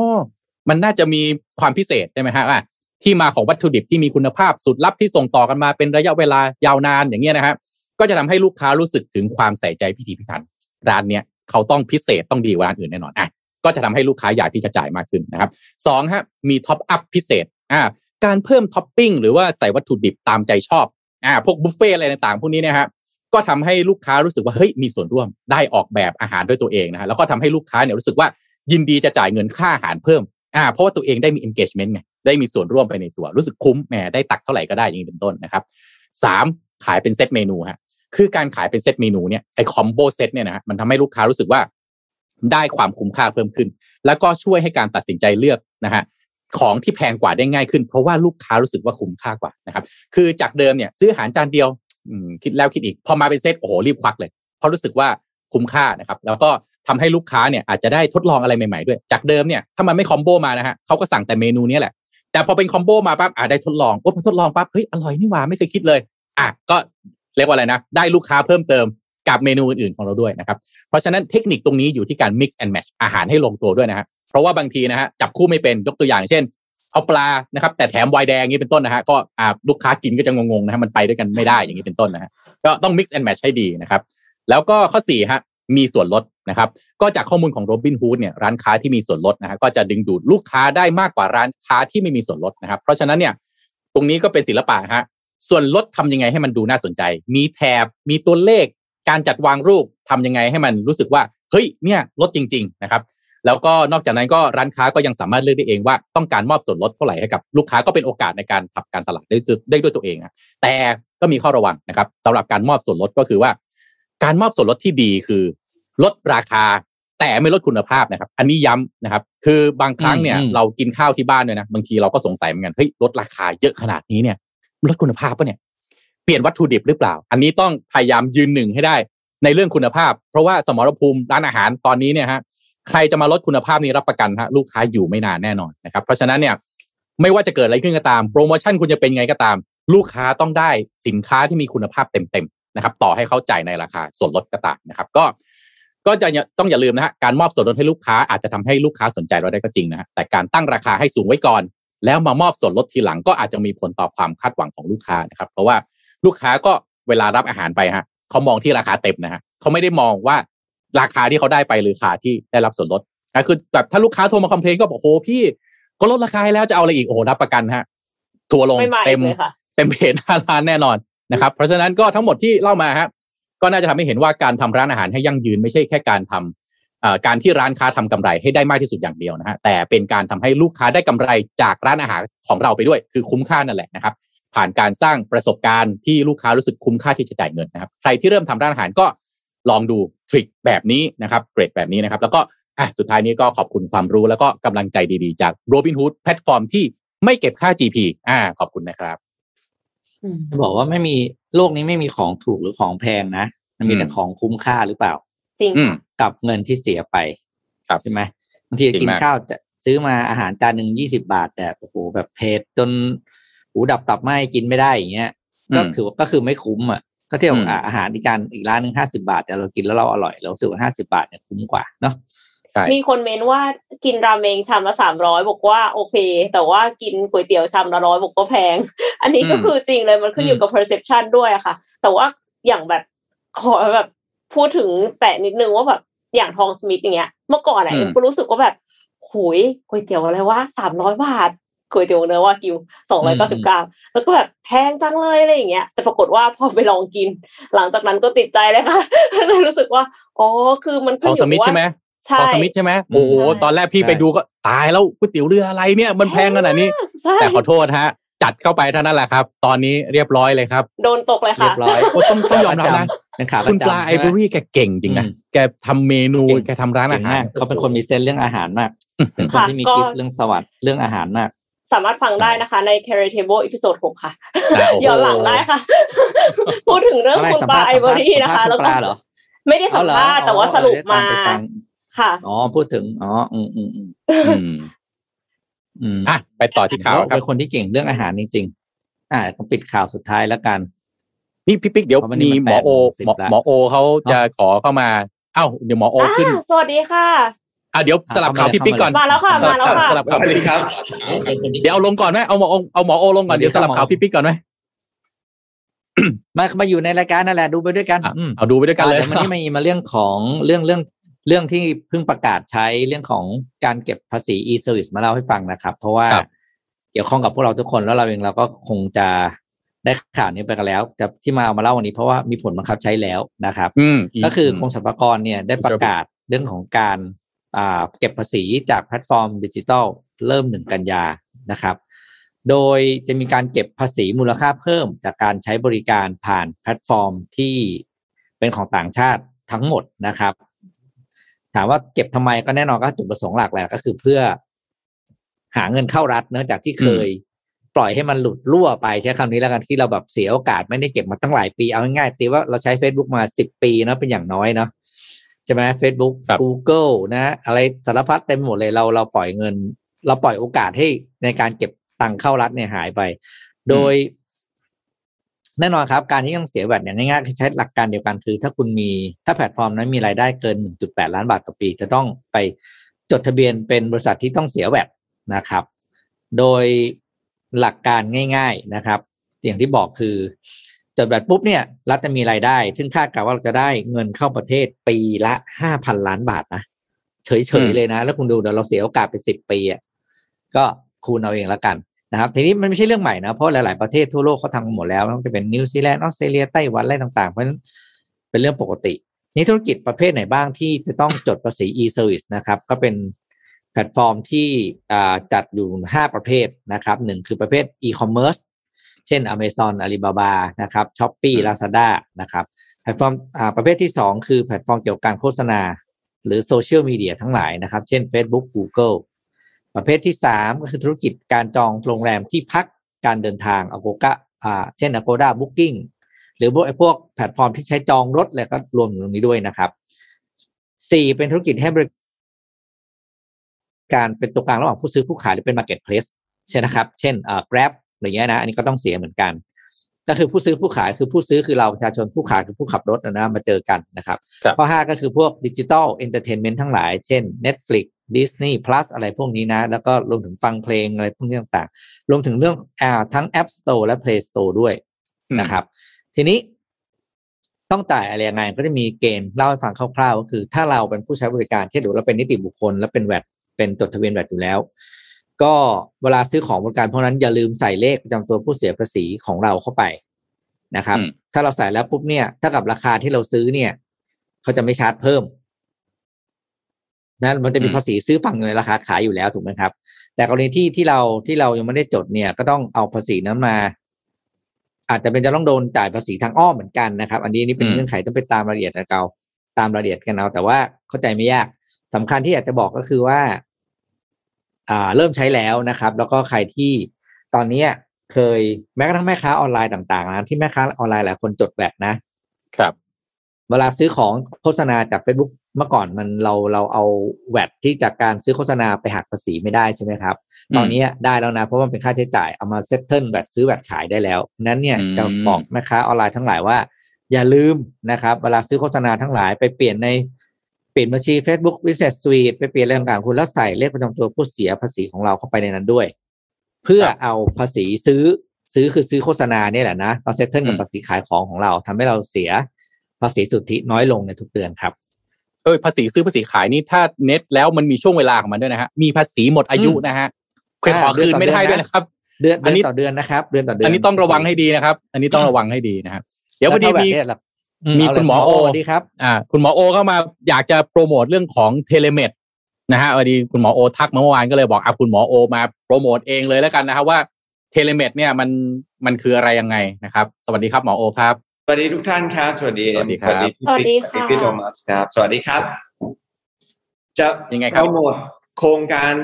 มันน่าจะมีความพิเศษใช่ไหมฮะว่า ที่มาของวัตถุดิบที่มีคุณภาพสูตรลับที่ส่งต่อกันมาเป็นระยะเวลายาวนานอย่างเงี้ยนะครับก็จะทำให้ลูกค้ารู้สึกถึงความใส่ใจพิถีพิถัน ร้านเนี้ยเขาต้องพิเศษต้องดีกว่าร้านอื่นแน่นอนอะก็จะทำให้ลูกค้าอยากที่จะจ่ายมากขึ้นนะครับสองฮะมี top up พิเศษอ่าการเพิ่มท็อปปิ้งหรือว่าใส่วัตถุดิบตามใจชอบอ่าพวกบุฟเฟ่อะไรต่างๆพวกนี้นะครับก็ทำให้ลูกค้ารู้สึกว่าเฮ้ยมีส่วนร่วมได้ออกแบบอาหารด้วยตัวเองนะฮะแล้วก็ทำให้ลูกค้าเนี่ยรู้สึกว่ายินดีจะจ่ายเงินค่าอาหารเพิ่มอ่าเพราะว่าตัวเองได้มี engagement ไง ได้มีส่วนร่วมไปในตัว รู้สึกคุ้มแหมได้ตักเท่าไหร่ก็ได้อย่างนี้เป็นต้นนะครับสามขายเป็น set menu ฮะคือการขายเป็น set menu เนี่ยไอ combo set เนี่ยนะฮะมันทำให้ลูกค้ารู้สึกว่าได้ความคุ้มค่าเพิ่มขึ้น แล้วก็ช่วยให้การตัดสินใจเลือกนะฮะของที่แพงกว่าได้ง่ายขึ้น เพราะว่าลูกค้ารู้สึกว่าคุ้มค่ากว่านะครับ คือจากเดิมเนี่ยซื้ออาหารจานเดียวคิดแล้วคิดอีก พอมาเป็นเซตโอ้โหรีบควักเลย เพราะรู้สึกว่าคุ้มค่านะครับ แล้วก็ทำให้ลูกค้าเนี่ยอาจจะได้ทดลองอะไรใหม่ๆด้วย จากเดิมเนี่ยถ้ามันไม่คอมโบมานะฮะเขาก็สั่งแต่เมนูนี้แหละ แต่พอเป็นคอมโบมาปั๊บอ่าได้ทดลองโอ้พอทดลองปั๊บเฮ้ยอร่อยนี่หว่าไม่เคยคิดเลย อะก็เรียกว่าอะไรนะ ได้ลูกค้าเพิ่มเติมกับเมนูอื่นๆของเราด้วยนะครับ เพราะฉะนั้นเทคนิคตรงนี้อยู่ที่การ mix and match อาหารให้ลงตัวด้วยนะฮะเพราะว่าบางทีนะฮะจับคู่ไม่เป็นยกตัวอย่างเช่น เอาปลานะครับ แต่แถมไวน์แดงนี้เป็นต้นนะฮะก็อ่าลูกค้ากินก็จะงงๆนะฮะมันไปด้วยกันไม่ได้อย่างนี้เป็นต้นนะฮะก็ต้อง mix and match ให้ดีนะครับ แล้วก็ข้อ4ฮะ มีส่วนลดนะครับ ก็จากข้อมูลของ Robin Hood เนี่ยร้านค้าที่มีส่วนลดนะฮะก็จะดึงดูดลูกค้าได้มากกว่าร้านค้าที่ไม่มีส่วนลดนะครับ เพราะฉะนั้นเนี่ยตรงนี้ก็เป็นศิลปะฮะส่วนลดทำยังไงให้มันดูน่าสนใจ มีแถบมีตัวเลข การจัดวางรูปทำยังไงให้มันรู้สึกว่าเฮ้ยเนี่ยลดจริง ๆ นะครับ แล้วก็นอกจากนั้นก็ร้านค้าก็ยังสามารถเลือกได้เองว่าต้องการมอบส่วนลดเท่าไหร่ให้กับลูกค้าก็เป็นโอกาสในการทำการตลาดได้ได้ด้วยตัวเองนะแต่ก็มีข้อระวังนะครับสำหรับการมอบส่วนลดก็คือว่า การมอบส่วนลดที่ดีคือ ลดราคาแต่ไม่ลดคุณภาพนะครับ อันนี้ย้ำนะครับ คือบางครั้งเนี่ย เรากินข้าวที่บ้านเนี่ยนะบางทีเราก็สงสัยเหมือนกันเฮ้ยลดราคาเยอะขนาดนี้เนี่ยลดคุณภาพปะเนี่ย เปลี่ยนวัตถุดิบหรือเปล่า อันนี้ต้องพยายามยืนหนึ่งให้ได้ในเรื่องคุณภาพ เพราะว่าสมรภูมิร้านอาหารตอนนี้เนี่ยฮะใครจะมาลดคุณภาพนี้รับประกันฮะลูกค้าอยู่ไม่นานแน่นอนนะครับ เพราะฉะนั้นเนี่ยไม่ว่าจะเกิดอะไรขึ้นก็ตาม โปรโมชั่นคุณจะเป็นไงก็ตาม ลูกค้าต้องได้สินค้าที่มีคุณภาพเต็มๆ นะครับ ต่อให้เขาจ่ายในราคาส่วนลดก็ตามนะครับ ก็ก็จะต้องอย่าลืมนะฮะการมอบส่วนลดให้ลูกค้าอาจจะทำให้ลูกค้าสนใจเราได้ก็จริงนะฮะแต่การตั้งราคาให้สูงไว้ก่อน แล้วมามอบส่วนลดทีหลังก็อาจจะมีผลต่อความคาดหวังของลูกค้านะครับ เพราะว่าลูกค้าก็เวลารับอาหารไปฮะเขามองที่ราคาเต็มนะฮะเขาไม่ได้มองว่าราคาที่เขาได้ไปหรือราคาที่ได้รับส่วนลดก็คือแบบถ้าลูกค้าโทรมาคอมเพลนก็บอกโอ้พี่ก็ลดราคาแล้วจะเอาอะไรอีกโอ้โหรับประกันฮะทัวลงเต็มเต็มเพจหน้าร้านแน่นอน นะครับเพราะฉะนั้นก็ทั้งหมดที่เล่ามาฮะก็น่าจะทำให้เห็นว่าการทำร้านอาหารให้ยั่งยืนไม่ใช่แค่การทำการที่ร้านค้าทำกำไรให้ได้มากที่สุดอย่างเดียวนะฮะแต่เป็นการทำให้ลูกค้าได้กำไรจากร้านอาหารของเราไปด้วย คือคุ้มค่านั่นแหละนะครับ ผ่านการสร้างประสบการณ์ที่ลูกค้ารู้สึกคุ้มค่าที่จะจ่ายเงินนะครับใครที่เริ่มทำร้านอาหารก็ลองดูทริคแบบนี้นะครับเกรดแบบนี้นะครับ แล้วก็อะสุดท้ายนี้ก็ขอบคุณความรู้แล้วก็กำลังใจดีๆ จาก Robinhood แพลตฟอร์มที่ไม่เก็บค่า GP อ่าขอบคุณนะครับ จะบอกว่าไม่มีโลกนี้ไม่มีของถูกหรือของแพงนะ มันมีแต่อืมของคุ้มค่าหรือเปล่า จริงอืมค่ะกับเงินที่เสียไปครับใช่ไหมบางทีจริงกินมากข้าวจะซื้อมาอาหารจานหนึ่งยี่สิบาท แต่โอ้โหแบบเผ็ดจนหูดับตับไหมกินไม่ได้อย่างเงี้ยก็ถือว่าก็คือไม่คุ้มอะก็เทียบกับอืมอาหารอีกจานอีกร้านหนึ่งห้าสิบาทแต่เรากินแล้วเราอร่อยเรารู้สึกว่าห้าสิบาทเนี่ยคุ้มกว่าเนาะใช่ มีคนเมนว่ากินราเมงชามละสามร้อยบอกว่าโอเค แต่ว่ากินก๋วยเตี๋ยวชามละร้อยบอกว่าแพง อันนี้ก็คือจริงเลยมันขึ้นอยู่กับ perception ด้วยอะค่ะ แต่ว่าอย่างแบบขอแบบพูดถึงแต่นิดนึงว่าแบบอย่างทองสมิธอย่างเงี้ย เมื่อก่อนอะอืมเอ็มก็รู้สึกว่าแบบหุยก๋วยเตี๋ยวอะไรวะสามร้อยบาทก๋วยเตี๋ยวเนื้อวากิวสองร้อยเก้าสิบเก้าแล้วก็แบบแพงจังเลยอะไรอย่างเงี้ย แต่ปรากฏว่าพอไปลองกิน หลังจากนั้นก็ติดใจเลยค่ะเลยรู้สึกว่าอ๋อคือมันทขึ้นองอยู่สมิธว่า ใช่ไหมใช่ทองสมิธใช่ไหมโอ้โหใช่ตอนแรกพี่ไปดูก็ตายแล้วก๋วยเตี๋ยวเรืออะไรเนี่ย มันแพงขนาดนี้ใช่แต่ขอโทษฮะ จัดเข้าไปเท่านั้นแหละครับ ตอนนี้เรียบร้อยเลยครับ โดนตกเลยเรีค่ะยบร้อยโอ้ต้องต้องยอมรับนะเป็นขาคุณปลาประจำไอใช่หมเบอรี่แกเก่งจริงนะอืมแกทำเมนูเก่งแกทำร้านเก่อางหารมากเขาเป็นคนมีเซนส์เรื่องอาหารมากเป็นคนค่ะที่มีก็กิฟต์เรื่องสวัสดิ์เรื่องอาหารมาก สามารถฟังได้นะคะ ใน Carry Table อีพิโซดหกค่ะอะโอ้โหย้อนหลังได้ค่ะ พูดถึงเรื่องอะไรคุณสัมปลาภาษณ์ไอเบอรี่สัมนะคะภาษณ์แล้วคุณก็ปลาเหรอไม่ได้สัมภาษณ์แต่ว่าสรุปมา เออได้ตไปฟังค่ะอ๋อพูดถึงอ๋ออืมอืมอืมอืมอืมอะไปต่อที่ข่าวครับเป็นคนที่เก่งเรื่องอาหารจริงๆอ่าผมปิดข่าวสุดท้ายแล้วกันนี่พี่ปิ๊กเดี๋ยวเพราะวันนี้มีมันหมอโอ8:10หมอแล้วหมอโอเขาจะขอเข้ามาเอ้าเดี๋ยวหมอโอขึ้นอ่าสวัสดีค่ะอะเดี๋ยวสลับข่าวพี่ปิ๊กก่อนมาแล้วค่ะสลับมาแล้วค่ะสลับข่าวพี่ปิ๊กเป็นคนที่เดี๋ยวเอาลงก่อนไหมเอาหมอเอาหมอโอลงก่อนเดี๋ยวสลับข่าวพี่ปิ๊กก่อนไหมมามาอยู่ในรายการนั่นแหละดูไปด้วยกันอะอืมเอาดูไปด้วยกันเลยอ่าดี๋ววันนี้มีมาเรื่องของเรื่องเรื่อง เรื่องที่เพิ่งประกาศใช้เรื่องของการเก็บภาษี e-service มาเล่าให้ฟังนะครับ เพราะว่าครับเกี่ยวข้องกับพวกเราทุกคนแล้วเราเองเราก็คงจะได้ข่าวนี้ไปกันแล้วแต่ที่มาเอามาเล่าวันนี้เพราะว่ามีผลบังคับใช้แล้วนะครับอืมก็คือกรมสรรพากรเนี่ยได้ประกาศเรื่องของการอ่าเก็บภาษีจากแพลตฟอร์มดิจิทัลเริ่มหนึ่งกันยานะครับ โดยจะมีการเก็บภาษีมูลค่าเพิ่ม จากการใช้บริการผ่านแพลตฟอร์มที่เป็นของต่างชาติทั้งหมดนะครับ ถามว่าเก็บทำไมก็แน่นอนก็จุดประสงค์หลักแหละก็คือเพื่อหาเงินเข้ารัฐเนื่องจากที่เคย ปล่อยให้มันหลุดรั่วไปใช้คำนี้แล้วกันที่เราแบบเสียโอกาสไม่ได้เก็บมาตั้งหลายปีเอาง่ายๆตีว่าเราใช้ Facebook มาสิบปีเนาะเป็นอย่างน้อยเนาะใช่ไหม Facebook ครับ Google นะ อะไรสารพัดเต็มหมดเลยเราเราปล่อยเงิน เราปล่อยโอกาสให้ในการเก็บตังค์เข้ารัฐเนี่ยหายไป โดย แน่นอนครับ การที่ต้องเสียแวดเนี่ยง่ายๆคือใช้หลักการเดียวกันคือ ถ้าคุณมีถ้าแพลตฟอร์มนั้นมีรายได้เกิน 1.8 ล้านบาทต่อปี จะต้องไปจดทะเบียนเป็นบริษัทที่ต้องเสียแวดนะครับ โดยหลักการง่าย ๆนะครับ อย่างที่บอกคือจด VAT ปุ๊บเนี่ยรัฐจะมีรายได้ ซึ่งคาดการณ์ว่าเราจะได้เงินเข้าประเทศปีละห้าพันล้านบาทนะเฉยๆเลยนะอืม แล้วคุณดูเดี๋ยวเราเสียโอกาสไปสิบปีอะก็คูณเอาเองแล้วกัน นะครับทีนี้มันไม่ใช่เรื่องใหม่นะเพราะหลาย ๆประเทศทั่วโลกเขาทำกันหมดแล้วไม่ว่าจะเป็นนิวซีแลนด์ออสเตรเลียไต้หวันอะไรต่างๆ เพราะฉะนั้นเป็นเรื่องปกติ นี่ธุรกิจประเภทไหนบ้างที่จะต้องจดภาษี e-service นะครับ ก็เป็นแพลตฟอร์มที่อ่าจัดอยู่ 5 ประเภทนะครับหนึ่งคือประเภท e-commerce เช่น Amazon Alibaba นะครับ Shopee อืม Lazada นะครับแพลตฟอร์มอ่าประเภทที่ 2 คือแพลตฟอร์มเกี่ยวกับการโฆษณา หรือโซเชียลมีเดียทั้งหลายนะครับ เช่น Facebook Google ประเภทที่3ก็คือธุรกิจการจองโรงแรมที่พักการเดินทาง Agoda อ่าเช่น Agoda Booking หรือพวกไอ้พวกแพลตฟอร์มที่ใช้จองรถอะไรก็รวมอยู่ตรงนี้ด้วยนะครับสี่เป็นธุรกิจให้บริการเป็นตัวกลางระหว่างผู้ซื้อผู้ขายหรือเป็น marketplace ใช่นะครับ เช่นเอ่อ Grab อะไรเงี้ยนะ อันนี้ก็ต้องเสียเหมือนกัน ก็คือผู้ซื้อผู้ขายคือผู้ซื้อคือเราประชาชนผู้ขายคือผู้ขับรถนะนะมาเจอกันนะครับครับข้อห้าก็คือพวกดิจิ t a ลเอนเตอร์เทนเมนต์ทั้งหลาย เช่น Netflix Disney Plus อะไรพวกนี้นะ แล้วก็รวมถึงฟังเพลงอะไรพวกนี้ต่างๆ รวมถึงเรื่องอ่าทั้ง App Store และ Play Store ด้วยนะครับ ทีนี้ต้องจ่ายอะไรยังไงก็จะมีเกณฑ์เล่าให้ฟังคร่าวๆก็คือ ถ้าเราเป็นผู้ใช้บริการเช่นหรือเราเป็นนิติบุคคล และเป็น VATเป็นจดทะเบียนแวดอยู่แล้ว ก็เวลาซื้อของบริการพวกนั้นอย่าลืมใส่เลขประจำตัวผู้เสียภาษีของเราเข้าไปนะครับอืมถ้าเราใส่แล้วปุ๊บเนี่ยถ้ากับราคาที่เราซื้อเนี่ยเขาจะไม่ชาร์จเพิ่มนะมันจะมีภาษีซื้อฝั่งอยู่ในราคาขายอยู่แล้วถูกไหมครับ แต่กรณีที่ที่เราที่เรายังไม่ได้จดเนี่ย ก็ต้องเอาภาษีนั้นมา อาจจะเป็นจะต้องโดนจ่ายภาษีทางอ้อมเหมือนกันนะครับ อันนี้นี่เป็นอืมเงื่อนไขต้องไปตามรายละเอียดกันเอาตามรายละเอียดกันเอาแต่ว่าเข้าใจไม่ยากสำคัญที่อยากจะบอกก็คือว่าอ่า เริ่มใช้แล้วนะครับ แล้วก็ใครที่ตอนเนี้ยเคยแม้กระทั่งแม่ค้าออนไลน์ต่างๆนะที่แม่ค้าออนไลน์หลายคนจด VAT นะครับ เวลาซื้อของโฆษณาจาก Facebook เมื่อก่อนมันเราเราเอา VAT ที่จากการซื้อโฆษณาไปหักภาษีไม่ได้ใช่ไหมครับอืมตอนนี้ได้แล้วนะ เพราะมันเป็นค่าใช้จ่ายเอามา settle VAT ซื้อ VAT ขายได้แล้วนั้นเนี่ยอืมจะบอกแม่ค้าออนไลน์ทั้งหลายว่า อย่าลืมนะครับ เวลาซื้อโฆษณาทั้งหลายไปเปลี่ยนในเปลี่ยนบัญชี Facebook Business Suite ไปเปลี่ยนอะไรต่างๆคุณแล้วใส่เลขประจำตัวผู้เสียภาษีของเราเข้าไปในนั้นด้วย เพื่อเอาภาษีซื้อซื้อคือซื้อโฆษณาเนี่ยแหละนะเราเซตเทิลกับภาษีขายของของเราทำให้เราเสียภาษีสุทธิน้อยลงในทุกเดือนครับเอ้ยภาษีซื้อภาษีขายนี่ถ้าเน็ตแล้วมันมีช่วงเวลาของมันด้วยนะฮะมีภาษีหมดอายุอืมนะฮะเคยขออ่าเดือนคืนต่อไม่ได้เดือนด้วยนะครับ เดือนอันเดือนนี้ต่อเดือนนะครับ เดือนต่อเดือนอันนี้ต้องระวังให้ดีนะครับ อันนี้ต้องระวังให้ดีนะครับเดี๋ยวพอดีแล้วถ้ามีแบบเนี้ยล่ะ มีเาเลยคุณหมอโอสวัสดีครับอ่าคุณหมอโอเข้ามาอยากจะโปรโมทเรื่องของ telemed นะฮะพอดีคุณหมอโอทักมาเมื่อวานก็เลยบอกอะคุณหมอโอมาโปรโมทเองเลยแล้วกันนะครับว่า telemed เนี่ยมันมันคืออะไรยังไงนะครับ สวัสดีครับหมอโอครับสวัสดีทุกท่านครับ สวัสดีสวัสดีครับพี่สวัสดีปิ๊กค่ะพี่โทมัสครับ สวัสดีครับ จะยังไงครับโปรโมทโครงการ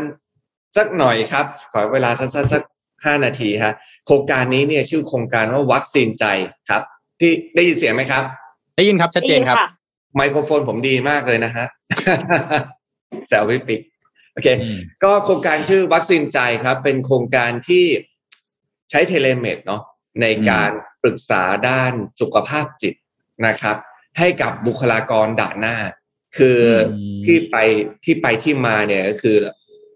สักหน่อยครับ ขอเวลาสั้นๆสักห้านาทีฮะโครงการนี้เนี่ยชื่อโครงการว่าวัคซีนใจครับพี่ได้ยินเสียงไหมครับ ได้ยินครับชัดเจนครับได้ยิะไมโครโฟนผมดีมากเลยนะฮะแซวพี่ปิ๊กโอเค ก็โครงการชื่อวัคซีนใจครับ เป็นโครงการที่ใช้เทเลเมดเนาะในการปรึกษาด้านสุขภาพจิตนะครับ ให้กับบุคลากรด่านหน้า คืออมที่ไปที่ไปที่มาเนี่ยก็คือ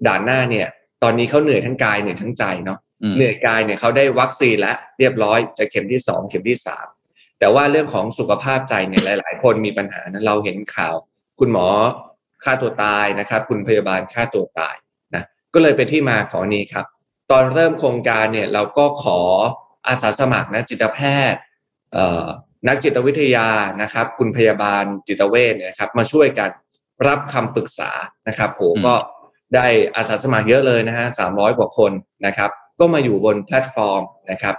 ด่านหน้าเนี่ย ตอนนี้เขาเหนื่อยทั้งกายเหนื่อยทั้งใจเนาะอืมเหนื่อยกายเนี่ยเขาได้วัคซีนแล้วเรียบร้อยจะเข็มที่สองเข็มที่สาม แต่ว่าเรื่องของสุขภาพใจเนี่ยหลาย ๆ คนมีปัญหานะเราเห็นข่าว คุณหมอฆ่าตัวตายนะครับ คุณพยาบาลฆ่าตัวตายนะก็เลยเป็นที่มาของนี้ครับ ตอนเริ่มโครงการเนี่ยเราก็ขออาสาสมัครนะจิตแพทย์เอ่อนักจิตวิทยานะครับ คุณพยาบาลจิตเวชเนี่ยนะครับ มาช่วยกันรับคำปรึกษานะครับโหอืมก็ได้อาสาสมัครเยอะเลยนะฮะสามร้อยกว่าคนนะครับ ก็มาอยู่บนแพลตฟอร์มนะครับ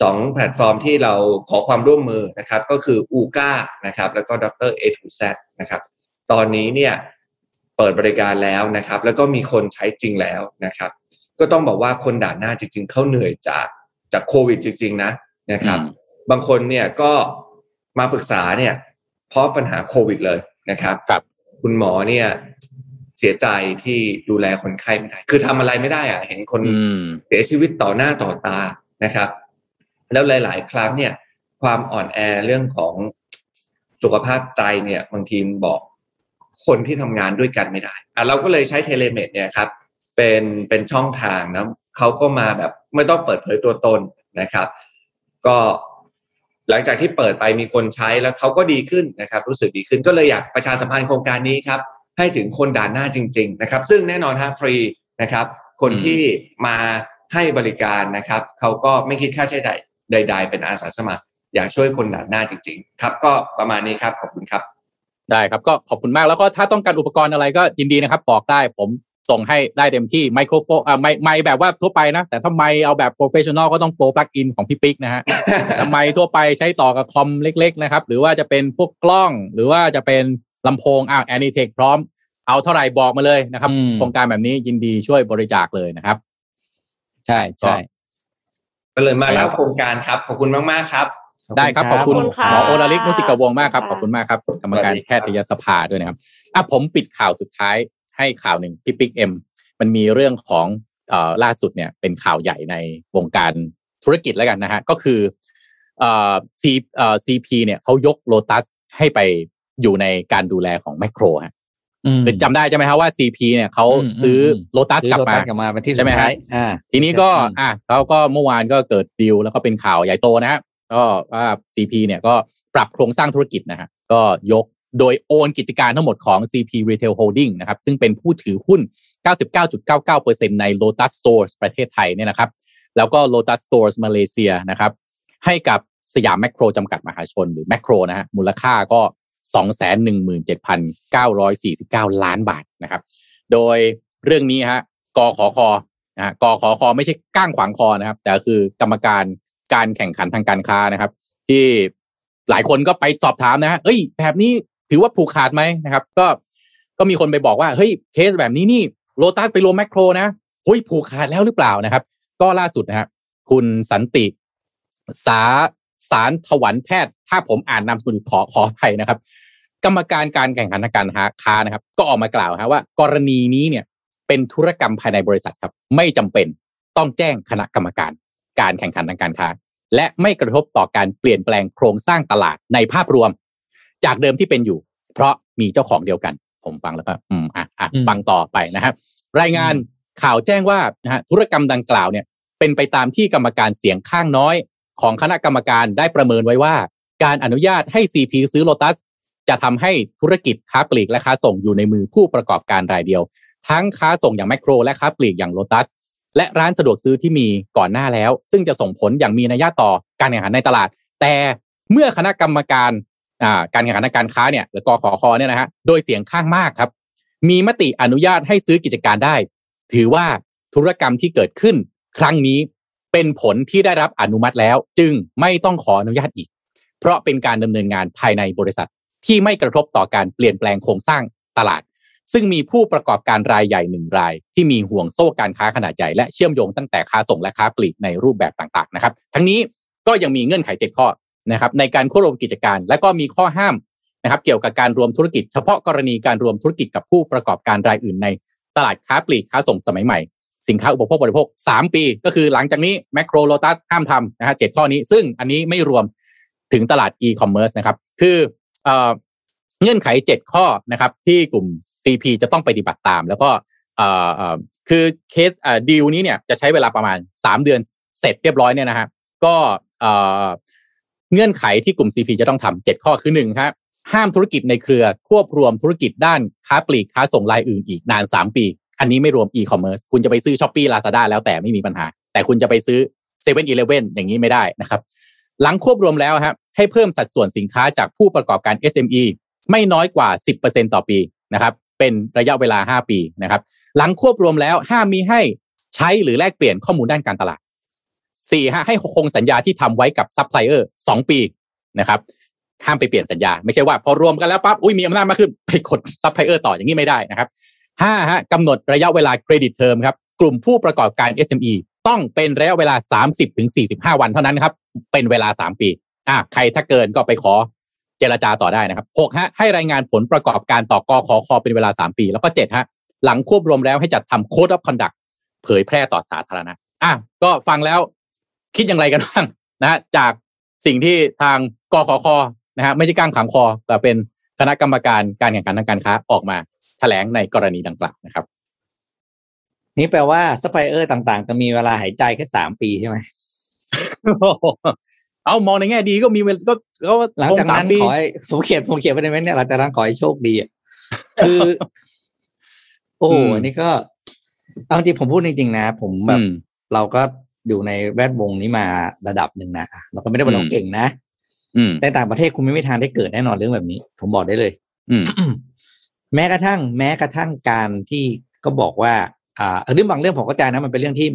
สองแพลตฟอร์มที่เราขอความร่วมมือนะครับ ก็คือ Ooca นะครับ แล้วก็ Doctor A to Z นะครับ ตอนนี้เนี่ยเปิดบริการแล้วนะครับ แล้วก็มีคนใช้จริงแล้วนะครับ ก็ต้องบอกว่าคนด่านหน้าจริง ๆ เขาเหนื่อยจากจากโควิดจริง ๆ นะนะครับอืมบางคนเนี่ยก็มาปรึกษาเนี่ย เพราะปัญหาโควิดเลยนะครับครับ คุณหมอเนี่ยเสียใจที่ดูแลคนไข้ไม่ได้ คือทำอะไรไม่ได้อะเห็นคนอืมเสียชีวิตต่อหน้าต่อตานะครับ แล้วหลาย ๆ ครั้งเนี่ย ความอ่อนแอเรื่องของสุขภาพใจเนี่ย บางทีมบอกคนที่ทำงานด้วยกันไม่ได้อะเราก็เลยใช้เทเลเมดเนี่ยครับ เป็นเป็นช่องทางนะเขาก็มาแบบไม่ต้องเปิดเผยตัวตนนะครับ ก็หลังจากที่เปิดไปมีคนใช้แล้วเขาก็ดีขึ้นนะครับ รู้สึกดีขึ้นก็เลยอยากประชาสัมพันธ์โครงการนี้ครับ ให้ถึงคนด่านหน้าจริง ๆ นะครับ ซึ่งแน่นอนฮะฟรีนะครับ คนที่มาให้บริการนะครับเขาก็ไม่คิดค่าใช้จ่าย ใด ๆ เป็นอาสาสมัคร อยากช่วยคนด่านหน้าจริง ๆ ครับ ก็ประมาณนี้ครับขอบคุณครับ ได้ครับก็ขอบคุณมากแล้วก็ถ้าต้องการอุปกรณ์อะไรก็ยินดีนะครับ บอกได้ผมส่งให้ได้เต็มที่ไมโครโฟนอ่าไมไมค์แบบว่าทั่วไปนะ แต่ถ้าไมค์เอาแบบ professional ก็ต้องโปรปลั๊กอินของพี่ปิ๊กนะฮะแต่ไมค์ทั่วไปใช้ต่อกับคอมเล็ก ๆ นะครับ หรือว่าจะเป็นพวกกล้อง หรือว่าจะเป็นลำโพงอ่า Anitech พร้อม เอาเท่าไหร่บอกมาเลยนะครับอืมโครงการแบบนี้ยินดีช่วยบริจาคเลยนะครับ ใช่ใช่ ก็เลยมาแล้วโครงการครับ ขอบคุณมาก ๆ ครับได้ครับขอบคุณขอบคุณค่ะหมอโอลาลิกมุสิกวงศ์มากครับขอบคุณมากครับ กรรมการสวัสดีแพครับทยสภาด้วยนะครับอะผมปิดข่าวสุดท้ายให้ข่าวหนึ่งพี่ปิ๊กเอ็มมันมีเรื่องของเอ่อล่าสุดเนี่ยเป็นข่าวใหญ่ในวงการธุรกิจแล้วกันนะฮะก็คือเอ่อ C เอ่อ CP เนี่ยเขายกโลตัสให้ไปอยู่ในการดูแลของแมคโครฮะ อืมหรือจำได้ใช่ไหมครับว่า CP เนี่ยเขาอืมซื้ออมโลตัสซื้อกลับมาโลกลับมาเป็นที่ใช่ไหมสุดฮะท้ายอ่าทีนี้ก็อืมอะเขาก็เมื่อวานก็เกิดดีลแล้วก็เป็นข่าวใหญ่โตนะฮะก็ว่า CP เนี่ยก็ปรับโครงสร้างธุรกิจนะฮะก็ยกโดยโอนกิจการทั้งหมดของ CP Retail Holding นะครับซึ่งเป็นผู้ถือหุ้น 99.99%ใน Lotus Stores ประเทศไทยเนี่ยนะครับ แล้วก็ Lotus Stores มาเลเซียนะครับ ให้กับสยามแมคโครจำกัดมหาชนหรือแมคโครนะฮะมูลค่าก็ 217,949 ล้านบาทนะครับ โดยเรื่องนี้ฮะกขอคนะฮะกขคอไม่ใช่ก้างขวางคอนะครับ แต่คือกรรมการการแข่งขันทางการค้านะครับ ที่หลายคนก็ไปสอบถามนะฮะเอ้ย แบบนี้ถือว่าผูกขาดไหมนะครับ ก็ก็มีคนไปบอกว่าเฮ้ยเคสแบบนี้นี่โลตัสไปรวมแมคโครนะเฮ้ยผูกขาดแล้วหรือเปล่านะครับ ก็ล่าสุดนะฮะคุณสันติ สา สารถวันแพทย์ ถ้าผมอ่านนามสกุลขอขออภัยนะครับ กรรมการการแข่งขันทางการค้านะครับ ก็ออกมากล่าวฮะว่า กรณีนี้เนี่ยเป็นธุรกรรมภายในบริษัทครับ ไม่จำเป็นต้องแจ้งคณะกรรมการ การแข่งขันทางการค้า และไม่กระทบต่อการเปลี่ยนแปลงโครงสร้างตลาดในภาพรวม จากเดิมที่เป็นอยู่ เพราะมีเจ้าของเดียวกัน ผมฟังแล้วก็อืมอะอะอืมฟังต่อไปนะครับ รายงานข่าวแจ้งว่านะฮะธุรกรรมดังกล่าวเนี่ยเป็นไปตามที่กรรมการเสียงข้างน้อย ของคณะกรรมการได้ประเมินไว้ว่า การอนุญาตให้ CP ซื้อโลตัสจะทำให้ธุรกิจค้าปลีกและค้าส่งอยู่ในมือผู้ประกอบการรายเดียว ทั้งค้าส่งอย่างแมคโคร และค้าปลีกอย่างโลตัสและร้านสะดวกซื้อที่มีก่อนหน้าแล้ว ซึ่งจะส่งผลอย่างมีนัยยะต่อการแข่งขันในตลาด แต่เมื่อคณะกรรมการการแข่งขันทางการค้าเนี่ยหรือกขอคเนี่ยนะฮะโดยเสียงข้างมากครับ มีมติอนุญาตให้ซื้อกิจการได้ ถือว่าธุรกรรมที่เกิดขึ้น ครั้งนี้ เป็นผลที่ได้รับอนุมัติแล้ว จึงไม่ต้องขออนุญาตอีก เพราะเป็นการดำเนินงานภายในบริษัทที่ไม่กระทบต่อการเปลี่ยนแปลงโครงสร้างตลาด ซึ่งมีผู้ประกอบการรายใหญ่หนึ่งราย ที่มีห่วงโซ่การค้าขนาดใหญ่และเชื่อมโยงตั้งแต่ค้าส่งและค้าปลีกในรูปแบบต่างๆนะครับ ทั้งนี้ก็ยังมีเงื่อนไขเจ็ดข้อนะครับในการควบรวมกิจการ และก็มีข้อห้ามนะครับเกี่ยวกับการรวมธุรกิจ เฉพาะกรณีการรวมธุรกิจกับผู้ประกอบการรายอื่นในตลาดค้าปลีกค้าส่งสมัยใหม่ สินค้าอุปโภคบริโภค 3 ปี ก็คือหลังจากนี้แมคโครโลตัสห้ามทำนะฮะเจ็ดข้อนี้ ซึ่งอันนี้ไม่รวมถึงตลาดอีคอมเมิร์ซนะครับ คือเอ่อเงื่อนไข 7 ข้อนะครับ ที่กลุ่ม CP จะต้องปฏิบัติตาม แล้วก็เอ่อเอ่อคือเคสเอ่อดีลนี้เนี่ยจะใช้เวลาประมาณ 3 เดือนเสร็จเรียบร้อยเนี่ยนะฮะก็เอ่อเงื่อนไขที่กลุ่ม CP จะต้องทำเจ็ดข้อคือหนึ่งครับห้ามธุรกิจในเครือควบรวมธุรกิจด้านค้าปลีกค้าส่งรายอื่นอีกนาน 3 ปี อันนี้ไม่รวมอีคอมเมิร์ซคุณจะไปซื้อ Shopee Lazada แล้วแต่ไม่มีปัญหา แต่คุณจะไปซื้อเซเว่นอีเลฟเว่นอย่างนี้ไม่ได้นะครับ หลังควบรวมแล้วครับให้เพิ่มสัดส่วนสินค้าจากผู้ประกอบการ SME ไม่น้อยกว่า 10%ต่อปีนะครับ เป็นระยะเวลา 5 ปีนะครับ หลังควบรวมแล้วห้ามมีให้ใช้หรือแลกเปลี่ยนข้อมูลด้านการตลาดสี่ฮะให้คงสัญญาที่ทำไว้กับซัพพลายเออร์สองปีนะครับห้ามไปเปลี่ยนสัญญา ไม่ใช่ว่าพอรวมกันแล้วปั๊บอุ้ยมีอำนาจมากขึ้นไปกดซัพพลายเออร์ต่ออย่างนี้ไม่ได้นะครับ ห้าฮะกำหนดระยะเวลา credit term ครับ กลุ่มผู้ประกอบการ SME ต้องเป็นระยะเวลา 30ถึง45 วันเท่านั้นครับ เป็นเวลา 3 ปีอะใครถ้าเกินก็ไปขอเจรจาต่อได้นะครับหกฮะให้รายงานผลประกอบการต่อกอขอคอเป็นเวลา 3 ปี แล้วก็เจ็ดฮะหลังควบรวมแล้วให้จัดทำ Code of Conduct เผยแพร่ต่อสาธารณะอะก็ฟังแล้วคิดอย่างไรกันบ้างนะฮะจากสิ่งที่ทางกขคนะฮะไม่ใช่ก้างขวางคอแต่เป็นคณะกรรมการการแข่งขันทางการค้าออกมา แถลงในกรณีดังกล่าวนะครับ นี่แปลว่าซัพพลายเออร์ต่างๆ จะมีเวลาหายใจแค่สามปีใช่ไหมเอามองในแง่ดีก็มีเวลก็ก็หลังจากคสานั้มนปีขอให้ผมเขียนผมเขียนไปในเม้นต์เนี่ยหลังจากนั้นขอให้โชคดีอะคือ โอ้โหอันนี่ก็เอาจริงผมพูดจริงๆนะ ผมแบบอืมเราก็อยู่ในแวดวงนี้มาระดับหนึ่งนะเราก็ไม่ได้ว่าเราอืมเก่งนะอืมในต่างประเทศคุณไม่มีทางได้เกิดแน่นอนเรื่องแบบนี้ ผมบอกได้เลยอืม แม้กระทั่ง แม้กระทั่งการที่ก็บอกว่าอ่าเรื่องบางเรื่องผมเข้าใจนะมันเป็นเรื่องที่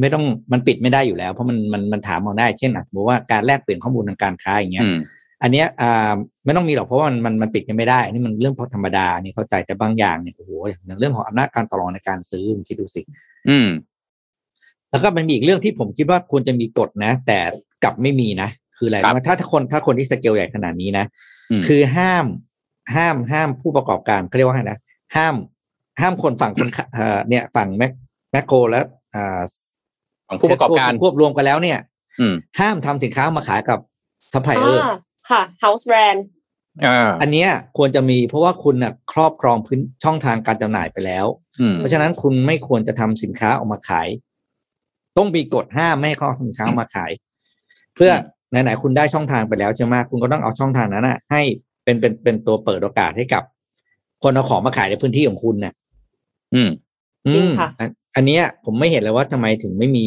ไม่ต้องมันปิดไม่ได้อยู่แล้ว เพราะมันมันมันถามเอาได้เช่นอะบอกว่าการแลกเปลี่ยนข้อมูลทางการค้าอย่างเงี้ยอืมอันเนี้ยอ่าไม่ต้องมีหรอกเพราะว่ามันมันมันปิดกันไม่ได้อันนี้มันเรื่องธรรมดาอันนี่เข้าใจแต่บางอย่างเนี่ยโอ้โหอย่างเรื่องของอำนาจการต่อรองในการซื้อคุณคิดดูสิ อืม แล้วก็มันมีอีกเรื่องที่ผมคิดว่าควรจะมีกฎนะ แต่กลับไม่มีนะ คืออะไรครับรู้ไหมถ้าถ้าคนถ้าคนที่สเกลใหญ่ขนาดนี้นะอืมคือห้าม ห้ามห้ามผู้ประกอบการเขาเรียกว่าไงนะห้าม ห้ามคนฝั่งคนขะเอ่อเนี่ยฝั่งแมคแมคโครและอ่าของผู้ประกอบการควบรวมกันแล้วเนี่ยอืมห้ามทำสินค้ามาขายกับซัพพลายเออร์อ่าค่ะ house brand อ่าอันเนี้ยควรจะมีเพราะว่าคุณน่ะครอบครองพื้นช่องทางการจำหน่ายไปแล้วอืมเพราะฉะนั้นคุณไม่ควรจะทำสินค้าออกมาขาย ต้องมีกฎห้ามไม่ให้เขาเอาสินค้าออกมาขาย เพื่อไหนๆคุณได้ช่องทางไปแล้วใช่ไหมคุณก็ต้องเอาช่องทางนั้นน่ะให้ เป็นเป็นเป็นตัวเปิดโอกาสให้กับ คนเอาของมาขายในพื้นที่ของคุณเนี่ยอืมจริงอืมค่ะอันอันเนี้ยผมไม่เห็นเลยว่าทำไมถึงไม่มี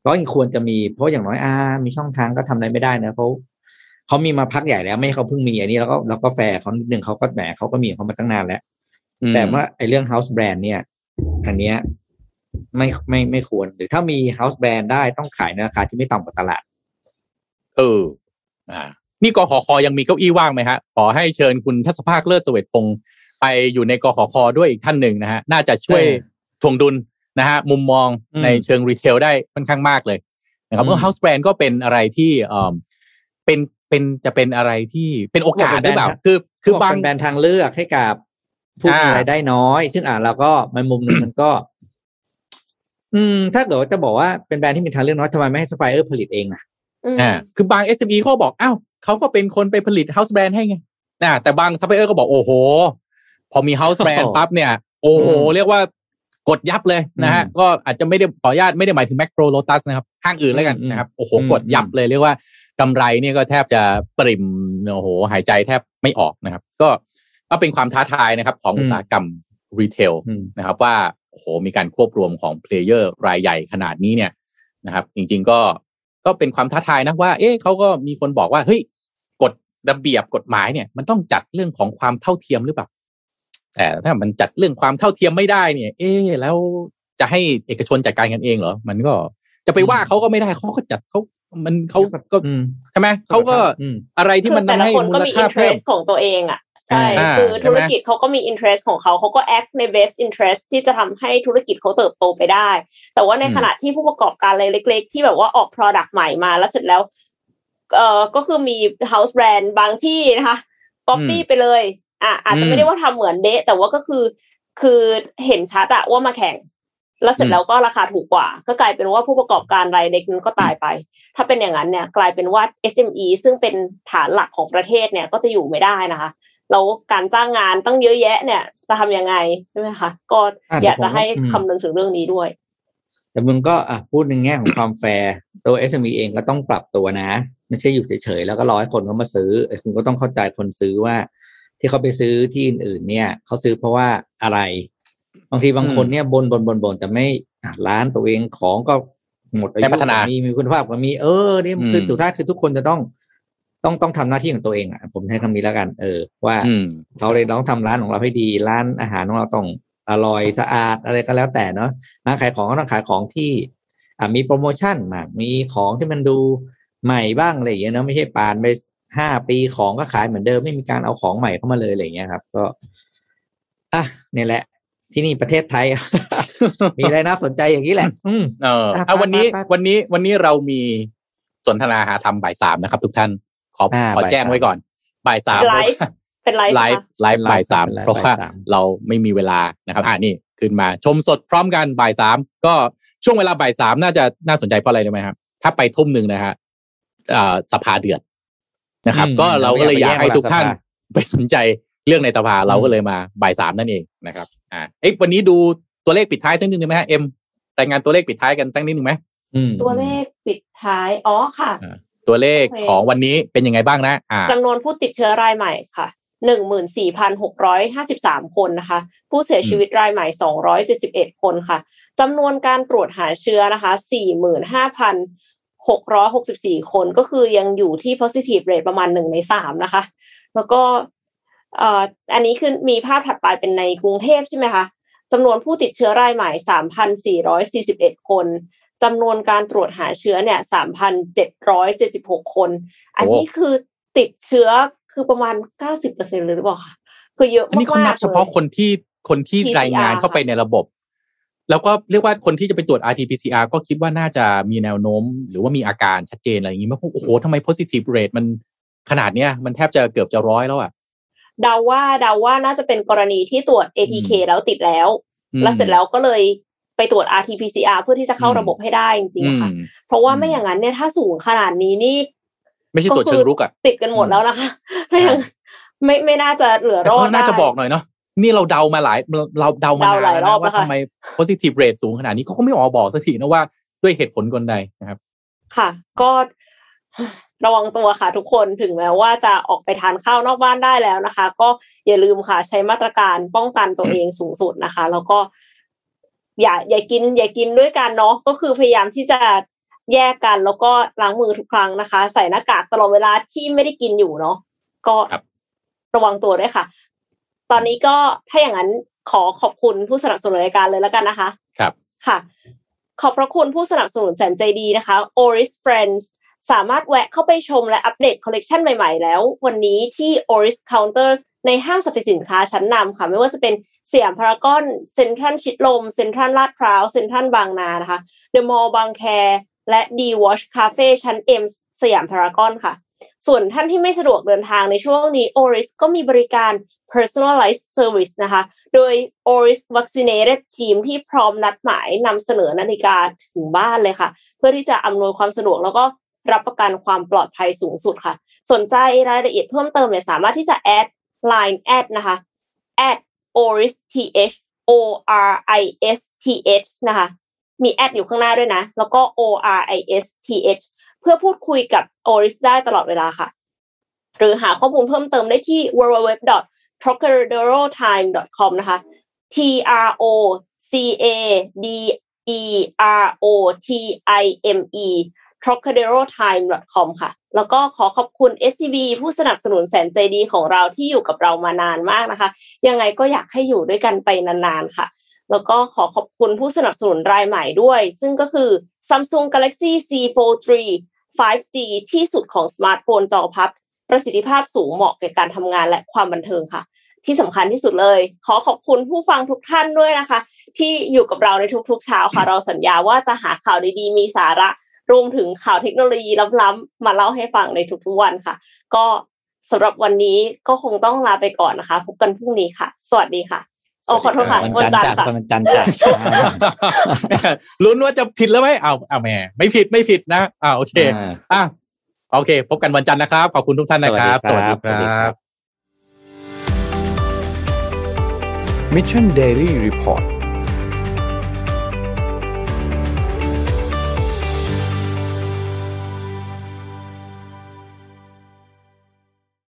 เพราะยังควรจะมี เพราะอย่างน้อยอ่า มีช่องทางก็ทำอะไรไม่ได้นะเขาเขามีมาพักใหญ่แล้ว ไม่ให้เขาเพิ่งมีอันนี้แล้วก็แล้วก็แฟร์เขานิดนึงเขาก็แหมเขาก็มีของเขามาตั้งนานแล้ว แต่ว่าไอ้เรื่อง house brand เนี่ยอันเนี้ยไม่ไม่ไม่ควร หรือถ้ามี house brand ได้ต้องขายในราคาที่ไม่ต่ำกว่าตลาด เออ อ่า นี่กขคยังมีเก้าอี้ว่างไหมฮะขอให้เชิญคุณทัศภาคเลิศเสวตพงศ์ไปอยู่ในกขคด้วยอีกท่านหนึ่งนะฮะน่าจะช่วยเออทวงดุลนะฮะมุมมองอืมในเชิงรีเทลได้ค่อนข้างมากเลยนะครับอืมเพราะ House Brand ก็เป็นอะไรที่เออเป็นเป็นจะเป็นอะไรที่เป็นโอกาสหรือเปล่าคือ คืคืออบางเป็นแบรนด์ทางเลือกให้กับผู้มีอ่ารรายได้น้อย ซึ่งอ่านเราก็ในมุมหนึ่งมันก็ อืม ถ้าเกิดว่าจะบอกว่าเป็นแบรนด์ที่มีทางเลือกน้อยทำไมไม่ให้สไปเออร์ผลิตเองอะอืมอ่าคือบาง SME เขาบอกอ้าว เขาก็เป็นคนไปผลิต House Brand ให้ไงอ่าแต่บางซัพพลายเออร์ก็บอกโอ้โห พอมี House Brand โอ้โหปั๊บเนี่ย โอ้โหอืมเรียกว่ากดยับเลยนะฮะอืมก็อาจจะไม่ได้ขออนุญาตไม่ได้หมายถึง Macro Lotus นะครับ ห้างอื่นแล้วกันอืมนะครับ โอ้โหอืมกดยับเลยเรียกว่ากำไรเนี่ยก็แทบจะปริ่มโอ้โห หายใจแทบไม่ออกนะครับ ก็ก็เป็นความท้าทายนะครับของอุตสาหกรรม retail อืมนะครับว่าโอ้โหมีการควบรวมของ player รายใหญ่ขนาดนี้เนี่ยนะครับ จริง ๆ ก็ ก็เป็นความท้าทายนะว่า เอ๊ะเขาก็มีคนบอกว่าเฮ้ยกฎระเบียบกฎหมายเนี่ย มันต้องจัดเรื่องของความเท่าเทียมหรือเปล่าแต่ถ้ามันจัดเรื่องความเท่าเทียมไม่ได้เนี่ย เอ๊ะแล้วจะให้เอกชนจัดการกันเองเหรอ มันก็จะไปว่าเขาก็ไม่ได้เขาก็จัดเขามันเขาก็อืมใช่ไหมเขาก็อืมอะไรที่มันคือแต่ทำละให้คนมูก็ลมีค่า interest เพิ่มของตัวเองอะ ใช่อ่าคือใช่ไหมธุรกิจเขาก็มี interest ของเขาเขาก็ act ใน best interest ที่จะทำให้ธุรกิจเขาเติบโตไปได้ แต่ว่าในอืมขณะที่ผู้ประกอบการรายเล็ก ๆ ที่แบบว่าออก product ใหม่มาแล้วเสร็จแล้วเอ่อก็คือมี house brand บางที่นะคะ copy ไปเลยอะอาจจะไม่ได้ว่าทำเหมือนเดะแต่ว่าก็คือคือเห็นชัดอะว่ามาแข่ง แล้วเสร็จแล้วก็ราคาถูกกว่า ก็กลายเป็นว่าผู้ประกอบการรายเล็กนั้นก็ตายไป ถ้าเป็นอย่างนั้นเนี่ย กลายเป็นว่า SME ซึ่งเป็นฐานหลักของประเทศเนี่ยก็จะอยู่ไม่ได้นะคะ แล้วการจ้างงานตั้งเยอะแยะเนี่ย จะทำยังไงใช่ไหมคะก็อะอยากแต่ผมจะให้อืมคำนึงถึงเรื่องนี้ด้วย แต่มึงก็อะพูดในแง่ของความแฟร์ตัว SME เองก็ต้องปรับตัวนะ ไม่ใช่อยู่เฉยๆแล้วก็รอให้คนเขามาซื้อเอ้ยคุณก็ต้องเข้าใจคนซื้อว่า ที่เขาไปซื้อที่อื่นๆเนี่ยเขาซื้อเพราะว่าอะไรบางทีบางคนเนี่ยบนบนบนบนแต่ไม่อะร้านตัวเองของก็หมดอายุไม่พัฒนามีมีคุณภาพก็มีเออเนี่ยคืออืมสุดท้ายคือทุกคนจะต้อง ต้องต้องทำหน้าที่ของตัวเองอะผมใช้คำนี้แล้วกัน เออ ว่าอืมเราเลยต้องทำร้านของเราให้ดีร้านอาหารของเราต้องอร่อยสะอาดอะไรก็แล้วแต่เนาะร้านขายของก็ต้องขายของที่ อะมีโปรโมชั่นมากมีของที่มันดูใหม่บ้างอะไรอย่างเงี้ยเนาะไม่ใช่ปานไปห้าปีของก็ขายเหมือนเดิมไม่มีการเอาของใหม่เข้ามาเลยอะไรอย่างเงี้ยครับ ก็อะเนี่ยแหละ ที่นี่ประเทศไทย มีอะไรน่าสนใจอย่างนี้แหละ อืมเอออะเอาวันนี้ไปไปไปวันนี้วันนี้เรามีสนทนาหาธรรมบ่ายสามนะครับ ทุกท่านข ออ่าขอบ่ายแจ้งสามไว้ก่อนบ่ายสามไลฟ์เป็นไลฟ์ไลนะฟ์คะไลฟ์บ่ายสามเป็นไลฟ์เพราะว่าบ่ายสามเราไม่มีเวลานะครับอ่านี่ขึ้นมาชมสดพร้อมกันบ่ายสามก็ช่วงเวลาบ่ายสามน่าจะน่าสนใจเพราะอะไรรู้ไหมครับ ถ้าไปทุ่มหนึ่งนะฮะอ่าสภาเดือดนะครับอืมก็เราก็เลยอยากให้ทุกท่านเราไม่อยากไปแย่งเวลาสภาไปสนใจเรื่องในสภาเราก็เลยมาบ่ายสามนั่นเองนะครับ อ่าเอ้ยวันนี้ดูตัวเลขปิดท้ายสักนิดนึงไหมฮะเอ็มรายงานตัวเลขปิดท้ายกันสักนิดนึงไหมอืมตัวเลขปิดท้ายอ๋อค่ะ ตัวเลขโอเคของวันนี้เป็นยังไงบ้างนะอ่าจำนวนผู้ติดเชื้อรายใหม่ค่ะหนึ่งหมื่นสี่พันหกร้อยห้าสิบสามคนนะคะ ผู้เสียชีวิตรายใหม่สองร้อยเจ็ดสิบเอ็ดคนค่ะจำนวนการตรวจหาเชื้อนะคะสี่หมื่นห้าพันหกร้อยหกสิบสี่คนก็คือยังอยู่ที่ positive rate ประมาณหนึ่งในสามนะคะ แล้วก็เอ่ออันนี้คือมีภาพถัดไปเป็นในกรุงเทพใช่ไหมคะจำนวนผู้ติดเชื้อรายใหม่สามพันสี่ร้อยสี่สิบเอ็ดคน จำนวนการตรวจหาเชื้อเนี่ยสามพันเจ็ดร้อยเจ็ดสิบหกคน อันนี้คือติดเชื้อคือประมาณเก้าสิบเปอร์เซ็นเลยหรือเปล่าคะคือเยอะอันมากๆนี้เขานับเฉพาะลยคนที่คนที่ PCR รายงานเข้าไปในระบบ แล้วก็เรียกว่าคนที่จะไปตรวจ RT-PCR ก็คิดว่าน่าจะมีแนวโน้ม หรือว่ามีอาการชัดเจนอะไรอย่างนี้ไหมโอ้โหทำไม positive rate มันขนาดเนี้ยมันแทบจะเกือบจะร้อยแล้วอะเดาว่าเดาว่าน่าจะเป็นกรณีที่ตรวจ ATK อืมแล้วติดแล้วอืมแล้วเสร็จแล้วก็เลย ไปตรวจ RT-PCR เพื่อที่จะเข้าอืมระบบให้ได้จริงอืๆค่ะมเพราะว่าอืมไม่อย่างนั้นเนี่ยถ้าสูงขนาดนี้นี่ ไม่ใช่ตรวจเชิงรุกอะติดกันหมดแล้วนะคะถ้าอย่างไม่ไม่น่าจะเหลือแต่รอเขาดน่าจะได้บอกหน่อยเนาะนี่เราเดามาหลายเราเดามาเดานานหลายแล้วรอนะบแล้ว่าวค่ะทำไม positive rate สูงขนาดนี้เขาก็ไม่ออกมาบอกสักทีนะว่าด้วยเหตุผลกลใดนะครับ ค่ะ ก็ระวังตัวค่ะทุกคนถึงแม้ว่าจะออกไปทานข้าวนอกบ้านได้แล้วนะคะ ก็อย่าลืมค่ะใช้มาตรการป้องกันตัวเองสูงสุดนะคะ แล้วก็ อย่าอย่ากิน อย่ากินด้วยกันเนาะก็คือพยายามที่จะแยกกันแล้วก็ล้างมือทุกครั้งนะคะ ใส่หน้ากากตลอดเวลาที่ไม่ได้กินอยู่เนาะก็ครับระวังตัวด้วยค่ะ ตอนนี้ก็ถ้าอย่างนั้นขอขอบคุณผู้สนับสนุนรายการเลยแล้วกันนะคะ ครับค่ะ ขอบพระคุณผู้สนับสนุนแสนใจดีนะคะ Oris Friends สามารถแวะเข้าไปชมและอัปเดตคอลเลกชันใหม่ๆ แล้ว วันนี้ที่ Oris Counters ในห้างสรรพสินค้าชั้นนำค่ะ ไม่ว่าจะเป็นสยามพารากอนเซ็นทรัลชิดลมเซ็นทรัลลาดพร้าวเซ็นทรัลบางนานะคะเดอะมอลล์บางแค และ The Watch Cafe ชั้น M สยามพารากอนค่ะ ส่วนท่านที่ไม่สะดวกเดินทางในช่วงนี้ Oris ก็มีบริการ personalized service นะคะ โดย Oris Vaccinated Team ที่พร้อมนัดหมายนำเสนอนาฬิกาถึงบ้านเลยค่ะ เพื่อที่จะอำนวยความสะดวกแล้วก็ รับประกันความปลอดภัยสูงสุดค่ะ สนใจรายละเอียดเพิ่มเติมเนี่ยสามารถที่จะแอด Line แอดนะคะ at oris th o r i s t h นะคะ มีแอดอยู่ข้างหน้าด้วยนะ แล้วก็ o r i s t h เพื่อพูดคุยกับ Oris ได้ตลอดเวลาค่ะ หรือหาข้อมูลเพิ่มเติมได้ที่ www.trocaderotime.com นะคะ t r o c a d e r o t i m e trocaderotime.com ค่ะ แล้วก็ขอขอบคุณ SCB ผู้สนับสนุนแสนใจดีของเราที่อยู่กับเรามานานมากนะคะ ยังไงก็อยากให้อยู่ด้วยกันไปนานๆค่ะ แล้วก็ขอขอบคุณผู้สนับสนุนรายใหม่ด้วย ซึ่งก็คือ Samsung Galaxy C Fold 3 5G ที่สุดของสมาร์ทโฟนจอพับ ประสิทธิภาพสูงเหมาะแก่การทำงานและความบันเทิงค่ะ ที่สำคัญที่สุดเลย ขอขอบคุณผู้ฟังทุกท่านด้วยนะคะ ที่อยู่กับเราในทุกๆเช้าค่ะ เราสัญญาว่าจะหาข่าวดีๆ มีสาระ รวมถึงข่าวเทคโนโลยีล้ำๆมาเล่าให้ฟังในทุกๆวันค่ะ ก็สำหรับวันนี้ก็คงต้องลาไปก่อนนะคะ พบกันพรุ่งนี้ค่ะ สวัสดีค่ะโอ้ขอโทษค่ะวันจันทร์จัดค่ะวันจันทร์จัดลุ้นว่าจะผิดหรือไม่เอาเอาแหม่ไม่ผิดไม่ผิดนะอ่าโอเคอ่าอะโอเค พบกันวันจันทร์นะครับ ขอบคุณทุกท่านนะครับ สวัสดีครับสวัสดีครับ Mission Daily Report